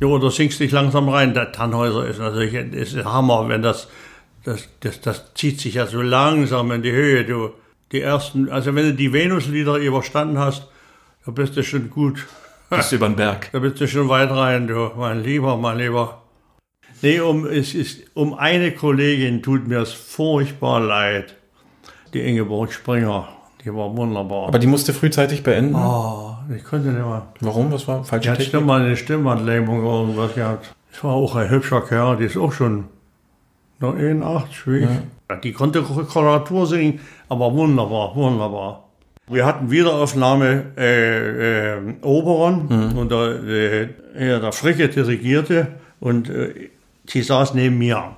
A: Ja, oder singst dich langsam rein. Der Tannhäuser ist natürlich ist ein Hammer, wenn das, das, das, das zieht sich ja so langsam in die Höhe. Du, die ersten, also wenn du die Venuslieder überstanden hast, da bist du schon gut.
B: Bist du über den Berg?
A: Da bist du schon weit rein, du, mein Lieber, mein Lieber. Nee, um, es ist, um eine Kollegin tut mir es furchtbar leid. die Ingeborg Springer. Die war wunderbar.
B: Aber die musste frühzeitig beenden.
A: oh, ich konnte nicht mehr.
B: Warum? Was war
A: Die
B: falsche
A: hat
B: Technik?
A: Stimme, eine Stimmbandlähmung oder irgendwas gehabt. Das war auch ein hübscher Kerl, die ist auch schon noch 81, wie ich. Die konnte Koloratur singen, aber wunderbar, wunderbar. Wir hatten Wiederaufnahme äh, äh, Oberon und der, äh, ja, der Fricke dirigierte und äh, sie saß neben mir.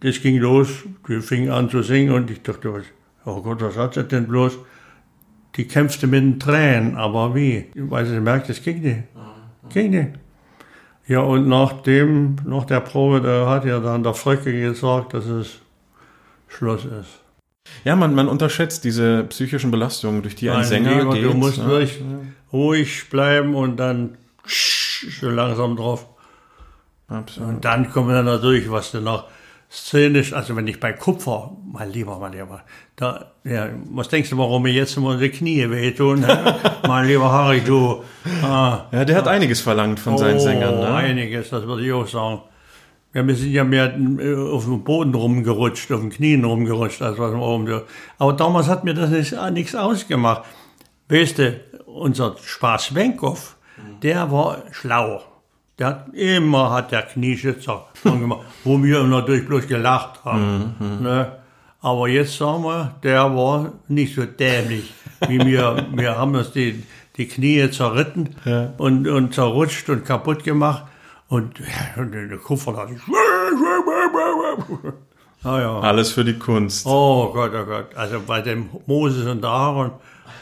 A: Das ging los, die fing an zu singen und ich dachte, was, oh Gott, was hat sie denn bloß? Die kämpfte mit den Tränen, aber wie? Weil sie merkt, es ging nicht. Ging nicht. Ja, und nach dem, nach der Probe, da hat ja dann der Fröcke gesagt, dass es Schluss ist.
B: Ja, man, man unterschätzt diese psychischen Belastungen, durch die ein
A: Mein
B: Sänger
A: Lieber,
B: geht.
A: du musst
B: ne?
A: wirklich ruhig bleiben und dann so langsam drauf.
B: Absolut.
A: Und dann kommen dann natürlich, was du noch szenisch, also wenn ich bei Kupfer, mein Lieber, mein Lieber, da, ja, was denkst du, warum mir jetzt immer die Knie wehtun? ne? *laughs* mein lieber Harry, du, ah,
B: Ja, der hat einiges verlangt von seinen
A: oh,
B: Sängern. Ne?
A: einiges, das würde ich auch sagen. Ja, wir sind ja mehr äh, auf dem Boden rumgerutscht, auf den Knien rumgerutscht, als was wir oben. so- Aber damals hat mir das nicht, äh, nichts ausgemacht. Weißt du, unser Spaß Wenkow, der war schlau. Der hat immer hat der Knieschützer gemacht, *laughs* wo wir natürlich bloß gelacht haben. Ne? Aber jetzt sagen wir, der war nicht so dämlich wie wir. *laughs* Wir haben uns die, die Knie zerritten und, und zerrutscht und kaputt gemacht. Und, ja, und der Kupfer hat *laughs* sich. Naja.
B: Alles für die Kunst.
A: Oh Gott, oh Gott. Also bei dem Moses und Aaron,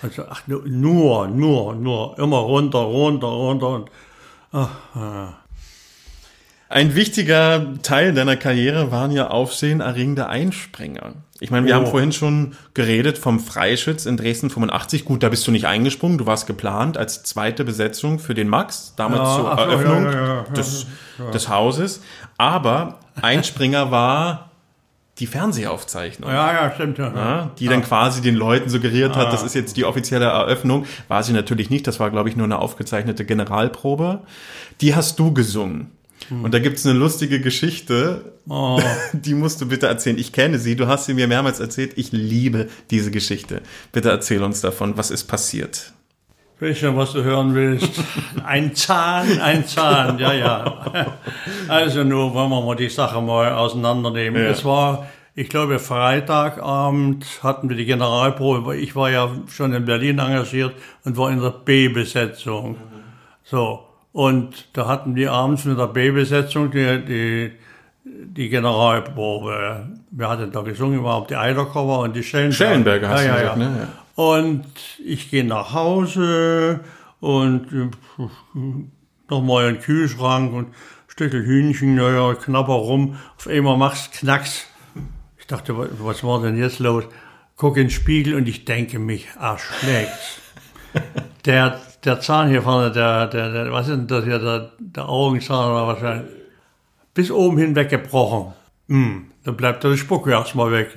A: also, ach, nu- nur, nur, nur, immer runter, runter, runter. Und,
B: Ein wichtiger Teil deiner Karriere waren ja aufsehenerregende Einspringer. Ich meine, wir
A: Oh.
B: haben vorhin schon geredet vom Freischütz in Dresden 85. Gut, da bist du nicht eingesprungen. Du warst geplant als zweite Besetzung für den Max, damals
A: Ja,
B: zur
A: ach
B: Eröffnung
A: ja, ja,
B: des, des Hauses. Aber Einspringer war die Fernsehaufzeichnung.
A: ja, ja, stimmt. Ja.
B: Ja, die dann quasi den Leuten suggeriert
A: Ah.
B: hat, das ist jetzt die offizielle Eröffnung. War sie natürlich nicht, das war, glaube ich, nur eine aufgezeichnete Generalprobe. Die hast du gesungen.
A: Hm.
B: Und da gibt's eine lustige Geschichte,
A: Oh, *laughs*
B: die musst du bitte erzählen. Ich kenne sie, du hast sie mir mehrmals erzählt. Ich liebe diese Geschichte. Bitte erzähl uns davon, was ist passiert.
A: Weiß schon, was du hören willst. *laughs* Ein Zahn, ein Zahn, ja, ja. Also nur wollen wir mal die Sache mal auseinandernehmen.
B: Ja.
A: Es war, ich glaube, Freitagabend hatten wir die Generalprobe. weil Ich war ja schon in Berlin engagiert und war in der B-Besetzung. So. Und da hatten wir abends mit der B-Besetzung die, die, die Generalprobe. Wir hatten da gesungen, überhaupt die Eidercover und die Schellenberger.
B: Schellenberger hast
A: ja,
B: du
A: ja,
B: gesagt,
A: ja.
B: ne? Ja.
A: Und ich gehe nach Hause und nochmal in den Kühlschrank und Stückel Hühnchen, naja, knapper rum. Auf einmal machst Knacks. Ich dachte, wa- was war denn jetzt los? Guck in den Spiegel und ich denke mich, erschlägt. *laughs* Der, der Zahn hier vorne, der, der, der was ist denn das hier, der, der Augenzahn oder wahrscheinlich, bis oben hin weggebrochen. Hm, dann bleibt der Spucke erstmal weg.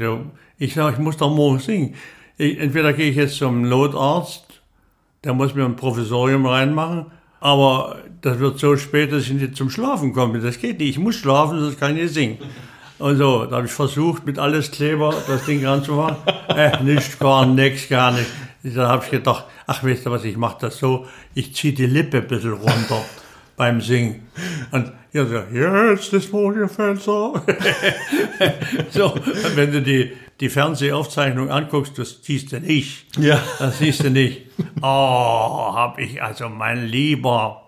A: Ich sage, ich muss doch morgen singen. Ich, entweder gehe ich jetzt zum Notarzt, der muss mir ein Provisorium reinmachen, aber das wird so spät, dass ich nicht zum Schlafen komme. Das geht nicht. Ich muss schlafen, sonst kann ich nicht singen. Und so, da habe ich versucht, mit alles Kleber das Ding ranzumachen. *laughs* Äh, nicht, gar nichts, gar nicht. Da habe ich gedacht, ach, weißt du was, ich mache das so, ich ziehe die Lippe ein bisschen runter *laughs* beim Singen. Und ja, so, jetzt ist Fenster. so, *laughs* wenn du die, die Fernsehaufzeichnung anguckst, das siehst du nicht.
B: Ja.
A: Das siehst du nicht. Oh, hab ich, also mein Lieber.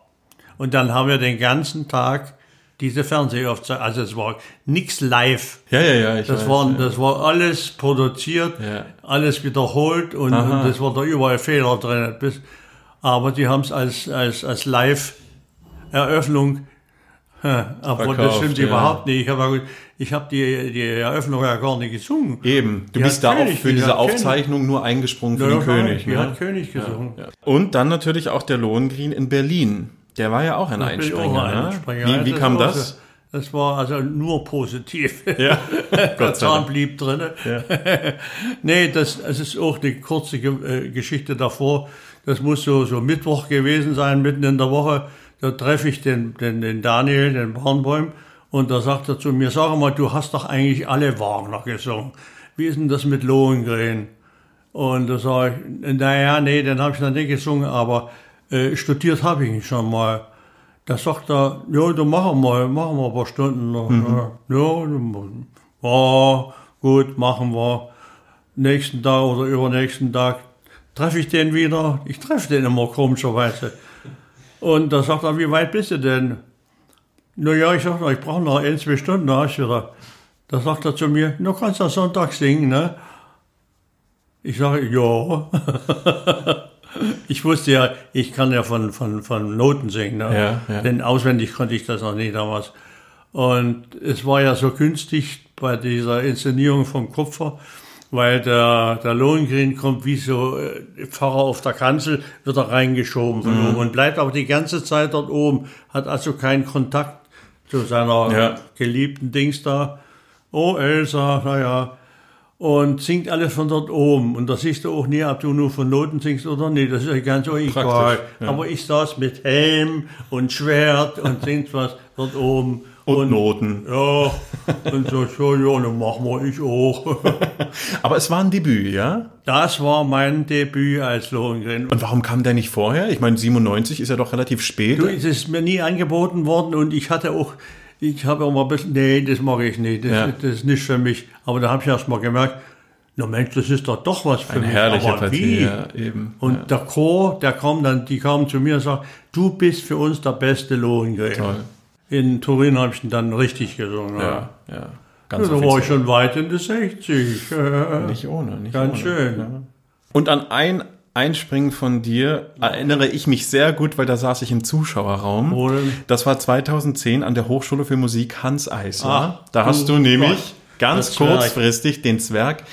A: Und dann haben wir den ganzen Tag diese Fernsehaufzeichnung, also es war nix live.
B: Ja, ja, ja. Ich
A: Das
B: weiß,
A: war,
B: ja.
A: das war alles produziert,
B: Ja.
A: alles wiederholt und, und das war da überall Fehler drin. Aber die haben es als, als, als Live-Eröffnung, obwohl das stimmt
B: ja.
A: überhaupt nicht. Ich habe ich hab die, die Eröffnung ja gar nicht gesungen.
B: Eben, du
A: Die
B: bist da auch
A: König,
B: für
A: die
B: diese
A: hat König.
B: Aufzeichnung nur eingesprungen für
A: Ja,
B: den König.
A: Die
B: Ne?
A: hat König gesungen.
B: Und dann natürlich auch der Lohengrin in Berlin. Der war ja auch ein
A: auch
B: Einspringer.
A: ein
B: Ne?
A: Einspringer.
B: Wie, wie
A: Das
B: kam das?
A: so- Das war also nur positiv. *laughs*
B: Ja, *laughs*
A: Der Zahn blieb drin. *laughs* nee, das, es ist auch eine kurze äh, Geschichte davor. Das muss so, so Mittwoch gewesen sein, mitten in der Woche. Da treffe ich den, den, den Daniel, den Barnbäum, und da sagt er zu mir, sag mal, du hast doch eigentlich alle Wagner gesungen. wie ist denn das mit Lohengrin? Und da sage ich, naja, nee, den habe ich noch nicht gesungen, aber äh, studiert habe ich ihn schon mal. Da sagt er, ja, dann machen wir, machen wir ein paar Stunden noch. Ja, dann- ja, gut, machen wir. Nächsten Tag oder übernächsten Tag treffe ich den wieder. Ich treffe den immer komischerweise. Und da sagt er, wie weit bist du denn? Naja, ich sag, noch, ich brauche noch ein, zwei Stunden, da du wieder. Da sagt er zu mir, du kannst ja Sonntag singen, ne? Ich sage, ja. *laughs* ich wusste ja, ich kann ja von, von, von Noten singen, ne?
B: Ja, ja.
A: denn auswendig konnte ich das noch nie damals. Und es war ja so günstig bei dieser Inszenierung vom Kupfer, weil der, der Lohengrin kommt wie so äh, Pfarrer auf der Kanzel, wird er reingeschoben von
B: Mhm.
A: oben und bleibt aber die ganze Zeit dort oben, hat also keinen Kontakt zu seiner
B: Ja.
A: geliebten Dings da. Oh, Elsa, naja. Und singt alles von dort oben. Und da siehst du auch nie, ob du nur von Noten singst oder nicht. Das ist ja ganz egal.
B: Ja.
A: Aber ich saß mit Helm und Schwert und *laughs* singt was dort oben.
B: Und Noten.
A: Ja, und so, so, ja, dann machen wir ich auch. *laughs*
B: Aber es war ein Debüt, ja?
A: Das war mein Debüt als Lohengrin.
B: Und warum kam der nicht vorher? Ich meine, 97 ist ja doch relativ spät.
A: Du, es ist mir nie angeboten worden und ich hatte auch, ich habe auch mal ein bisschen, nee, das mag ich nicht, das,
B: Ja.
A: das ist nicht für mich. Aber da habe ich erst mal gemerkt, na Mensch, das ist doch doch was für
B: Eine
A: mich.
B: herrliche
A: Aber
B: Partie,
A: wie?
B: ja, eben.
A: Und
B: ja.
A: der Chor, der kam dann, die kamen zu mir und sagten, du bist für uns der beste Lohengrin.
B: Toll.
A: In Turin habe ich ihn dann richtig gesungen.
B: Ja, ja.
A: Ja,
B: Ganz
A: da war ich schon weit in die 60. Äh, *laughs*
B: Nicht ohne, nicht
A: Ganz
B: ohne.
A: schön.
B: Ja. Und an ein Einspringen von dir erinnere ich mich sehr gut, weil da saß ich im Zuschauerraum. Das war 2010 an der Hochschule für Musik Hans Eisler.
A: Ah,
B: da hast
A: du
B: nämlich. Ganz kurzfristig den Zwerg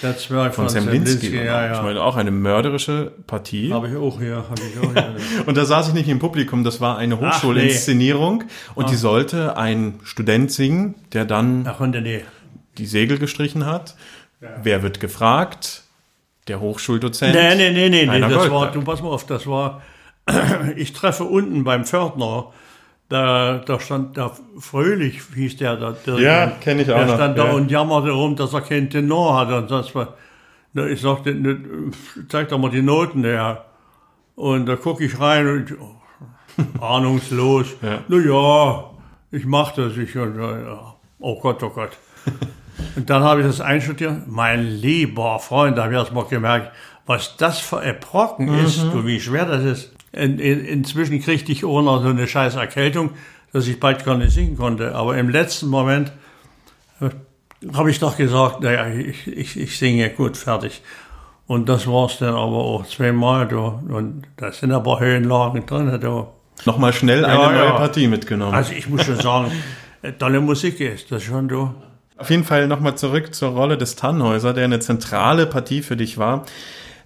B: von Semlinski. Übernommen.
A: ja,
B: Ich
A: ja.
B: meine, auch eine mörderische Partie.
A: Habe ich auch hier, ich auch hier. *laughs*
B: Und da saß ich nicht im Publikum, das war eine Hochschulinszenierung und
A: Ah.
B: die sollte ein Student singen, der dann
A: Ach, nee.
B: die Segel gestrichen hat. Wer wird gefragt? Der Hochschuldozent.
A: Nee, nee, nee, nee, nee das war,
B: Goldberg.
A: du pass mal auf, das war, *clears throat* ich treffe unten beim Pförtner, da, da stand da Fröhlich, hieß der da. Der,
B: Ja, kenn ich auch
A: Der
B: noch,
A: stand da
B: ja.
A: und jammerte rum, dass er keinen Tenor hat und sonst was. Na, ich sagte, ne, zeig doch mal die Noten her. Und da gucke ich rein und oh, ahnungslos. *laughs*
B: Ja.
A: Na ja, ich mach das. Ich, ja, oh Gott, oh Gott. *laughs* Und dann habe ich das einstudiert. Mein lieber Freund, da habe ich erst mal gemerkt, was das für ein Brocken ist, du, wie schwer das ist. In, in, inzwischen kriegte ich auch noch so eine scheiß Erkältung, dass ich bald gar nicht singen konnte. Aber im letzten Moment äh, habe ich doch gesagt, naja, ich, ich, ich singe gut, fertig. Und das war's dann aber auch zweimal. Du. Und da sind aber Höhenlagen drin. Du.
B: Nochmal schnell eine
A: Ja,
B: neue
A: ja.
B: Partie mitgenommen.
A: Also ich muss schon *laughs* sagen, tolle Musik ist das schon, du.
B: Auf jeden Fall nochmal zurück zur Rolle des Tannhäuser, der eine zentrale Partie für dich war.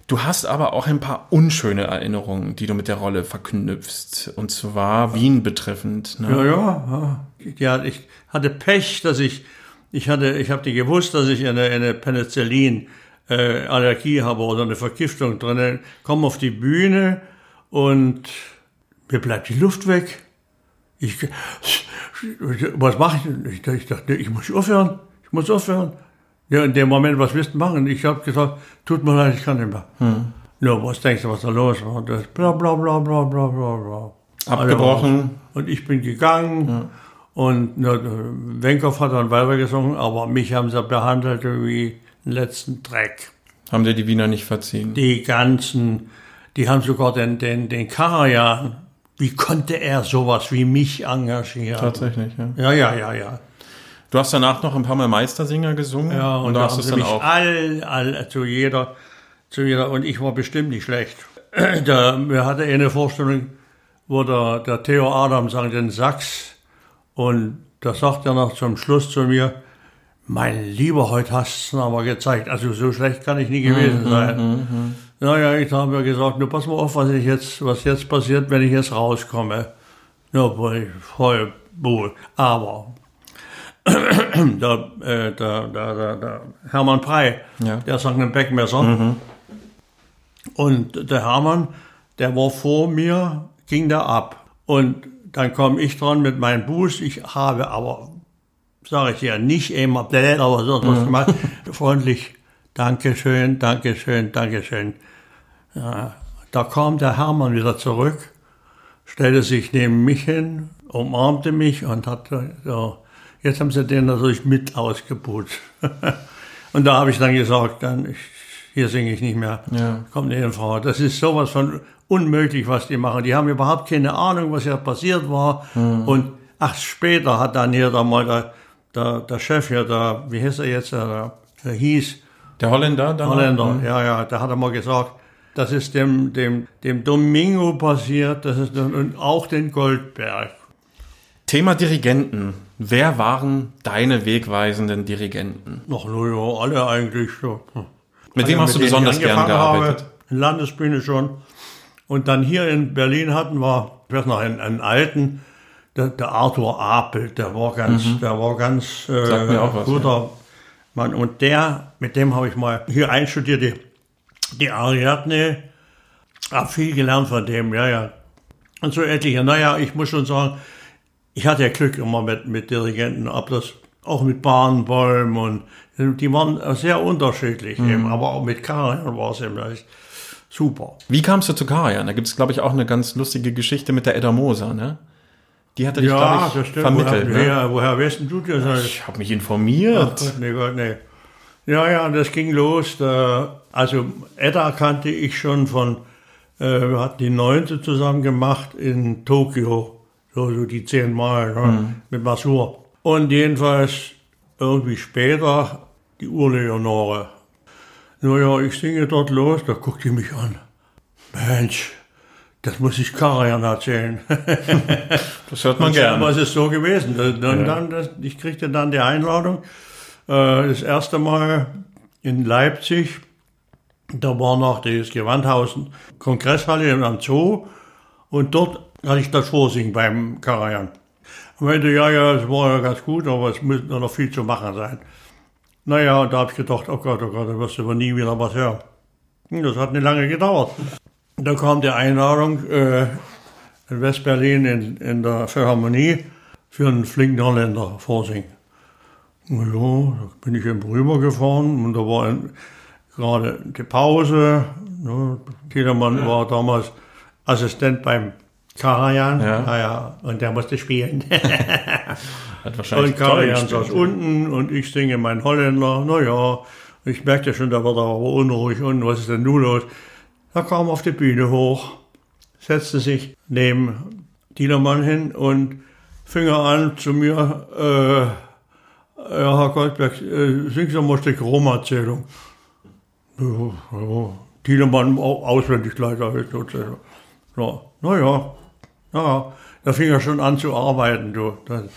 B: Du hast aber auch ein paar unschöne Erinnerungen, die du mit der Rolle verknüpfst. Und zwar Wien betreffend. Ne?
A: Ja, ja, ja. ich hatte Pech, dass ich, ich hatte, ich habe gewusst, dass ich eine, eine Penicillin äh, Allergie habe oder eine Vergiftung drin. Komm auf die Bühne und mir bleibt die Luft weg. Ich, was mache ich? Ich, dachte, ich muss aufhören. Ich muss aufhören. Ja, in dem Moment, was willst du machen? Ich habe gesagt, tut mir leid, ich kann nicht mehr. Ja, was denkst du, was da los war? Und das bla bla bla bla bla bla bla.
B: Abgebrochen.
A: Und ich bin gegangen und na, Wenkow hat dann weitergesungen, aber mich haben sie behandelt wie den letzten Dreck.
B: Haben dir die Wiener nicht verziehen?
A: Die ganzen, die haben sogar den, den, den Karajan, wie konnte er sowas wie mich engagieren?
B: Tatsächlich, ja.
A: Ja, ja, ja, ja.
B: Du hast danach noch ein paar Mal Meistersinger gesungen.
A: Ja, und,
B: du
A: da
B: hast es dann auch.
A: all, all, zu jeder, zu jeder, und ich war bestimmt nicht schlecht. *clears throat* Da, wir hatten eine Vorstellung, wo der, der Theo Adam sang den Sax, und da sagt er noch zum Schluss zu mir, mein Lieber, heute hast du es aber gezeigt. Also so schlecht kann ich nie gewesen sein. Naja, ich habe mir gesagt, nur pass mal auf, was ich jetzt, was jetzt passiert, wenn ich jetzt rauskomme. Ja, voll, voll wohl. Aber *coughs* der, äh, der, der, der, Hermann Prey,
B: Ja.
A: der sagt einen Beckmesser. Und der Hermann, der war vor mir, ging da ab. Und dann komme ich dran mit meinem Buß. Ich habe aber, sage ich ja, nicht immer blöd, aber sonst was gemacht. *laughs* Freundlich Dankeschön, Dankeschön, Dankeschön. Ja, da kam der Hermann wieder zurück, stellte sich neben mich hin, umarmte mich und hat, ja, jetzt haben sie den natürlich mit ausgebucht. *laughs* und da habe ich dann gesagt, dann, ich, hier singe ich nicht mehr.
B: Ja.
A: Kommt eine Frau. Das ist sowas von unmöglich, was die machen. Die haben überhaupt keine Ahnung, was hier passiert war. Und ach, später hat dann hier da mal der, der, der Chef hier, der, wie heißt er jetzt, der, der hieß,
B: Der Holländer? dann?
A: Holländer, ja, ja, der hat er mal gesagt, das ist dem, dem, dem Domingo passiert, das ist dann, und auch den Goldberg.
B: Thema Dirigenten. Wer waren deine wegweisenden Dirigenten?
A: Noch nur ja, alle eigentlich so. Hm.
B: Mit wem
A: Also
B: hast du
A: denen ich
B: besonders gern gearbeitet?
A: Habe, Landesbühne schon. Und dann hier in Berlin hatten wir, ich weiß noch, einen, einen alten, der, der Arthur Apel, der war ganz, der war ganz
B: Mhm.
A: Äh,
B: was,
A: guter Mann. Und der, mit dem habe ich mal hier einstudiert, die, die Ariadne, hab viel gelernt von dem, ja, ja. Und so etliche. Naja, ich muss schon sagen, ich hatte ja Glück immer mit, mit Dirigenten, ob das auch mit Bahnbäumen und die waren sehr unterschiedlich eben, aber auch mit Karajan war es eben echt super.
B: Wie kamst du zu Karajan? Da gibt es, glaube ich, auch eine ganz lustige Geschichte mit der Edda Moser, ne? Die hatte dich,
A: Ja,
B: glaube
A: das
B: ich, vermittelt,
A: woher,
B: ne?
A: ja, woher weißt du das?
B: Ich habe mich
A: Ach
B: informiert.
A: Gott, nee, Gott, nee. Ja, ja, das ging los. Da, also Edda kannte ich schon von, äh, wir hatten die neunte zusammen gemacht in Tokio. So, so die zehn Mal ne, mit Masur. Und jedenfalls irgendwie später die Urleonore. Naja, ich singe dort los, da guckt die mich an. Mensch, das muss ich Karajan erzählen.
B: Das hört man
A: Aber
B: gerne.
A: es ist so gewesen. Dann, das, ich kriegte dann die Einladung. Das erste Mal in Leipzig. Da war noch das Gewandhausen Kongresshalle am Zoo. Und dort hatte ich das Vorsingen beim Karajan. Und meinte, ja, ja, es war ja ganz gut, aber es müsste noch viel zu machen sein. Naja, und da habe ich gedacht, oh Gott, oh Gott, da wirst du aber nie wieder was hören. Hm, Das hat nicht lange gedauert. Da kam die Einladung äh, in Westberlin in, in der Philharmonie für einen flinken Holländer vorsingen. Ja, da bin ich eben rübergefahren und da war ein, gerade die Pause. Ne, Tiedemann war damals Assistent beim Karajan.
B: Ja.
A: Naja, und der musste spielen. *laughs*
B: Hat wahrscheinlich
A: Und Karajan saß unten und ich singe mein Holländer. Naja, ich merkte schon, da wird er aber unruhig und was ist denn nun los? Er kam auf die Bühne hoch, setzte sich neben Dienermann hin und fing er an zu mir, äh, ja, Herr Goldberg, äh, singen Sie mal ein Stück Rom-Erzählung. Ja, ja, Dienermann au- auswendig leider sozusagen. Ja, naja, ja, da fing er schon an zu arbeiten, du. Dann,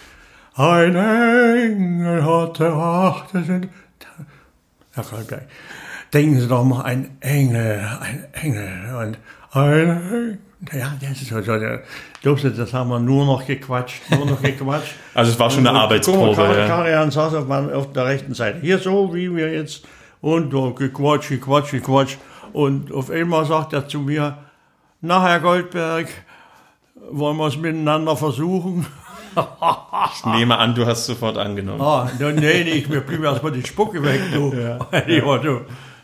A: ein Engel hatte Acht, das Herr Goldberg, denken Sie doch mal, ein Engel, ein Engel und ein Engel. Ja, das ist so, so, der, du, das haben wir nur noch gequatscht, nur noch gequatscht. *laughs*
B: Also es war schon eine Arbeitsprobe.
A: Kar
B: ja.
A: Karian saß auf, auf der rechten Seite. Hier so, wie wir jetzt. Und da gequatscht, gequatscht, gequatscht. Und auf einmal sagt er zu mir, na, Herr Goldberg, wollen wir es miteinander versuchen?
B: Ich nehme an, du hast sofort angenommen.
A: Ah, nee, nee, ich mir blieb erstmal die Spucke weg, du. *laughs* Ja. du.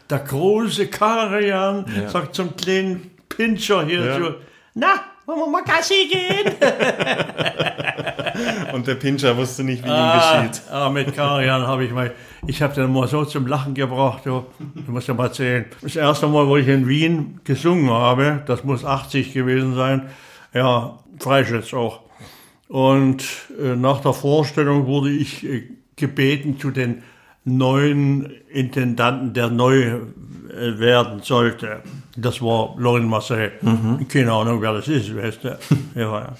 A: Der große Karian
B: Ja.
A: sagt zum kleinen Pinscher hier
B: Ja.
A: so, na, wollen wir mal Gassi gehen? *laughs*
B: Und der Pinscher wusste nicht, wie ihm
A: Ah,
B: geschieht.
A: ah, mit Karian habe ich mal, ich habe den mal so zum Lachen gebracht, du, du musst ja mal erzählen. Das erste Mal, wo ich in Wien gesungen habe, das muss 80 gewesen sein, ja, Freischütz auch. Und äh, nach der Vorstellung wurde ich äh, gebeten zu den neuen Intendanten, der neu äh, werden sollte. Das war Lorin Marcel. Keine Ahnung, wer das ist, weißt du. *laughs* ja, ja.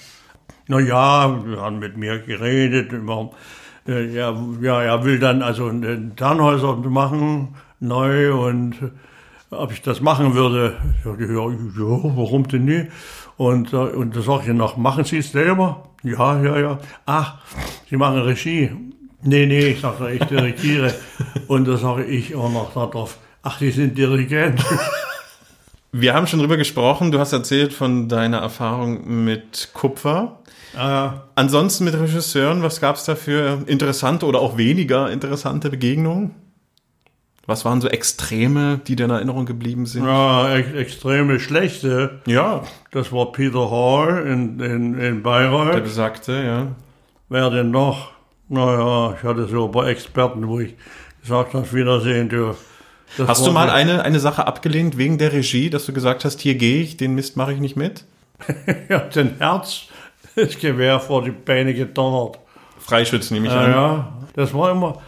A: Na ja, wir haben mit mir geredet. Über, äh, ja, ja, er will dann also einen Tannhäuser machen, neu und äh, ob ich das machen würde. Ich sagte, ja, ja, warum denn nicht? Und, äh, und da sag ich noch, machen Sie es selber? Ja, ja, ja. Ach, Sie machen Regie. Nee, nee, ich sage, ich dirigiere. *laughs* und da sage ich auch noch darauf, ach, Sie sind Dirigent. *laughs*
B: Wir haben schon drüber gesprochen. Du hast erzählt von deiner Erfahrung mit Kupfer.
A: äh,
B: Ansonsten mit Regisseuren, was gab es da für interessante oder auch weniger interessante Begegnungen? Was waren so Extreme, die dir in Erinnerung geblieben sind?
A: Ja, ex extreme Schlechte.
B: Ja,
A: Das war Peter Hall in, in, in
B: der
A: Bayreuth.
B: besagte, ja.
A: Wer denn noch? Naja, ich hatte so ein paar Experten, wo ich gesagt habe, Wiedersehen, du. Das
B: Hast du mal eine, eine Sache abgelehnt wegen der Regie, dass du gesagt hast, hier gehe ich, den Mist mache ich nicht mit? *laughs*
A: Ja, den Herz, das Gewehr vor die Beine gedonnert.
B: Freischütz nehme ich
A: Ja,
B: an.
A: ja, das war immer.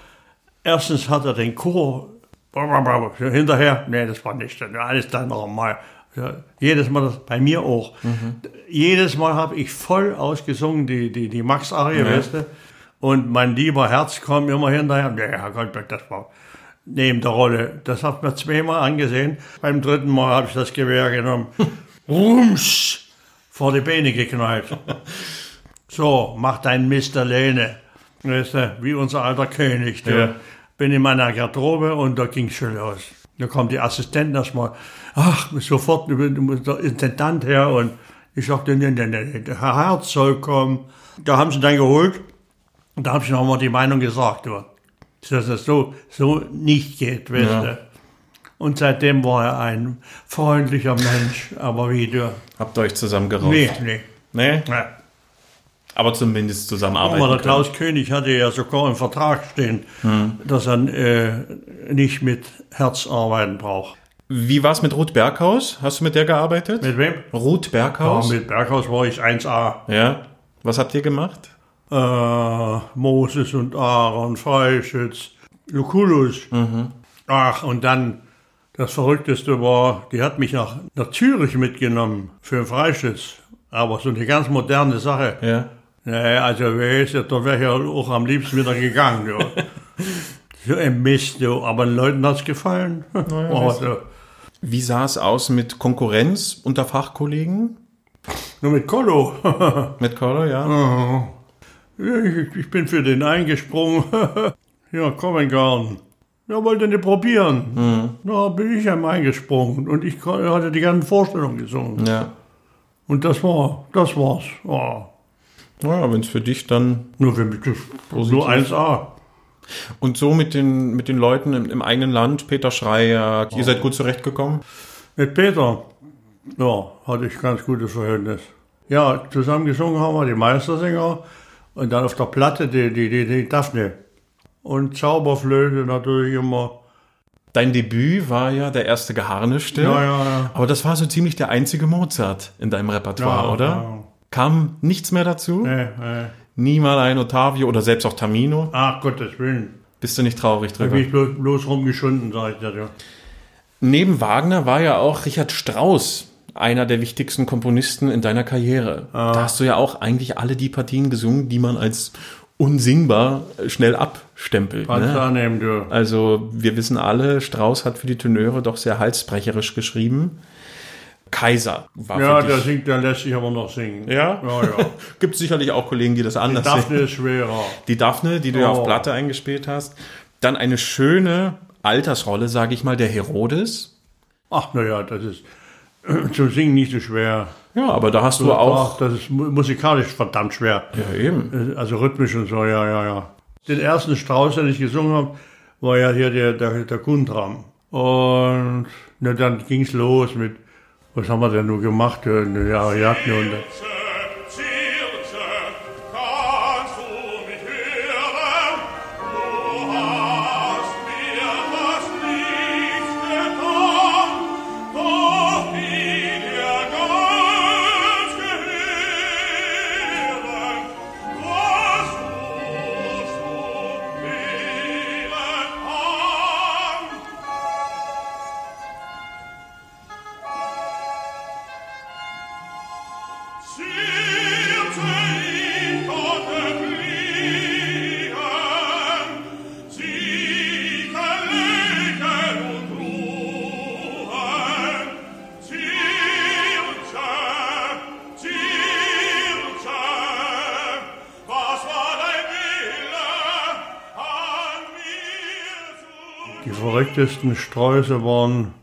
A: Erstens hat er den Chor hinterher. Nee, das war nicht. Alles dann noch mal. Ja, jedes Mal, das, bei mir auch. Jedes Mal habe ich voll ausgesungen, die, die, die Max-Arie, weißt du? Und mein lieber Herz kam immer hinterher. Ja, Herr Goldberg, das war neben der Rolle. Das hat mir zweimal angesehen. Beim dritten Mal habe ich das Gewehr genommen. *laughs* Rums! Vor die Beine geknallt. *laughs* So, mach dein Mist alleine. Weißt du, wie unser alter König. Du.
B: Ja.
A: Bin in meiner Garderobe und da ging's schon los. Da kommt die Assistentin erstmal, ach, sofort der Intendant her und ich sagte, nee, nee, nee, der Herr Herz soll kommen. Da haben sie dann geholt und da habe ich nochmal die Meinung gesagt, dass es so, so nicht geht, weißt
B: Ja.
A: du. Und seitdem war er ein freundlicher Mensch, aber wie du.
B: Habt ihr euch zusammen gerauft?
A: Nee, nee.
B: Nee?
A: nee.
B: Aber zumindest zusammenarbeiten
A: Aber der
B: können.
A: Klaus König hatte ja sogar im Vertrag stehen, dass er äh, nicht mit Herz arbeiten braucht.
B: Wie war's mit Ruth Berghaus? Hast du mit der gearbeitet?
A: Mit wem?
B: Ruth
A: Ja,
B: Berghaus?
A: mit Berghaus war ich 1A.
B: ja. Was habt ihr gemacht?
A: Äh, Moses und Aaron, Freischütz, Lucullus. Ach, und dann das Verrückteste war, die hat mich nach, nach Zürich mitgenommen für den Freischütz. Aber so eine ganz moderne Sache.
B: Ja.
A: Nee, also weißt du, da wäre ich ja auch am liebsten wieder gegangen. Ja. *laughs* so ein Mist, du. aber den Leuten hat's gefallen. *laughs* also,
B: Wie sah es aus mit Konkurrenz unter Fachkollegen?
A: nur mit Colo. *laughs*
B: Mit Color, ja?
A: Ja, ich, ich bin für den eingesprungen. ja, Covent Garden. Ja, wollte nicht probieren. Da bin ich einmal eingesprungen und ich hatte die ganzen Vorstellungen gesungen.
B: Ja.
A: Und das war, das war's. Ja.
B: Ja, wenn es für dich dann.
A: Nur für mich, das- nur 1A.
B: Und so mit den, mit den Leuten im, im eigenen Land, Peter Schreier,
A: Oh.
B: ihr seid gut zurechtgekommen?
A: Mit Peter, ja, hatte ich ganz gutes Verhältnis. Ja, zusammen gesungen haben wir die Meistersänger und dann auf der Platte die, die, die, die Daphne. Und Zauberflöte natürlich immer.
B: Dein Debüt war ja der erste Geharnischte.
A: Ja, ja, ja.
B: Aber das war so ziemlich der einzige Mozart in deinem Repertoire,
A: Ja,
B: oder?
A: ja.
B: Kam nichts mehr dazu?
A: Nee, nee.
B: Nie mal ein Ottavio oder selbst auch Tamino?
A: Ach, Gottes Willen.
B: Bist du nicht traurig
A: Da
B: drüber?
A: bin ich bloß, bloß rumgeschunden, sag ich dir. Ja.
B: Neben Wagner war ja auch Richard Strauss einer der wichtigsten Komponisten in deiner Karriere.
A: Ah.
B: Da hast du ja auch eigentlich alle die Partien gesungen, die man als unsingbar schnell abstempelt.
A: Kannst
B: Ne?
A: annehmen, du.
B: Also wir wissen alle, Strauss hat für die Tenöre doch sehr halsbrecherisch geschrieben. Kaiser war
A: Ja, der singt, der lässt sich aber noch singen.
B: Ja?
A: Ja, ja. *laughs*
B: Gibt sicherlich auch Kollegen, die das anders sehen.
A: Daphne ist schwerer.
B: Die Daphne, die du ja auf. Platte eingespielt hast. Dann eine schöne Altersrolle, sage ich mal, der Herodes.
A: Ach, naja, das ist *clears throat* zum Singen nicht so schwer.
B: Ja, aber da hast du auch.
A: Ach, das ist mu- musikalisch verdammt schwer.
B: Ja, eben.
A: Also rhythmisch und so, ja, ja, ja. Den ersten Strauß, den ich gesungen habe, war ja hier der, der, der Guntram. Und na, dann ging's los mit, was haben wir denn nur gemacht? Ja, ja, Ariadne und verrücktesten Sträuße waren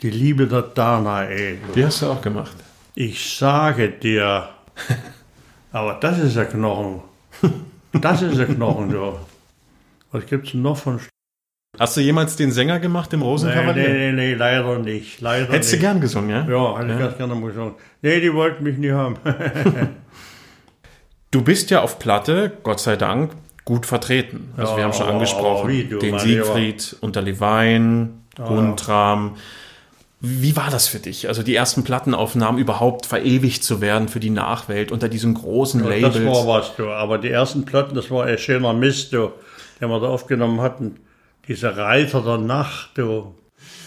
A: die Liebe der Danae.
B: Die hast du auch gemacht.
A: Ich sage dir, *laughs* aber das ist der Knochen. Das ist der Knochen, du. Was gibt's denn noch von
B: Hast du jemals den Sänger gemacht im Rosenkavalier?
A: nee, nee, nee, leider nicht. Leider
B: Hättest du
A: nicht.
B: gern gesungen, ja?
A: Ja, hätte ich ganz gerne mal gesungen. Nee, die wollten mich nie haben. *laughs*
B: Du bist ja auf Platte, Gott sei Dank, gut vertreten. Also
A: Ja,
B: wir haben schon angesprochen,
A: wie,
B: den
A: mein
B: Siegfried, unter Lewein, Guntram. Wie war das für dich? Also die ersten Plattenaufnahmen überhaupt verewigt zu werden für die Nachwelt unter diesen großen Labels.
A: Das war was, du. Aber die ersten Platten, das war ein schöner Mist, du, den wir da aufgenommen hatten. Diese Reiter der Nacht, du.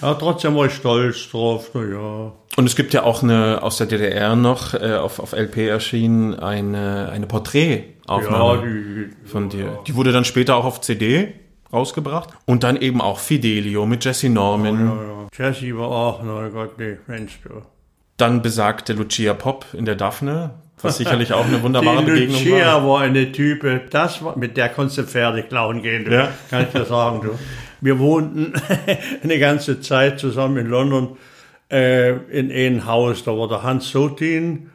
A: Ja, trotzdem war ich stolz drauf, na ja.
B: Und es gibt ja auch eine aus der DDR noch äh, auf, auf LP erschienen eine, eine
A: Ja,
B: Porträtaufnahme
A: die,
B: von dir. Die wurde dann später auch auf CD rausgebracht. Und dann eben auch Fidelio mit Jesse Norman.
A: ja. Jesse war auch, na Gott, nee, Mensch, du.
B: Dann besagte Lucia Pop in der Daphne, was sicherlich auch eine *laughs* wunderbare
A: Die
B: Begegnung
A: Lucia
B: war.
A: war eine Type, das war, mit der konntest du Pferde klauen gehen, du.
B: Ja.
A: kann ich dir sagen. Du. Wir wohnten *laughs* eine ganze Zeit zusammen in London äh, in einem Haus. Da war der Hans Sotin,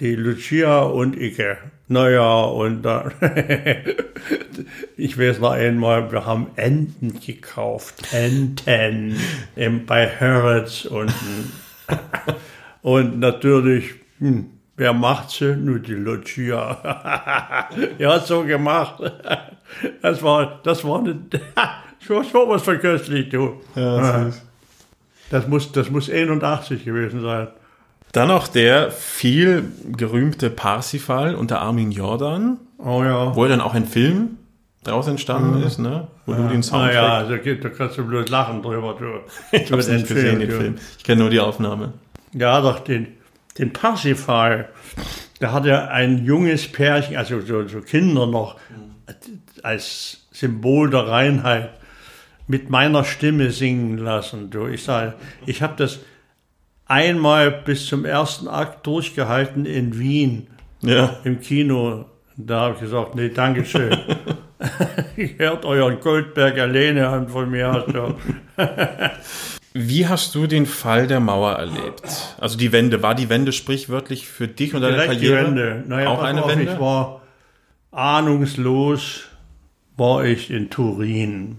A: die Lucia und ich. Naja, und da, *laughs* ich weiß noch einmal, wir haben Enten gekauft. Enten im, bei Harrods unten. *laughs* Und natürlich, hm, wer macht sie? Nur die Lucia. ja, so gemacht. Das war, das war eine, so, so was von köstlich, du. Das muss, das muss 81 gewesen sein.
B: Dann noch der viel gerühmte Parsifal unter Armin Jordan,
A: Oh ja.
B: wo ja dann auch ein Film draus entstanden ist, ne? wo du den
A: Ah
B: Soundtrack
A: ja, also geht- da kannst du bloß lachen drüber, du. *laughs*
B: Ich hab's nicht gesehen, den
A: du.
B: Film. Ich kenne nur die Aufnahme.
A: Ja, doch, den, den Parsifal, da hat er ein junges Pärchen, also so, so Kinder noch, als Symbol der Reinheit mit meiner Stimme singen lassen. Du, ich sage, ich habe das einmal bis zum ersten Akt durchgehalten in Wien
B: Ja.
A: im Kino. Da habe ich gesagt, nee, Dankeschön. *laughs* ich hört euren Goldberg alleine an von mir. Also. *laughs*
B: Wie hast du den Fall der Mauer erlebt? Also die Wende, war die Wende sprichwörtlich für dich und deine
A: Direkt die
B: Karriere?
A: Wende. Naja,
B: auch eine
A: auf,
B: Wende?
A: Ich war ahnungslos, war ich in Turin.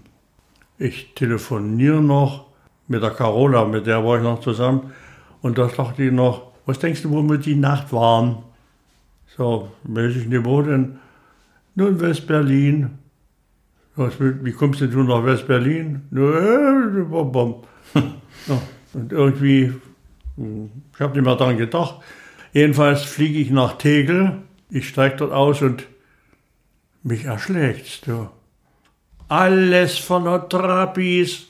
A: Ich telefoniere noch mit der Carola, mit der war ich noch zusammen. Und da sagte die noch, was denkst du, wo wir die Nacht waren? So, nicht, wo denn? Nur in West-Berlin. Wie kommst denn du nach West-Berlin? Äh. *laughs* Ja, und irgendwie, ich habe nicht mehr daran gedacht. Jedenfalls fliege ich nach Tegel, ich steige dort aus und mich erschlägt's, du. Alles von der Trappis.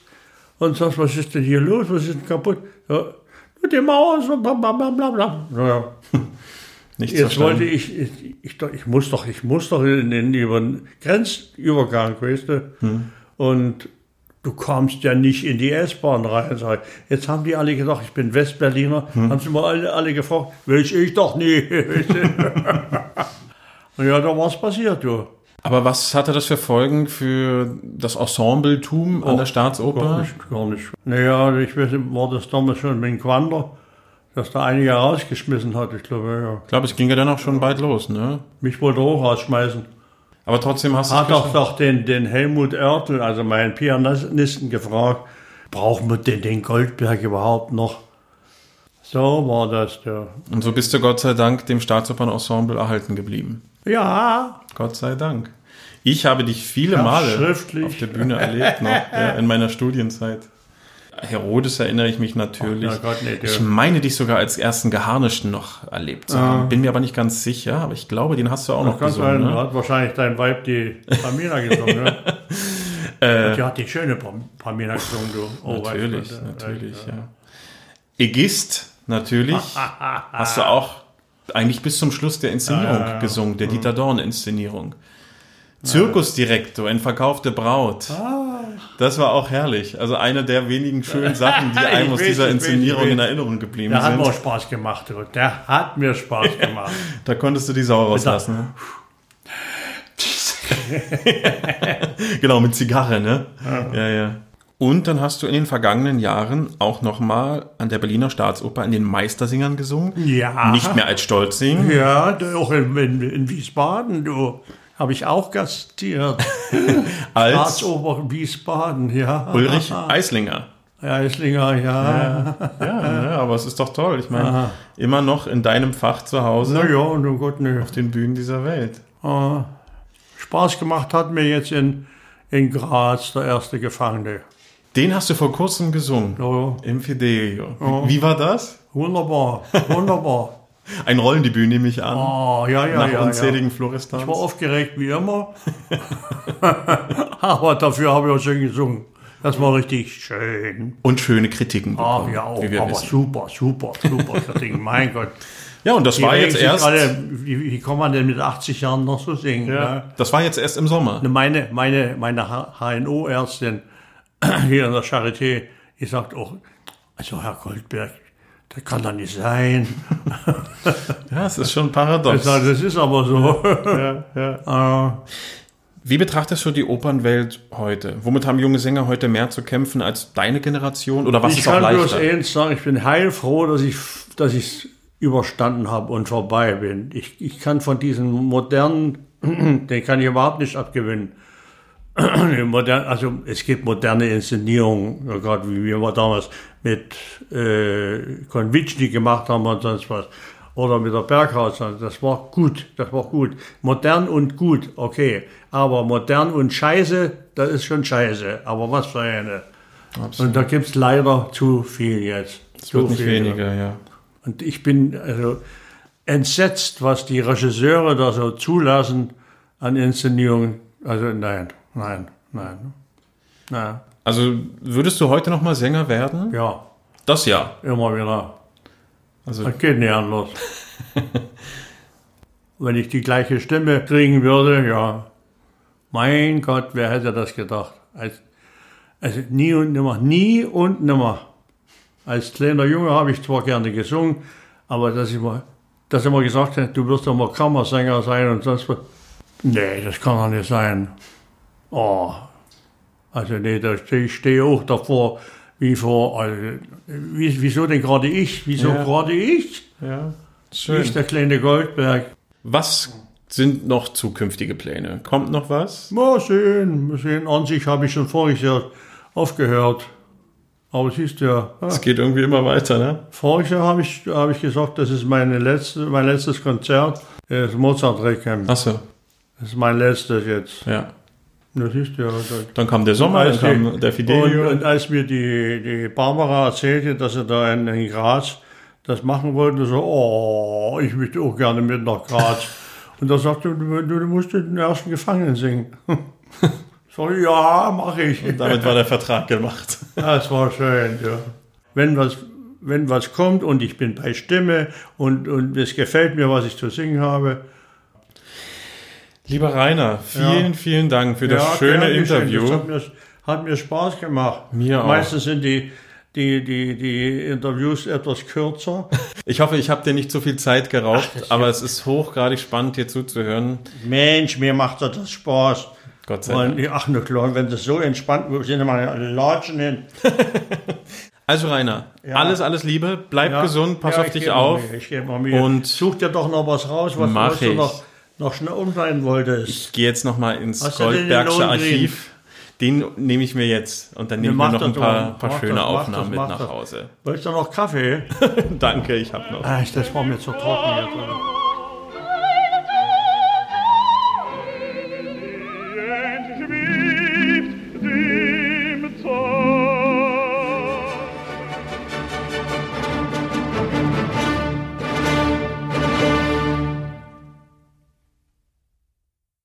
A: Und sagst, was ist denn hier los? Was ist denn kaputt? Ja, nur die Mauer, so bla bla bla bla. Naja, *laughs*
B: Nichts
A: jetzt
B: verstanden.
A: wollte ich, ich, ich, doch- ich muss doch, ich muss doch in den über Grenzübergang, weißt du? Und du kommst ja nicht in die S-Bahn rein. Sag ich. Jetzt haben die alle gedacht, ich bin Westberliner. Haben sie mal alle, alle gefragt, welch ich doch? *laughs* *laughs* Und ja, da war's passiert, du.
B: Aber was hatte das für Folgen für das Ensembletum an der
A: Gar
B: Staatsoper?
A: nicht, gar nicht. Naja, ich weiß war das damals schon mit Quander, dass da einige rausgeschmissen hat. Ich glaube, ja.
B: Ich glaube, es ging ja dann auch schon bald los, ne?
A: Mich wollte auch rausschmeißen.
B: Aber trotzdem hast du
A: Hat doch,
B: geschafft.
A: doch den, den Helmut Oertel, also meinen Pianisten, gefragt, brauchen wir denn den Goldberg überhaupt noch? So war das, ja.
B: Und so bist du Gott sei Dank dem Staatsoperensemble erhalten geblieben.
A: Ja,
B: Gott sei Dank. Ich habe dich viele
A: Ja,
B: Male auf der Bühne erlebt, noch *laughs* ja, in meiner Studienzeit. Herodes erinnere ich mich natürlich.
A: Ja Gott, nee,
B: ich meine dich sogar als ersten Geharnischten noch erlebt zu haben. Bin mir aber nicht ganz sicher, aber ich glaube, den hast du auch noch
A: ganz
B: gesungen.
A: sein,
B: Ne?
A: hat wahrscheinlich dein Weib die Pamina gesungen, ne? *laughs* Und die hat die schöne Pam- Pamina gesungen, du. Oh, weißt *laughs* du,
B: Natürlich,
A: äh,
B: natürlich,
A: äh,
B: ja. Egist, natürlich, hast du auch eigentlich bis zum Schluss der Inszenierung
A: Ja, ja, ja.
B: gesungen, der Dieter Dorn-Inszenierung. Zirkusdirektor in Verkaufte Braut.
A: Ah.
B: Das war auch herrlich. Also eine der wenigen schönen *laughs* Sachen, die einem aus dieser Inszenierung in Erinnerung geblieben
A: Der hat mir auch
B: sind.
A: Spaß gemacht. Der hat mir Spaß gemacht.
B: Da konntest du die Sau rauslassen. Ne? *laughs* *laughs* genau, mit Zigarre, ne? Ja, ja. Und dann hast du in den vergangenen Jahren auch nochmal an der Berliner Staatsoper in den Meistersingern gesungen.
A: Ja.
B: Nicht mehr als Stolzsingen.
A: Ja, auch in, in, in Wiesbaden, du. habe ich auch gastiert. *laughs*
B: Als
A: Ratsober Wiesbaden, ja.
B: Ulrich Eislinger.
A: Eislinger, ja.
B: Ja, ja, aber es ist doch toll. Ich meine, immer noch in deinem Fach zu Hause
A: Na ja, und oh Gott, ne.
B: auf den Bühnen dieser Welt.
A: Äh, Spaß gemacht hat mir jetzt in, in Graz der erste Gefangene.
B: Den hast du vor kurzem gesungen.
A: Ja,
B: Im Fidelio. Wie, wie war das?
A: wunderbar, wunderbar. *laughs*
B: Ein Rollendebüt nehme ich an.
A: Oh, ja, ja,
B: nach
A: ja. ja.
B: unzähligen
A: Ich war aufgeregt wie immer. *laughs* Aber dafür habe ich auch schön gesungen. Das war richtig schön.
B: Und schöne Kritiken
A: Ach
B: bekommen,
A: ja, auch, aber
B: wissen.
A: super, super, super. Kritiken. mein Gott.
B: Ja, und das
A: Die
B: war jetzt erst.
A: Alle, wie, wie kann man denn mit 80 Jahren noch so singen?
B: Ja,
A: ne?
B: das war jetzt erst im Sommer.
A: Meine, meine, meine HNO-Ärztin *clears throat* hier in der Charité, die sagt auch, also Herr Goldberg, das kann doch nicht sein. *laughs*
B: Ja, es ist schon
A: Ich
B: paradox.
A: sage, das ist aber so.
B: Ja, ja.
A: Äh, *laughs*
B: Wie betrachtest du die Opernwelt heute? Womit haben junge Sänger heute mehr zu kämpfen als deine Generation? Oder was
A: ich
B: ist auch
A: kann bloß
B: leichter?
A: eins sagen, ich bin heilfroh, dass ich dass ich es überstanden habe und vorbei bin. Ich, ich kann von diesen modernen, *clears throat* den kann ich überhaupt nicht abgewinnen. *clears throat* Also es gibt moderne Inszenierungen, ja, gerade wie wir damals mit äh, Konvitschny gemacht haben und sonst was. Oder mit der Berghaus. Das war gut, das war gut. Modern und gut, okay. Aber modern und scheiße, das ist schon scheiße. Aber was für eine. Und da gibt's leider zu viel jetzt.
B: Es
A: Zu
B: wird nicht weniger, ja.
A: Und ich bin also entsetzt, was die Regisseure da so zulassen an Inszenierungen. Also nein, nein, nein. Nein.
B: Also würdest du heute noch mal Sänger werden?
A: Ja,
B: Das ja.
A: immer wieder.
B: Also
A: Das geht nicht anders. *laughs* Wenn ich die gleiche Stimme kriegen würde, ja. Mein Gott, wer hätte das gedacht? Als, also nie und nimmer, nie und nimmer. Als kleiner Junge habe ich zwar gerne gesungen, aber dass ich mal, dass mal gesagt hätte, du wirst doch mal Kammersänger sein und sonst was. Nee, das kann doch nicht sein. Oh. Also nee, da stehe ich stehe auch davor, wie vor, also, wie, wieso denn gerade ich? Wieso
B: Ja.
A: gerade ich?
B: ja, schön.
A: ist der kleine Goldberg?
B: Was sind noch zukünftige Pläne? Kommt noch was?
A: Mal sehen, mal sehen. An sich habe ich schon voriges Jahr aufgehört. Aber siehst du ja, ah,
B: Es geht irgendwie immer weiter, ne?
A: voriges Jahr habe ich, habe ich gesagt, das ist meine letzte, mein letztes Konzert. Das Mozart Requiem.
B: Ach so,
A: Das ist mein letztes jetzt.
B: ja.
A: Das du ja. Das,
B: Dann kam der Sommer, dann kam
A: die-
B: der Fidelio.
A: Und, und als mir die, die Barbara erzählte, dass sie da in, in Graz das machen wollte, so, oh, ich möchte auch gerne mit nach Graz. *laughs* und da sagte du, du, du musst den ersten Gefangenen singen. *laughs* so, ja, mache ich.
B: Damit war der Vertrag gemacht. *laughs*
A: Das war schön, ja. Wenn was, wenn was kommt und ich bin bei Stimme und, und es gefällt mir, was ich zu singen habe,
B: Lieber Rainer, vielen,
A: Ja.
B: vielen Dank für das
A: Ja,
B: schöne. Interview.
A: Das hat mir, hat mir Spaß gemacht.
B: Mir auch.
A: Meistens sind die, die, die, die Interviews etwas kürzer. *laughs*
B: Ich hoffe, ich habe dir nicht so viel Zeit geraubt, aber es ist hochgradig spannend, dir zuzuhören.
A: Mensch, mir macht das Spaß.
B: Gott sei Dank.
A: Und, ach, na klar, wenn das so entspannt wird, sind immer Latschen hin. *laughs*
B: Also Rainer, alles, alles Liebe, bleib
A: Ja.
B: gesund, pass
A: Ja,
B: auf
A: ich
B: dich auf.
A: Mühe, Ich gebe mal Mühe.
B: Und-
A: Such dir doch noch was raus, was,
B: Mach
A: du noch, noch schnell umschneiden wolltest.
B: Ich gehe jetzt nochmal ins
A: Hast du den
B: Goldbergsche Archiv. Den nehme ich mir jetzt und dann nehme ich mir
A: mach
B: noch ein paar,
A: doch.
B: paar schöne
A: das,
B: Aufnahmen
A: das,
B: mit nach
A: das.
B: Hause.
A: Wolltest du noch Kaffee? *laughs*
B: Danke, ich habe noch.
A: Ach, das war mir zu trocken jetzt. oder?